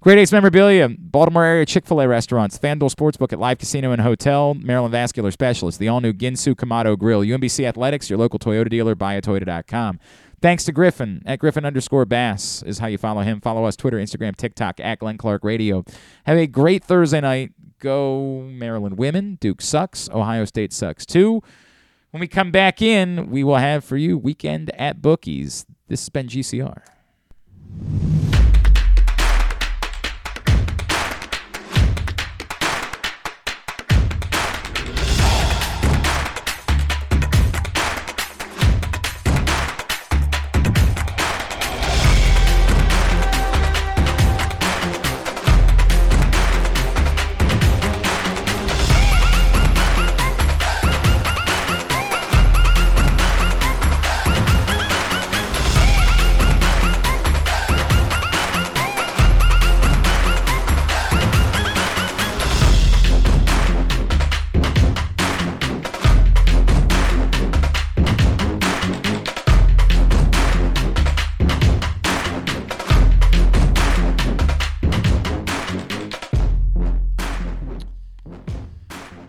Great Ace Memorabilia, Baltimore area Chick fil A restaurants, FanDuel Sportsbook at Live Casino and Hotel, Maryland Vascular Specialist, the all new Ginsu Kamado Grill, UMBC Athletics, your local Toyota dealer, buyatoyota.com. Thanks to Griffin at Griffin underscore Bass is how you follow him. Follow us Twitter, Instagram, TikTok at Glenn Clark Radio. Have a great Thursday night. Go Maryland women. Duke sucks. Ohio State sucks too. When we come back in, we will have for you weekend at bookies. This has been GCR.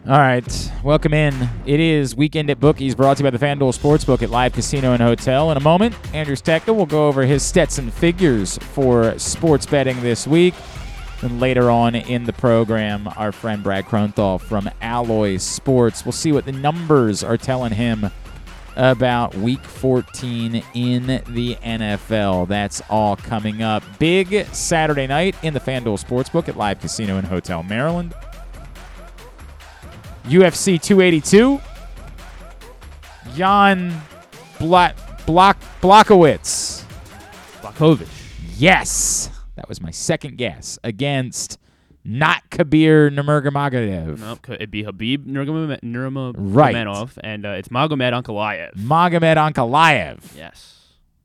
All right, welcome in. It is Weekend at Bookies brought to you by the FanDuel Sportsbook at Live Casino and Hotel. In a moment, Andrew Stetka will go over his Stetson figures for sports betting this week. And later on in the program, our friend Brad Kronthal from Alloy Sports. We'll see what the numbers are telling him about week 14 in the NFL. That's all coming up. Big Saturday night in the FanDuel Sportsbook at Live Casino and Hotel Maryland. UFC 282. Jan Bla- Block Blockowitz. Blakovic. Yes. That was my second guess against not Kabir Nurmagomedov. Nope, could- it'd be Khabib Nurmagomedov, Right. Nurmagomedov, and uh, it's Magomed Ankalaev. Magomed Ankalaev Yes.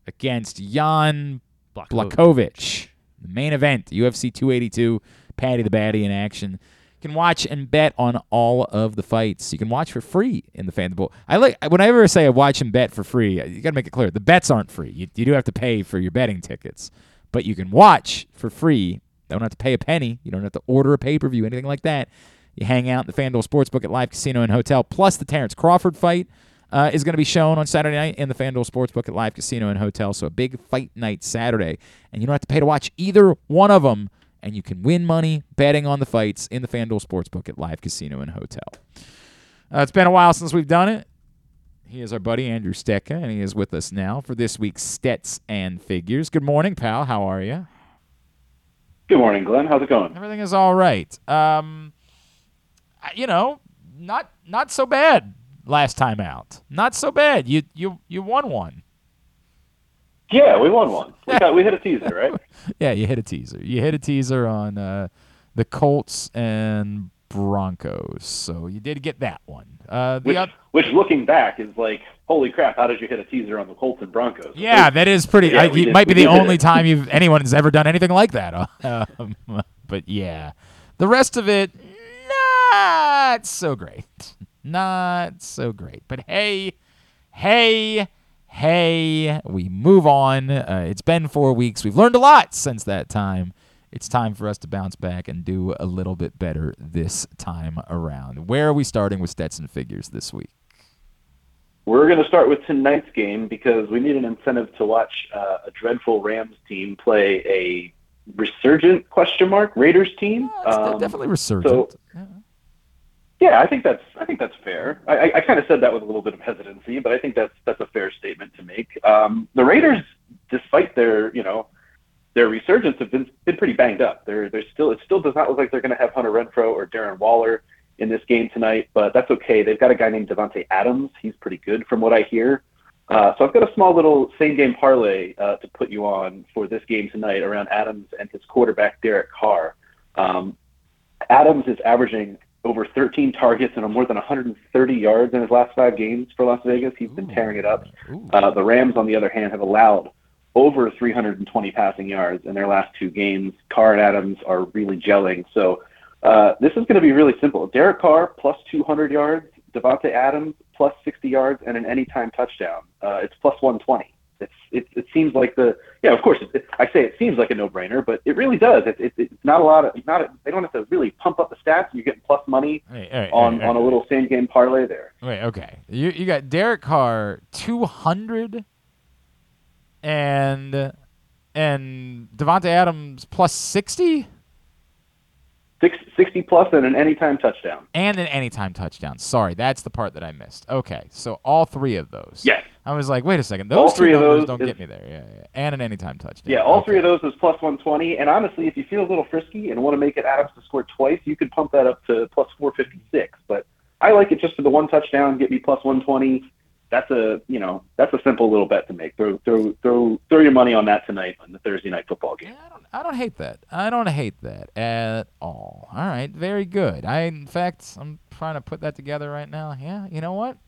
against Jan. Blachowicz. The main event, UFC 282, Paddy the Baddy in action. Can watch and bet on all of the fights. You can watch for free in the FanDuel. I like whenever I say I watch and bet for free. You got to make it clear the bets aren't free. You, you do have to pay for your betting tickets, but you can watch for free. Don't have to pay a penny. You don't have to order a pay per view, anything like that. You hang out in the FanDuel Sportsbook at Live Casino and Hotel. Plus, the Terrence Crawford fight uh, is going to be shown on Saturday night in the FanDuel Sportsbook at Live Casino and Hotel. So a big fight night Saturday, and you don't have to pay to watch either one of them, and you can win money betting on the fights in the FanDuel Sportsbook at Live Casino and Hotel. Uh, it's been a while since we've done it. He is our buddy Andrew Stetka, and he is with us now for this week's Stets and Figures. Good morning, pal. How are you? Good morning, Glenn. How's it going? Everything is all right. Um, you know, not not so bad last time out. Not so bad. You you you won one. Yeah, we won one. We got we hit a teaser, right? Yeah, you hit a teaser. You hit a teaser on uh, the Colts and Broncos. So you did get that one. Uh, Which, which, looking back, is like, holy crap! How did you hit a teaser on the Colts and Broncos? yeah, that is pretty. Yeah, I, did- might be the only time you've anyone has ever done anything like that. Um, but yeah, the rest of it not so great. Not so great. But hey, hey, hey, we move on. Uh, it's been four weeks. We've learned a lot since that time. It's time for us to bounce back and do a little bit better this time around. Where are we starting with Stetson figures this week? We're going to start with tonight's game because we need an incentive to watch uh, a dreadful Rams team play a resurgent question mark Raiders team. Um, Definitely resurgent. So, yeah, I think that's I think that's fair. I, I, kind of said that with a little bit of hesitancy, but I think that's that's a fair statement to make. Um, the Raiders, despite their you know their resurgence, have been been pretty banged up. They're they're still it still does not look like they're going to have Hunter Renfrow or Darren Waller in this game tonight, but that's okay. They've got a guy named Davante Adams. He's pretty good from what I hear. Uh, so I've got a small little same game parlay uh, to put you on for this game tonight around Adams and his quarterback Derek Carr. Um, Adams is averaging over 13 targets and more than 130 yards in his last five games for Las Vegas. He's been tearing it up. Uh, the Rams, on the other hand, have allowed over 320 passing yards in their last two games. Carr and Adams are really gelling. So uh, this is going to be really simple. Derek Carr plus 200 yards, Davante Adams plus 60 yards, and an anytime touchdown. Uh, it's plus 120. It's it, it seems like the yeah of course it, it, I say it seems like a no brainer but it really does it, it, it's not a lot of not a, they don't have to really pump up the stats you're getting plus money on hey, on a little same game parlay there Wait, okay. You you got Derek Carr two hundred and and Davante Adams plus sixty Six, 60 plus and an anytime touchdown and an anytime touchdown. Sorry, that's the part that I missed. Okay, so all three of those. Yes. I was like, wait a second, All those three two of those don't is- get me there. Yeah, yeah. And an anytime touchdown. yeah all three of those is plus 120 and honestly if you feel a little frisky and want to make it Adams to score twice you could pump that up to plus 456 but I like it just for the one touchdown get me plus 120 that's a you know that's a simple little bet to make throw throw throw throw your money on that tonight on the Thursday night football game i don't I don't hate that. I don't hate that at all. All right, very good. I, in fact, I'm trying to put that together right now. Yeah, you know what?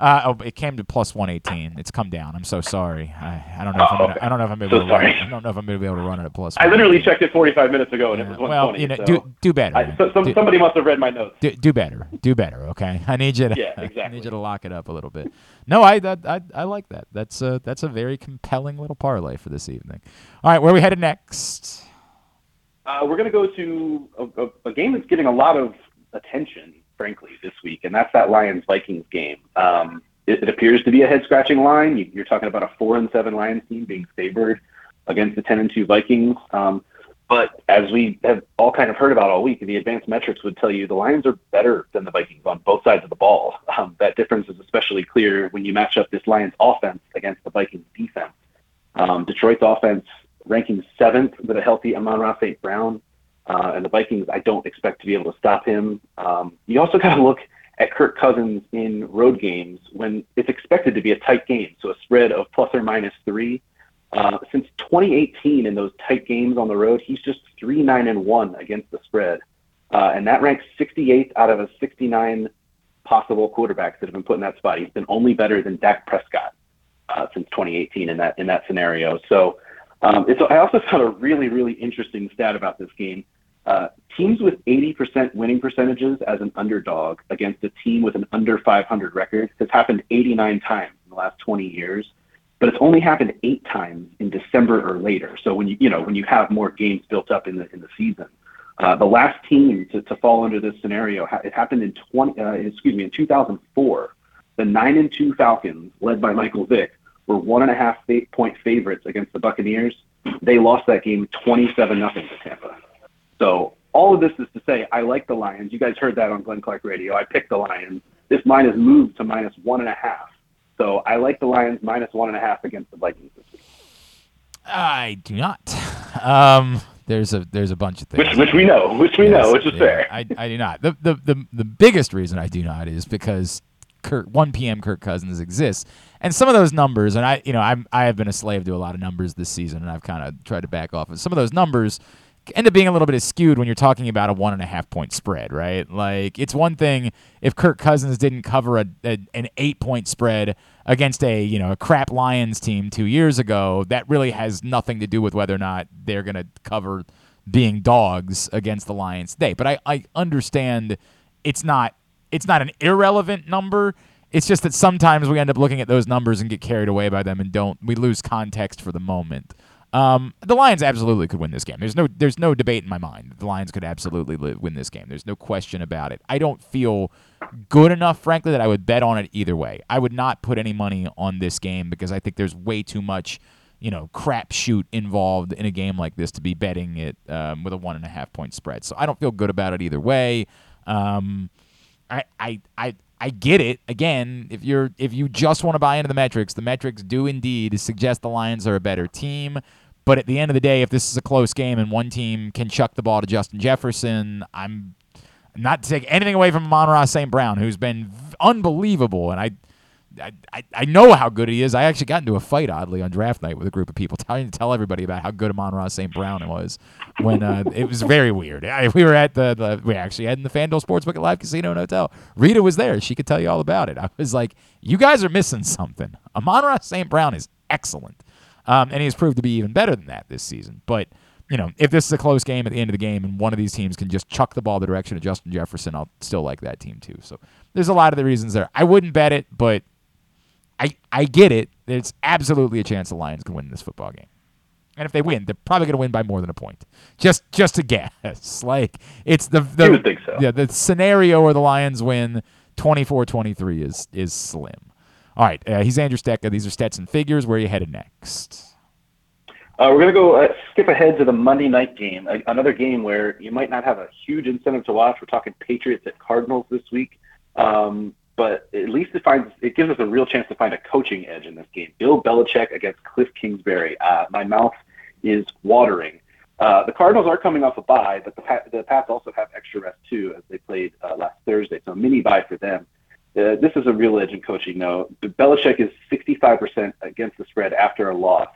Uh, oh, it came to plus 118. It's come down. I'm so sorry. I, I don't know if I'm Oh, gonna, I don't know if I'm so to sorry. it. I don't know if I'm gonna be able to run it at plus. I literally checked it 45 minutes ago and it was Well, you know, so do do better. I, so, some, Do- somebody must have read my notes do, do better. Do better. Okay. I need you to. Yeah, I exactly. need you to lock it up a little bit. No, I that, I I like that. That's a that's a very compelling little parlay for this evening. All right, where are we headed next? Uh, we're going to go to a, a, a game that's getting a lot of attention, frankly, this week, and that's that Lions Vikings game. Um, it, it appears to be a head scratching line. You, you're talking about a four and seven Lions team being favored against the ten and two Vikings. Um, but as we have all kind of heard about all week, the advanced metrics would tell you the Lions are better than the Vikings on both sides of the ball. Um, that difference is especially clear when you match up this Lions offense against the Vikings defense. Um, Detroit's offense ranking seventh with a healthy Amon-Ra St. Brown. Uh, and the Vikings, I don't expect to be able to stop him. Um, you also got to look at Kirk Cousins in road games when it's expected to be a tight game. So a spread of plus or minus three. Uh, since 2018, in those tight games on the road, he's just three nine and one against the spread, uh, and that ranks 68th out of a 69 possible quarterbacks that have been put in that spot. He's been only better than Dak Prescott uh, since 2018 in that in that scenario. So, um, it's, I also found a really really interesting stat about this game. Uh, teams with 80% winning percentages as an underdog against a team with an under 500 record has happened 89 times in the last 20 years but it's only happened eight times in December or later. So when you you know when you have more games built up in the in the season, uh, the last team to, to fall under this scenario it happened in 20 uh, excuse me in 2004. The nine and two Falcons, led by Michael Vick, were one and a half point favorites against the Buccaneers. They lost that game 27 nothing to Tampa. So all of this is to say, I like the Lions. You guys heard that on Glenn Clark Radio. I picked the Lions. This line has moved to minus one and a half. So I like the Lions minus one and a half against the Vikings this week. I do not. Um, there's a there's a bunch of things. Which, which we know, which we yes, know, which is yeah, fair. I, I do not. The, the the the biggest reason I do not is because Kirk, 1 p.m. Kirk Cousins exists, and some of those numbers, and I you know I'm I have been a slave to a lot of numbers this season, and I've kind of tried to back off of some of those numbers end up being a little bit skewed when you're talking about a one and a half point spread, right? Like it's one thing if Kirk Cousins didn't cover a, a, an eight point spread against a you know a crap Lions team two years ago. That really has nothing to do with whether or not they're going to cover being dogs against the Lions today. But I, I understand it's not it's not an irrelevant number. It's just that sometimes we end up looking at those numbers and get carried away by them and don't we lose context for the moment. Um, the Lions absolutely could win this game. There's no there's no debate in my mind. The Lions could absolutely win this game. There's no question about it. I don't feel good enough, frankly, that I would bet on it either way. I would not put any money on this game because I think there's way too much, you know, crapshoot involved in a game like this to be betting it um, with a one and a half point spread. So I don't feel good about it either way. Um, I I I. I get it. Again, if you're if you just want to buy into the metrics, the metrics do indeed suggest the Lions are a better team. But at the end of the day, if this is a close game and one team can chuck the ball to Justin Jefferson, I'm not to take anything away from Amon-Ra St. Brown, who's been unbelievable, and I. I, I know how good he is. I actually got into a fight oddly on draft night with a group of people, trying to tell everybody about how good Amon-Ra St. Brown was. When uh, it was very weird. I, we were at the, the we actually had in the FanDuel Sportsbook at Live Casino and Hotel. Rita was there; she could tell you all about it. I was like, "You guys are missing something." Amon-Ra St. Brown is excellent. Um, and he's proved to be even better than that this season. But, you know, if this is a close game at the end of the game and one of these teams can just chuck the ball the direction of Justin Jefferson, I'll still like that team too. So there's a lot of the reasons there. I wouldn't bet it, but I I get it. There's absolutely a chance the Lions can win this football game. And if they win, they're probably going to win by more than a point. Just just a guess. Like it's the the, you would think so. yeah, the scenario where the Lions win 24-23 is is slim. All right, uh, he's Andrew Stetka. These are stats and figures. Where are you headed next? Uh, we're going to go uh, skip ahead to the Monday night game, a- another game where you might not have a huge incentive to watch. We're talking Patriots at Cardinals this week, um, but at least it finds it gives us a real chance to find a coaching edge in this game. Bill Belichick against Cliff Kingsbury. Uh, my mouth is watering. Uh, the Cardinals are coming off a bye, but the, the Pats also have extra rest too, as they played uh, last Thursday, so mini bye for them. Uh, this is a real edge in coaching, though. Belichick is 65% against the spread after a loss,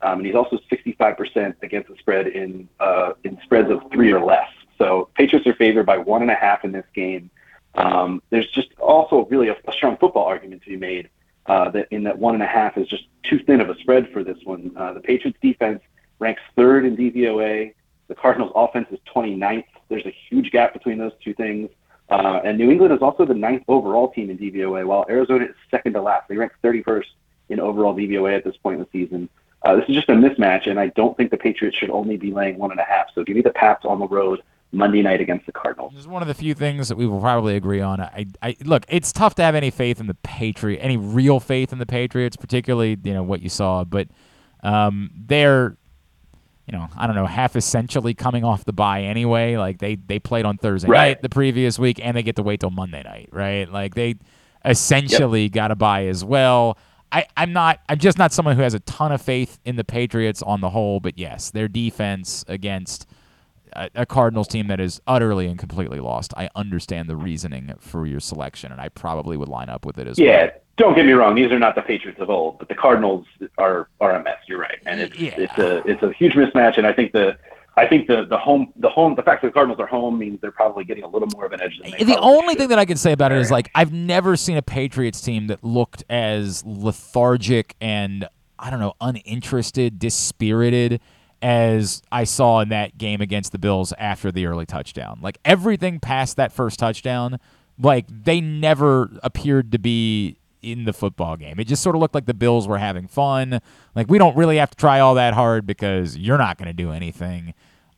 um, and he's also 65% against the spread in uh, in spreads of three or less. So Patriots are favored by one and a half in this game. Um, there's just also really a, a, strong football argument to be made uh, that in that one and a half is just too thin of a spread for this one. Uh, the Patriots defense ranks third in DVOA. The Cardinals offense is 29th. There's a huge gap between those two things. Uh, and New England is also the ninth overall team in DVOA, while Arizona is second to last. They rank 31st in overall DVOA at this point in the season. Uh, this is just a mismatch, and I don't think the Patriots should only be laying one and a half. So give me the Pats on the road Monday night against the Cardinals. This is one of the few things that we will probably agree on. I, I look, it's tough to have any faith in the Patriot, any real faith in the Patriots, particularly you know what you saw, but um, they're you know, I don't know, half essentially coming off the bye anyway. Like they they played on Thursday right. night the previous week, and they get to wait till Monday night, right? Like they essentially yep. got a bye as well. I, I'm not. I'm just not someone who has a ton of faith in the Patriots on the whole. But yes, their defense against a, a Cardinals team that is utterly and completely lost. I understand the reasoning for your selection, and I probably would line up with it as yeah. well. Yeah, don't get me wrong; these are not the Patriots of old, but the Cardinals are are a mess. You're right, and it's Yeah. it's a it's a huge mismatch. And I think the I think the the home the home the fact that the Cardinals are home means they're probably getting a little more of an edge than they The only thing that I can say about it is like I've never seen a Patriots team that looked as lethargic and I don't know uninterested, dispirited as I saw in that game against the Bills after the early touchdown. Like everything past that first touchdown, like they never appeared to be in the football game. It just sort of looked like the Bills were having fun. Like we don't really have to try all that hard because you're not going to do anything.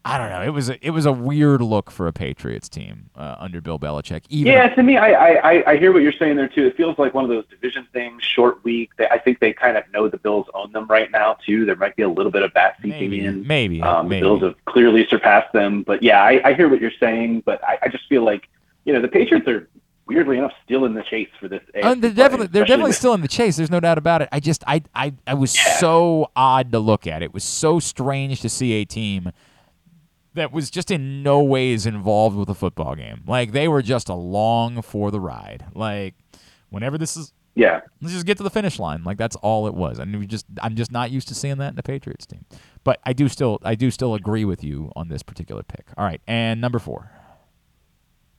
I don't know. It was a, it was a weird look for a Patriots team uh, under Bill Belichick. Even yeah, to me, I, I I- hear what you're saying there too. It feels like one of those division things, short week. They, I think they kind of know the Bills own them right now too. There might be a little bit of bat seeking in. maybe, Um, maybe. The Bills have clearly surpassed them, but yeah, I, I hear what you're saying. But I, I just feel like you know the Patriots are weirdly enough still in the chase for this. Uh, they're definitely they're definitely still in the chase. There's no doubt about it. I just I I, I was so odd to look at. It was so strange to see a team that was just in no ways involved with the football game. Like they were just along for the ride. Like whenever this is Yeah. let's just get to the finish line. Like that's all it was. And we just I'm just not used to seeing that in the Patriots team. But I do still I do still agree with you on this particular pick. All right, and number four.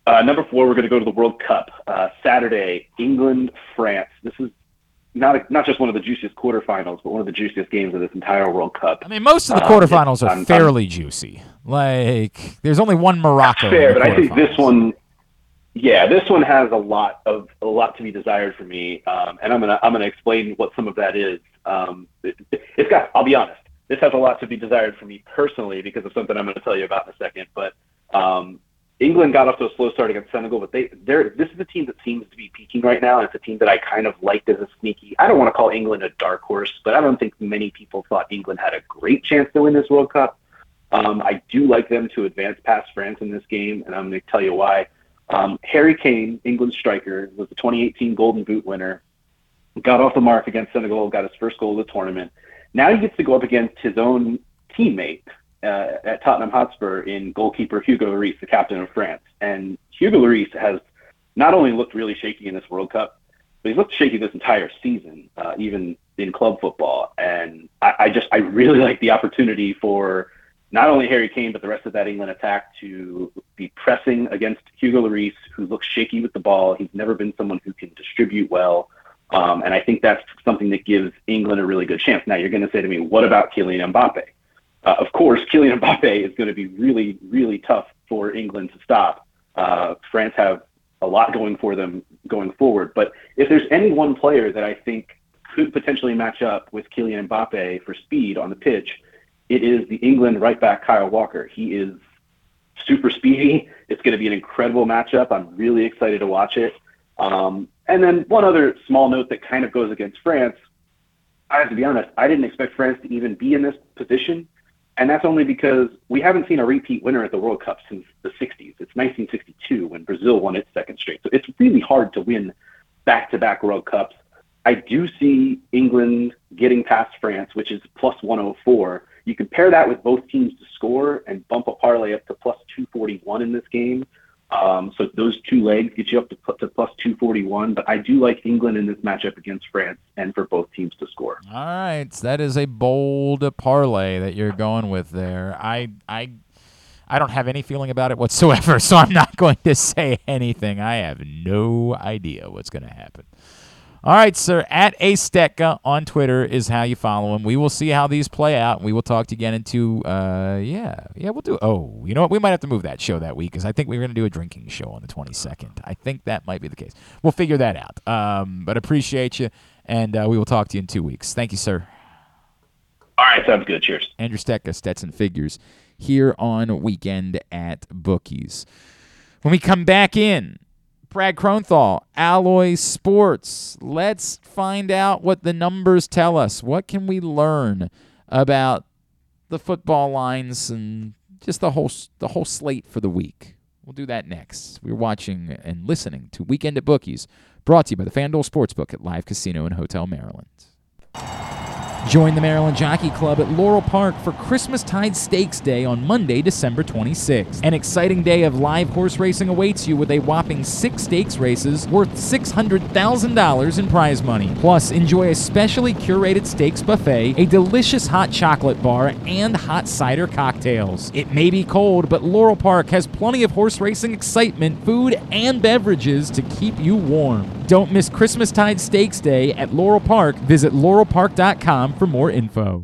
Uh, number four, we're going to go to the World Cup uh, Saturday, England, France. This is not a, not just one of the juiciest quarterfinals, but one of the juiciest games of this entire World Cup. I mean, most of the Um, quarterfinals are I'm- I'm- fairly juicy. Like there's only one Morocco. fair, but I think this one, yeah, this one has a lot of a lot to be desired for me, um, and I'm gonna I'm gonna explain what some of that is. Um, it, it's got. I'll be honest. This has a lot to be desired for me personally because of something I'm going to tell you about in a second. But um, England got off to a slow start against Senegal, but they they're this is a team that seems to be peaking right now. It's a team that I kind of liked as a sneaky. I don't want to call England a dark horse, but I don't think many people thought England had a great chance to win this World Cup. Um, I do like them to advance past France in this game, and I'm going to tell you why. Um, Harry Kane, England striker, was the 2018 Golden Boot winner. Got off the mark against Senegal, got his first goal of the tournament. Now he gets to go up against his own teammate uh, at Tottenham Hotspur in goalkeeper Hugo Lloris, the captain of France. And Hugo Lloris has not only looked really shaky in this World Cup, but he's looked shaky this entire season, uh, even in club football. And I, I just, I really like the opportunity for not only Harry Kane, but the rest of that England attack to be pressing against Hugo Lloris, who looks shaky with the ball. He's never been someone who can distribute well. Um, and I think that's something that gives England a really good chance. Now, you're going to say to me, what about Kylian Mbappe? Uh, of course, Kylian Mbappe is going to be really, really tough for England to stop. Uh, France have a lot going for them going forward. But if there's any one player that I think could potentially match up with Kylian Mbappe for speed on the pitch, it is the England right back Kyle Walker. He is super speedy. It's going to be an incredible matchup. I'm really excited to watch it. Um, and then one other small note that kind of goes against France. I have to be honest, I didn't expect France to even be in this position. And that's only because we haven't seen a repeat winner at the World Cup since the 60s. It's 1962 when Brazil won its second straight. So it's really hard to win back to back World Cups. I do see England getting past France, which is plus 104. You compare that with both teams to score and bump a parlay up to plus 241 in this game. Um, so those two legs get you up to, to plus 241. But I do like England in this matchup against France and for both teams to score. All right. So that is a bold parlay that you're going with there. I I I don't have any feeling about it whatsoever, so I'm not going to say anything. I have no idea what's going to happen. All right, sir. At AStetka on Twitter is how you follow him. We will see how these play out. We will talk to you again into uh yeah yeah we'll do. Oh, you know what? We might have to move that show that week because I think we are going to do a drinking show on the 22nd. I think that might be the case. We'll figure that out. Um, but appreciate you, and uh, we will talk to you in two weeks. Thank you, sir. All right, sounds good. Cheers. Andrew Stetka, Stetson Figures, here on Weekend at Bookies. When we come back in, Brad Kronthal, Alloy Sports. Let's find out what the numbers tell us. What can we learn about the football lines and just the whole the whole slate for the week? We'll do that next. We're watching and listening to Weekend at Bookies, brought to you by the FanDuel Sportsbook at Live Casino and Hotel Maryland. Join the Maryland Jockey Club at Laurel Park for Christmastide Stakes Day on Monday, December 26th. An exciting day of live horse racing awaits you with a whopping six stakes races worth $600,000 in prize money. Plus, enjoy a specially curated stakes buffet, a delicious hot chocolate bar, and hot cider cocktails. It may be cold, but Laurel Park has plenty of horse racing excitement, food, and beverages to keep you warm. Don't miss Christmastide Stakes Day at Laurel Park. Visit laurelpark.com for more info.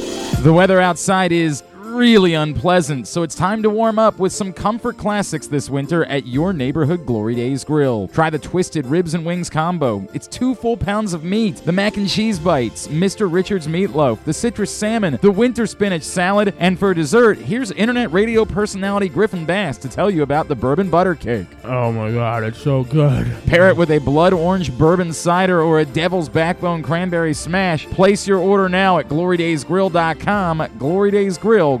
The weather outside is really unpleasant, so it's time to warm up with some comfort classics this winter at your neighborhood Glory Days Grill. Try the Twisted Ribs and Wings combo. It's two full pounds of meat, the mac and cheese bites, Mr. Richards meatloaf, the citrus salmon, the winter spinach salad, and for dessert, here's internet radio personality Griffin Bass to tell you about the bourbon butter cake. Oh my god, it's so good. Pair it with a blood orange bourbon cider or a devil's backbone cranberry smash. Place your order now at glorydaysgrill.com. Glory Days Grill,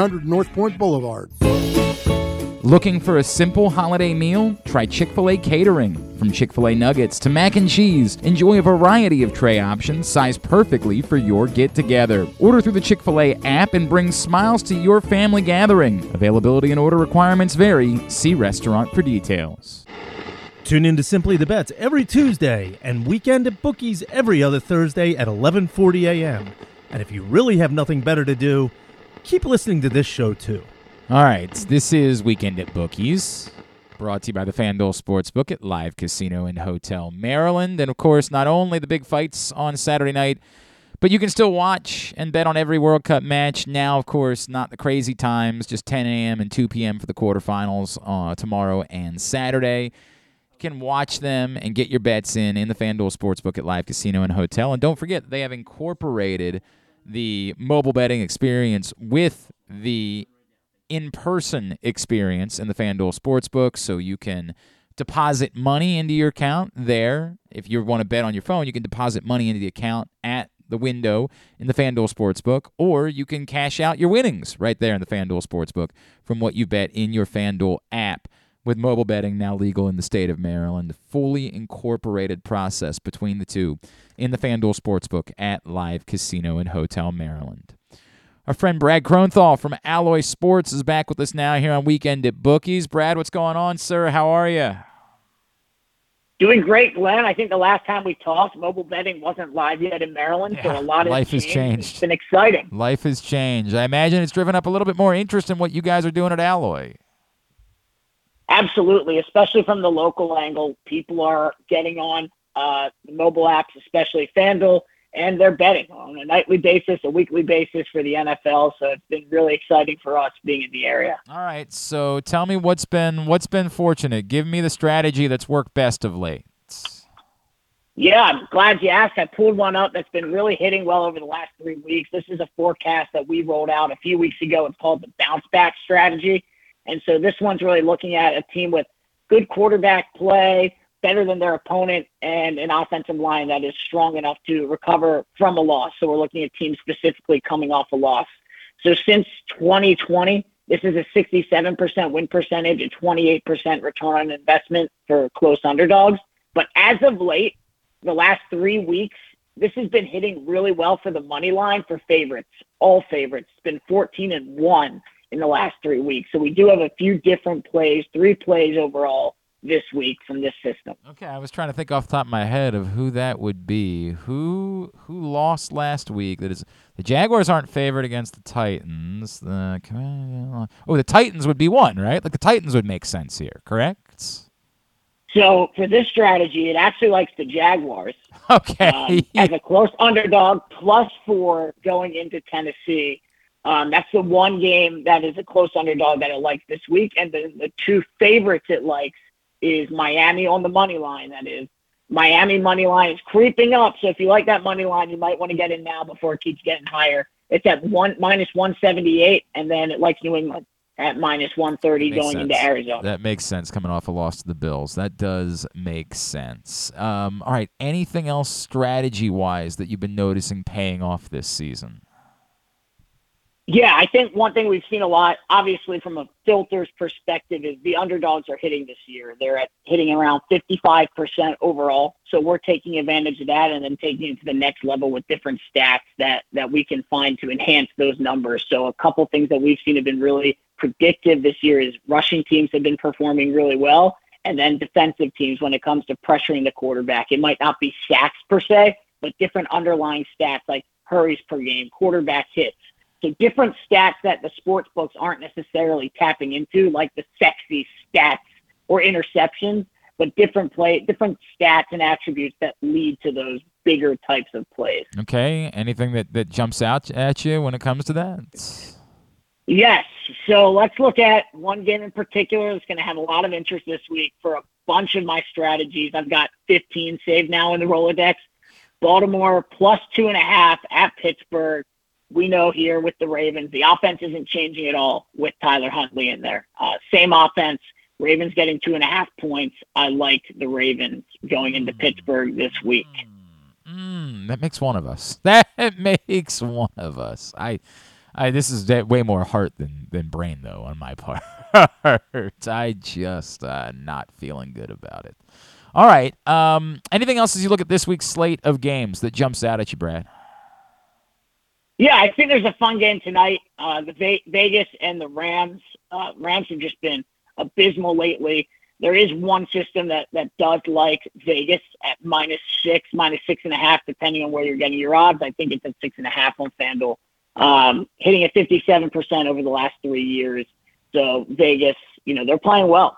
North Point Boulevard. Looking for a simple holiday meal? Try Chick fil A catering. From Chick fil A nuggets to mac and cheese, enjoy a variety of tray options sized perfectly for your get together. Order through the Chick fil A app and bring smiles to your family gathering. Availability and order requirements vary. See restaurant for details. Tune in to Simply the Bets every Tuesday and Weekend at Bookies every other Thursday at 11:40 a.m. And if you really have nothing better to do, keep listening to this show too. All right, this is Weekend at Bookies, brought to you by the FanDuel Sportsbook at Live Casino and Hotel Maryland. And of course, not only the big fights on Saturday night, but you can still watch and bet on every World Cup match. Now, of course, not the crazy times, just 10 a.m. and 2 p.m. for the quarterfinals uh, tomorrow and Saturday. You can watch them and get your bets in in the FanDuel Sportsbook at Live Casino and Hotel. And don't forget, they have incorporated the mobile betting experience with the in person experience in the FanDuel Sportsbook. So you can deposit money into your account there. If you want to bet on your phone, you can deposit money into the account at the window in the FanDuel Sportsbook, or you can cash out your winnings right there in the FanDuel Sportsbook from what you bet in your FanDuel app. With mobile betting now legal in the state of Maryland, the fully incorporated process between the two in the FanDuel Sportsbook at Live Casino and Hotel Maryland. Our friend Brad Kronthal from Alloy Sports is back with us now here on Weekend at Bookies. Brad, what's going on, sir? How are you? Doing great, Glenn. I think the last time we talked, mobile betting wasn't live yet in Maryland, so a lot of Life has changed. It's been exciting. Life has changed. I imagine it's driven up a little bit more interest in what you guys are doing at Alloy. Absolutely, especially from the local angle. People are getting on uh, the mobile apps, especially FanDuel, and they're betting on a nightly basis, a weekly basis for the NFL. So it's been really exciting for us being in the area. All right, so tell me what's been what's been fortunate. Give me the strategy that's worked best of late. Yeah, I'm glad you asked. I pulled one up that's been really hitting well over the last three weeks. This is a forecast that we rolled out a few weeks ago. It's called the bounce back strategy. And so this one's really looking at a team with good quarterback play, better than their opponent and an offensive line that is strong enough to recover from a loss. So we're looking at teams specifically coming off a loss. So since 2020, this is a 67% win percentage and 28% return on investment for close underdogs. But as of late, the last three weeks, this has been hitting really well for the money line for favorites, all favorites. It's been 14 and 1 in the last three weeks. So we do have a few different plays, three plays overall this week from this system. Okay, I was trying to think off the top of my head of who that would be. Who who lost last week? That is the Jaguars aren't favored against the Titans. The oh, the Titans would be one, right? Like the Titans would make sense here, correct? So for this strategy, it actually likes the Jaguars. Okay. Um, as a close underdog, plus four going into Tennessee. Um, that's the one game that is a close underdog that it likes this week. And the, the two favorites it likes is Miami on the money line. That is Miami money line is creeping up. So if you like that money line, you might want to get in now before it keeps getting higher. It's at one minus one seventy eight, and then it likes New England at minus one thirty going sense. into Arizona. That makes sense coming off a loss to the Bills. That does make sense. Um, all right. Anything else strategy wise that you've been noticing paying off this season? Yeah, I think one thing we've seen a lot, obviously from a filters perspective, is the underdogs are hitting this year. They're at hitting around 55% overall. So we're taking advantage of that and then taking it to the next level with different stats that that we can find to enhance those numbers. So a couple things that we've seen have been really predictive this year is rushing teams have been performing really well, and then defensive teams when it comes to pressuring the quarterback. It might not be sacks per se, but different underlying stats like hurries per game, quarterback hits so different stats that the sports books aren't necessarily tapping into, like the sexy stats or interceptions, but different play, different stats and attributes that lead to those bigger types of plays. Okay. Anything that, that jumps out at you when it comes to that? Yes. So let's look at one game in particular that's going to have a lot of interest this week for a bunch of my strategies. I've got 15 saved now in the Rolodex. Baltimore plus two and a half at Pittsburgh we know here with the Ravens, the offense isn't changing at all with Tyler Huntley in there. Uh, same offense. Ravens getting two and a half points. I like the Ravens going into Pittsburgh this week. Mm, that makes one of us. That makes one of us. I, I this is way more heart than than brain though on my part. I just uh, not feeling good about it. All right. Um, anything else as you look at this week's slate of games that jumps out at you, Brad? Yeah, I think there's a fun game tonight. Uh, the Ve- Vegas and the Rams. Uh, Rams have just been abysmal lately. There is one system that, that does like Vegas at minus six, minus six and a half, depending on where you're getting your odds. I think it's at six and a half on FanDuel, um, hitting at 57% over the last three years. So Vegas, you know, they're playing well.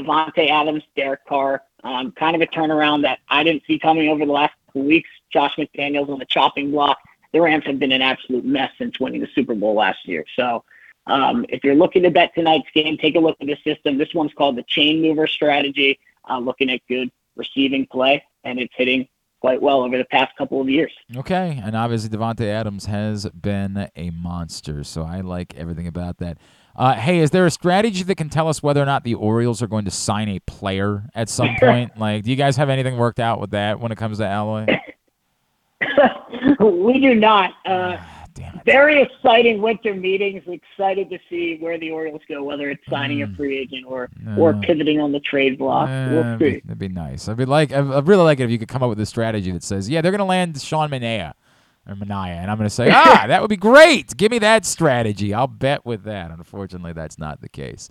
Davante Adams, Derek Carr, um, kind of a turnaround that I didn't see coming over the last weeks. Josh McDaniels on the chopping block the Rams have been an absolute mess since winning the Super Bowl last year. So um, if you're looking to bet tonight's game, take a look at the system. This one's called the chain mover strategy, uh, looking at good receiving play, and it's hitting quite well over the past couple of years. Okay, and obviously Davante Adams has been a monster, so I like everything about that. Uh, hey, is there a strategy that can tell us whether or not the Orioles are going to sign a player at some point? like, do you guys have anything worked out with that when it comes to Alloy? we do not. Uh, very exciting winter meetings. Excited to see where the Orioles go, whether it's signing mm. a free agent or uh, or pivoting on the trade block. Uh, we'll see. That'd be nice. I'd be like, I'd really like it if you could come up with a strategy that says, yeah, they're going to land Sean Manaea or Manaya, and I'm going to say, ah, that would be great. Give me that strategy. I'll bet with that. Unfortunately, that's not the case.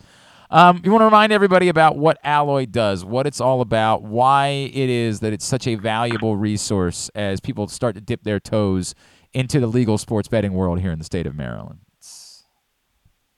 Um, you want to remind everybody about what Alloy does, what it's all about, why it is that it's such a valuable resource as people start to dip their toes into the legal sports betting world here in the state of Maryland.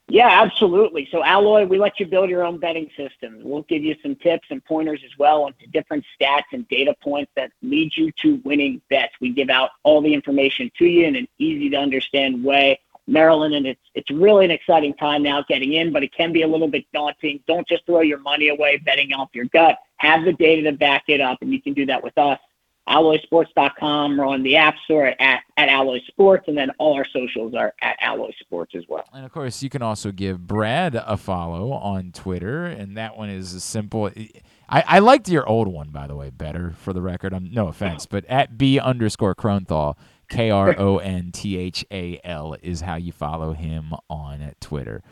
Yeah, absolutely. So Alloy, we let you build your own betting system. We'll give you some tips and pointers as well into different stats and data points that lead you to winning bets. We give out all the information to you in an easy to understand way. Maryland, and it's it's really an exciting time now getting in, but it can be a little bit daunting. Don't just throw your money away betting off your gut. Have the data to back it up, and you can do that with us. AlloySports.com or on the App Store at, at Alloy Sports, and then all our socials are at Alloy Sports as well. And of course, you can also give Brad a follow on Twitter, and that one is simple. I, I liked your old one, by the way, better for the record. I'm no offense, but at B underscore Kronthal, K R O N T H A L is how you follow him on Twitter.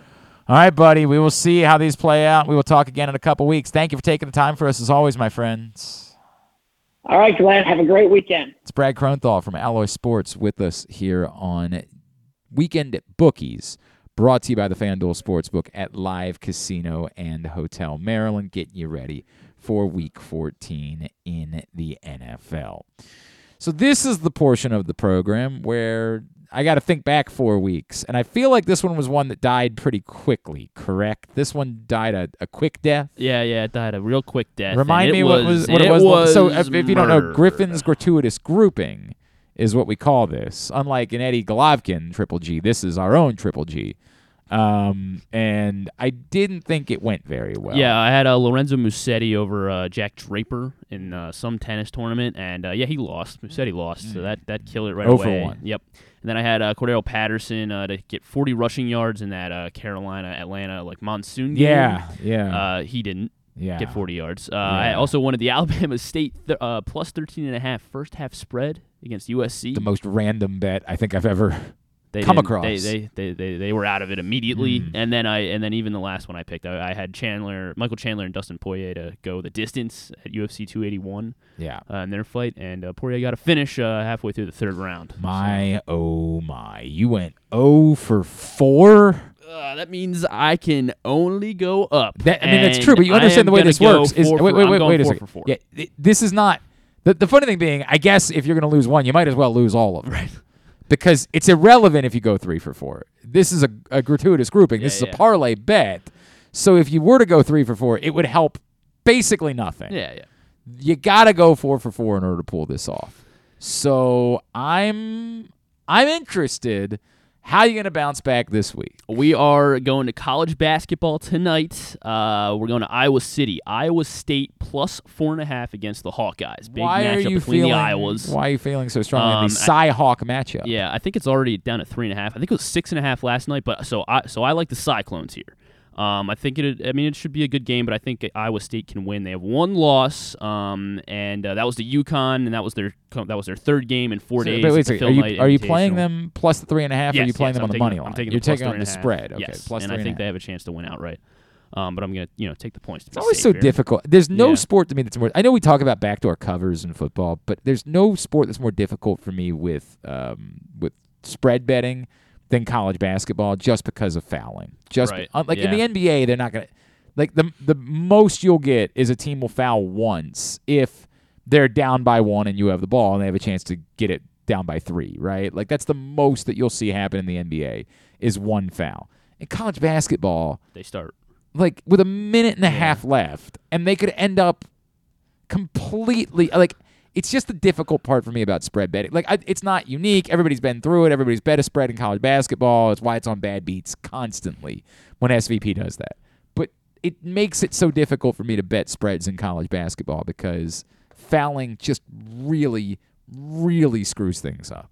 All right, buddy. We will see how these play out. We will talk again in a couple weeks. Thank you for taking the time for us, as always, my friends. All right, Glenn. Have a great weekend. It's Brad Kronthal from Alloy Sports with us here on Weekend Bookies, brought to you by the FanDuel Sportsbook at Live Casino and Hotel Maryland, getting you ready for Week 14 in the NFL. So this is the portion of the program where I got to think back four weeks, and I feel like this one was one that died pretty quickly. Correct? This one died a, a quick death. Yeah, yeah, it died a real quick death. Remind me it what was what it, it was. was so if, if you don't know. Griffin's gratuitous grouping is what we call this. Unlike an Gennady Golovkin triple G, this is our own triple G. Um, and I didn't think it went very well. Yeah, I had uh, Lorenzo Musetti over uh, Jack Draper in uh, some tennis tournament, and uh, yeah, he lost. Musetti lost, so that that killed it right Oh for away. one. Yep. And then I had uh, Cordarrelle Patterson uh, to get 40 rushing yards in that uh, Carolina Atlanta like monsoon game. Yeah, yeah. Uh, he didn't. Yeah. Get 40 yards. Uh, I also wanted the Alabama State th- uh, plus 13 and a half first half spread against USC. the most random bet I think I've ever they come across. They, they, they, they, they were out of it immediately, Mm. and then I and then even the last one I picked, I, I had Chandler, Michael Chandler, and Dustin Poirier to go the distance at UFC 281. Yeah. uh, in their fight, and uh, Poirier got a finish uh, halfway through the third round. My oh my, you went oh for four. Uh, that means I can only go up. That, I mean, that's true, but you understand the way this works. Is four wait, wait, wait, wait a four second. for four. Yeah, this is not the the funny thing being. I guess if you're going to lose one, you might as well lose all of them, right? Because it's irrelevant if you go three for four. This is a, a gratuitous grouping. this is yeah. a parlay bet. So if you were to go three for four, it would help basically nothing. Yeah, yeah. You got to go four for four in order to pull this off. So I'm I'm interested. How are you going to bounce back this week? We are going to college basketball tonight. Uh, we're going to Iowa City, Iowa State plus four and a half against the Hawkeyes. Big why are matchup you between feeling? the Iowas. Why are you feeling so strongly in Um, the Cy Hawk matchup? Yeah, I think it's already down at three and a half. I think it was six and a half last night, but so I so I like the Cyclones here. Um, I think it. I mean, it should be a good game, but I think Iowa State can win. They have one loss, um, and uh, that was the UConn, and that was their that was their third game in four So, days. wait a at the second, Phil are you are you playing them plus the three and a half? or are you playing yes, them I'm on the money them- line? I'm taking You're taking on the and spread. Okay, Yes, plus and I think a they have a chance to win outright. Um, but I'm gonna you know take the points. To It's always so difficult. There's no Yeah. sport to me that's more. I know we talk about backdoor covers in football, but there's no sport that's more difficult for me with um, with spread betting than college basketball, just because of fouling. Just Right. uh, like Yeah. in the NBA, they're not gonna like the the most you'll get is a team will foul once if they're down by one and you have the ball and they have a chance to get it down by three, right? Like that's the most that you'll see happen in the NBA is one foul. In college basketball, They start like with a minute and a half left, and they could end up completely like. It's just the difficult part for me about spread betting. Like, I, it's not unique. Everybody's been through it. Everybody's bet a spread in college basketball. It's why it's on bad beats constantly when SVP does that. But it makes it so difficult for me to bet spreads in college basketball because fouling just really, really screws things up.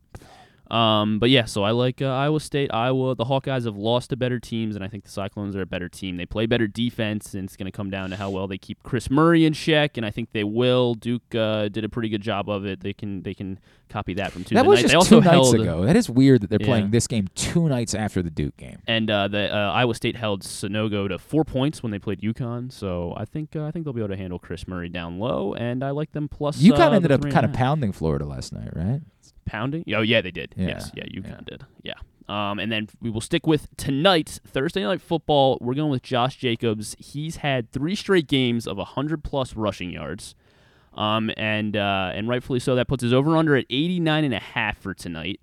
Um, but yeah, so I like uh, Iowa State. Iowa, the Hawkeyes have lost to better teams, and I think the Cyclones are a better team. They play better defense, and it's going to come down to how well they keep Kris Murray in check, and I think they will. Duke uh, did a pretty good job of it. They can they can copy that from Tuesday that was night. just they also two nights held, ago. That is weird that they're Yeah. playing this game two nights after the Duke game. And uh, the uh, Iowa State held Sanogo to four points when they played UConn, so I think uh, I think they'll be able to handle Kris Murray down low, and I like them plus. UConn uh, ended up kind of pounding Florida last night, right? Pounding? Oh yeah, they did. Yes. Yeah. Yes, yeah, UConn did. Yeah. Um, and then we will stick with tonight, Thursday night football. We're going with Josh Jacobs. He's had three straight games of hundred plus rushing yards. Um, and uh, and rightfully so. That puts his over under at 89 and a half for tonight.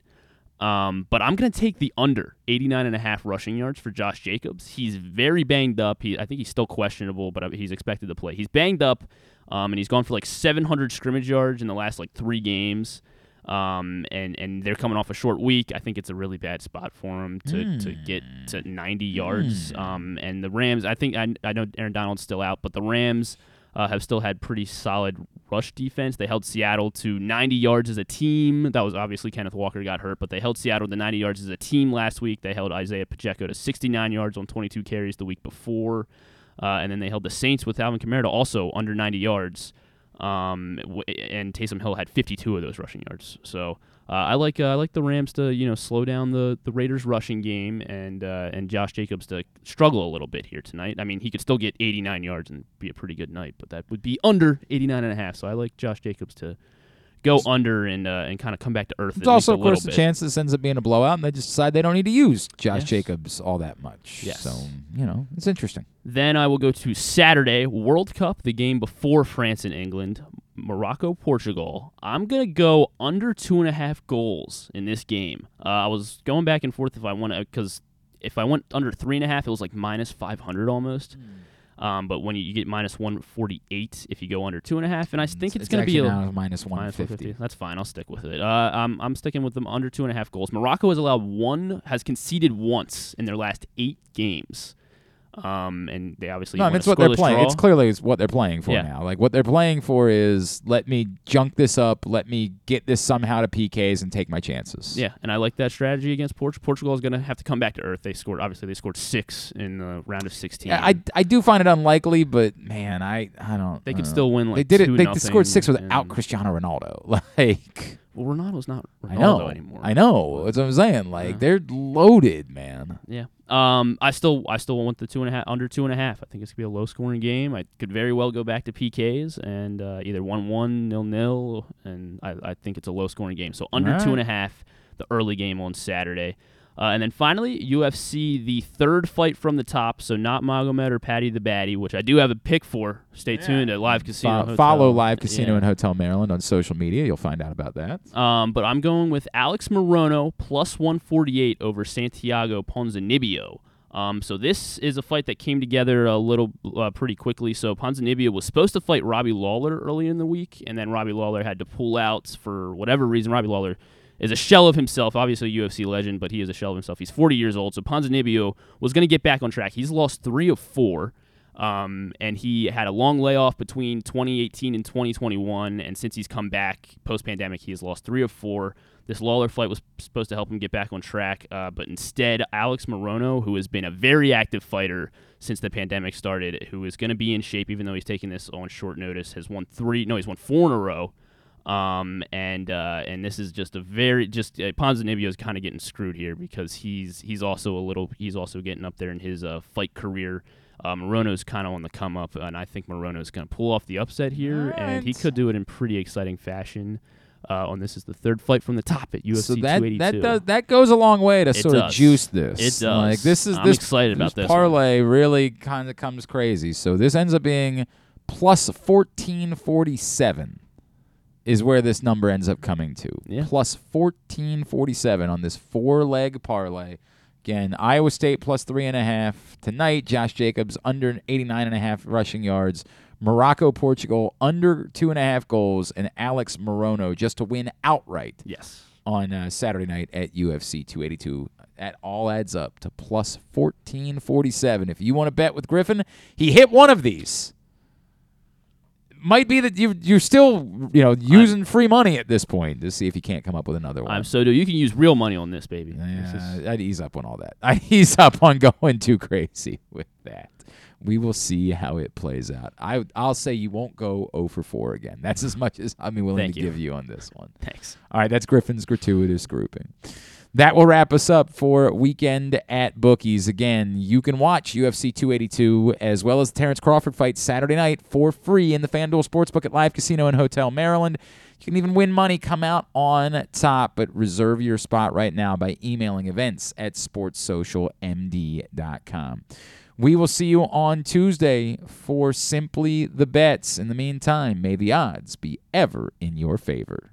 Um, but I'm going to take the under 89 and a half rushing yards for Josh Jacobs. He's very banged up. He, I think he's still questionable, but uh, he's expected to play. He's banged up, um, and he's gone for like 700 scrimmage yards in the last like three games. Um, and, and they're coming off a short week. I think it's a really bad spot for them to, to get to 90 yards. Um, and the Rams, I think, I, I know Aaron Donald's still out, but the Rams uh, have still had pretty solid rush defense. They held Seattle to 90 yards as a team. That was obviously Kenneth Walker got hurt, but they held Seattle to 90 yards as a team last week. They held Isiah Pacheco to 69 yards on 22 carries the week before. Uh, and then they held the Saints with Alvin Kamara to also under 90 yards. Um, and Taysom Hill had 52 of those rushing yards. So uh, I like uh, I like the Rams to you know slow down the, the Raiders rushing game and uh, and Josh Jacobs to struggle a little bit here tonight. I mean he could still get 89 yards and be a pretty good night, but that would be under 89 and a half. So I like Josh Jacobs to go under and uh, and kind of come back to earth. There's also, of course, the bit. chance this ends up being a blowout, and they just decide they don't need to use Josh Yes. Jacobs all that much. Yes. So you know, it's interesting. Then I will go to Saturday World Cup, the game before France and England, Morocco Portugal. I'm gonna go under two and a half goals in this game. Uh, I was going back and forth if I want to because if I went under three and a half, it was like minus 500 almost. Hmm. Um, but when you, you get minus 148 if you go under two and a half, and I think it's, it's going to be a minus minus 150. That's fine. I'll stick with it. Uh, I'm I'm sticking with them under two and a half goals. Morocco has allowed one, has conceded once in their last eight games. Um, and they obviously No, I won mean, a it's what they're playing. draw. It's clearly is what they're playing for Yeah. now. Like what they're playing for is let me junk this up, let me get this somehow to PKs and take my chances. Yeah, and I like that strategy against Portugal. Portugal is going to have to come back to earth. They scored obviously they scored six in the round of 16. Yeah, I, I do find it unlikely, but man, I I don't. They could still win, like, they did it. They scored six without Cristiano Ronaldo. Like well, Ronaldo's not Ronaldo I know, anymore. I know. That's what I'm saying. Like they're loaded, man. Yeah. Um, I still I still want the two and a half under two and a half. I think it's gonna be a low scoring game. I could very well go back to PKs and uh, either one one nil nil, and I, I think it's a low scoring game. So under Alright. two and a half, the early game on Saturday. Uh, and then finally, UFC, the third fight from the top. So not Magomed or Paddy the Baddy, which I do have a pick for. Stay tuned at Live Casino. Fo- Hotel. follow Live Casino Yeah. and Hotel Maryland on social media. You'll find out about that. Um, but I'm going with Alex Morono plus 148 over Santiago Ponzinibbio. Um, so this is a fight that came together a little uh, pretty quickly. So Ponzinibbio was supposed to fight Robbie Lawler early in the week, and then Robbie Lawler had to pull out for whatever reason. Robbie Lawler is a shell of himself, obviously UFC legend, but he is a shell of himself. He's 40 years old, so Ponzinibbio was going to get back on track. He's lost three of four. Um, and he had a long layoff between 2018 and 2021. And since he's come back post pandemic, he has lost three of four. This Lawler fight was supposed to help him get back on track, uh, but instead, Alex Morono, who has been a very active fighter since the pandemic started, who is going to be in shape even though he's taking this on short notice, has won three. No, he's won four in a row. Um, and uh, and this is just a very just uh, Ponzinibbio is kind of getting screwed here because he's he's also a little he's also getting up there in his uh, fight career. Uh, Morono's kind of on the come up, and I think Morono's going to pull off the upset here, and he could do it in pretty exciting fashion. Uh, on this is the third fight from the top at UFC so that 282. that does that goes a long way to It sort of juice this. It does. Like this is I'm this excited about this one. parlay really kind of comes crazy. So this ends up being plus fourteen forty seven is where this number ends up coming to. Yeah. Plus fourteen forty seven on this four leg parlay. Again, Iowa State plus three and a half tonight. Josh Jacobs under 89 and a half rushing yards. Morocco, Portugal under two and a half goals, and Alex Morono just to win outright Yes. on uh, Saturday night at UFC 282. That all adds up to plus 1447. If you want to bet with Griffin, he hit one of these. Might be that you you're still you know using free money at this point to see if you can't come up with another one. I'm so do you can use real money on this baby. This is- Yeah, I'd ease up on all that. I'd ease up on going too crazy with that. We will see how it plays out. I I'll say you won't go 0 for 4 again. That's as much as I'm willing Thank to you. give you on this one. Thanks. All right, that's Griffin's gratuitous grouping. That will wrap us up for weekend at bookies. Again, you can watch UFC 282 as well as the Terrence Crawford fight Saturday night for free in the FanDuel Sportsbook at Live Casino and Hotel Maryland. You can even win money, come out on top, but reserve your spot right now by emailing events at sportssocialmd.com. We will see you on Tuesday for Simply the Bets. In the meantime, may the odds be ever in your favor.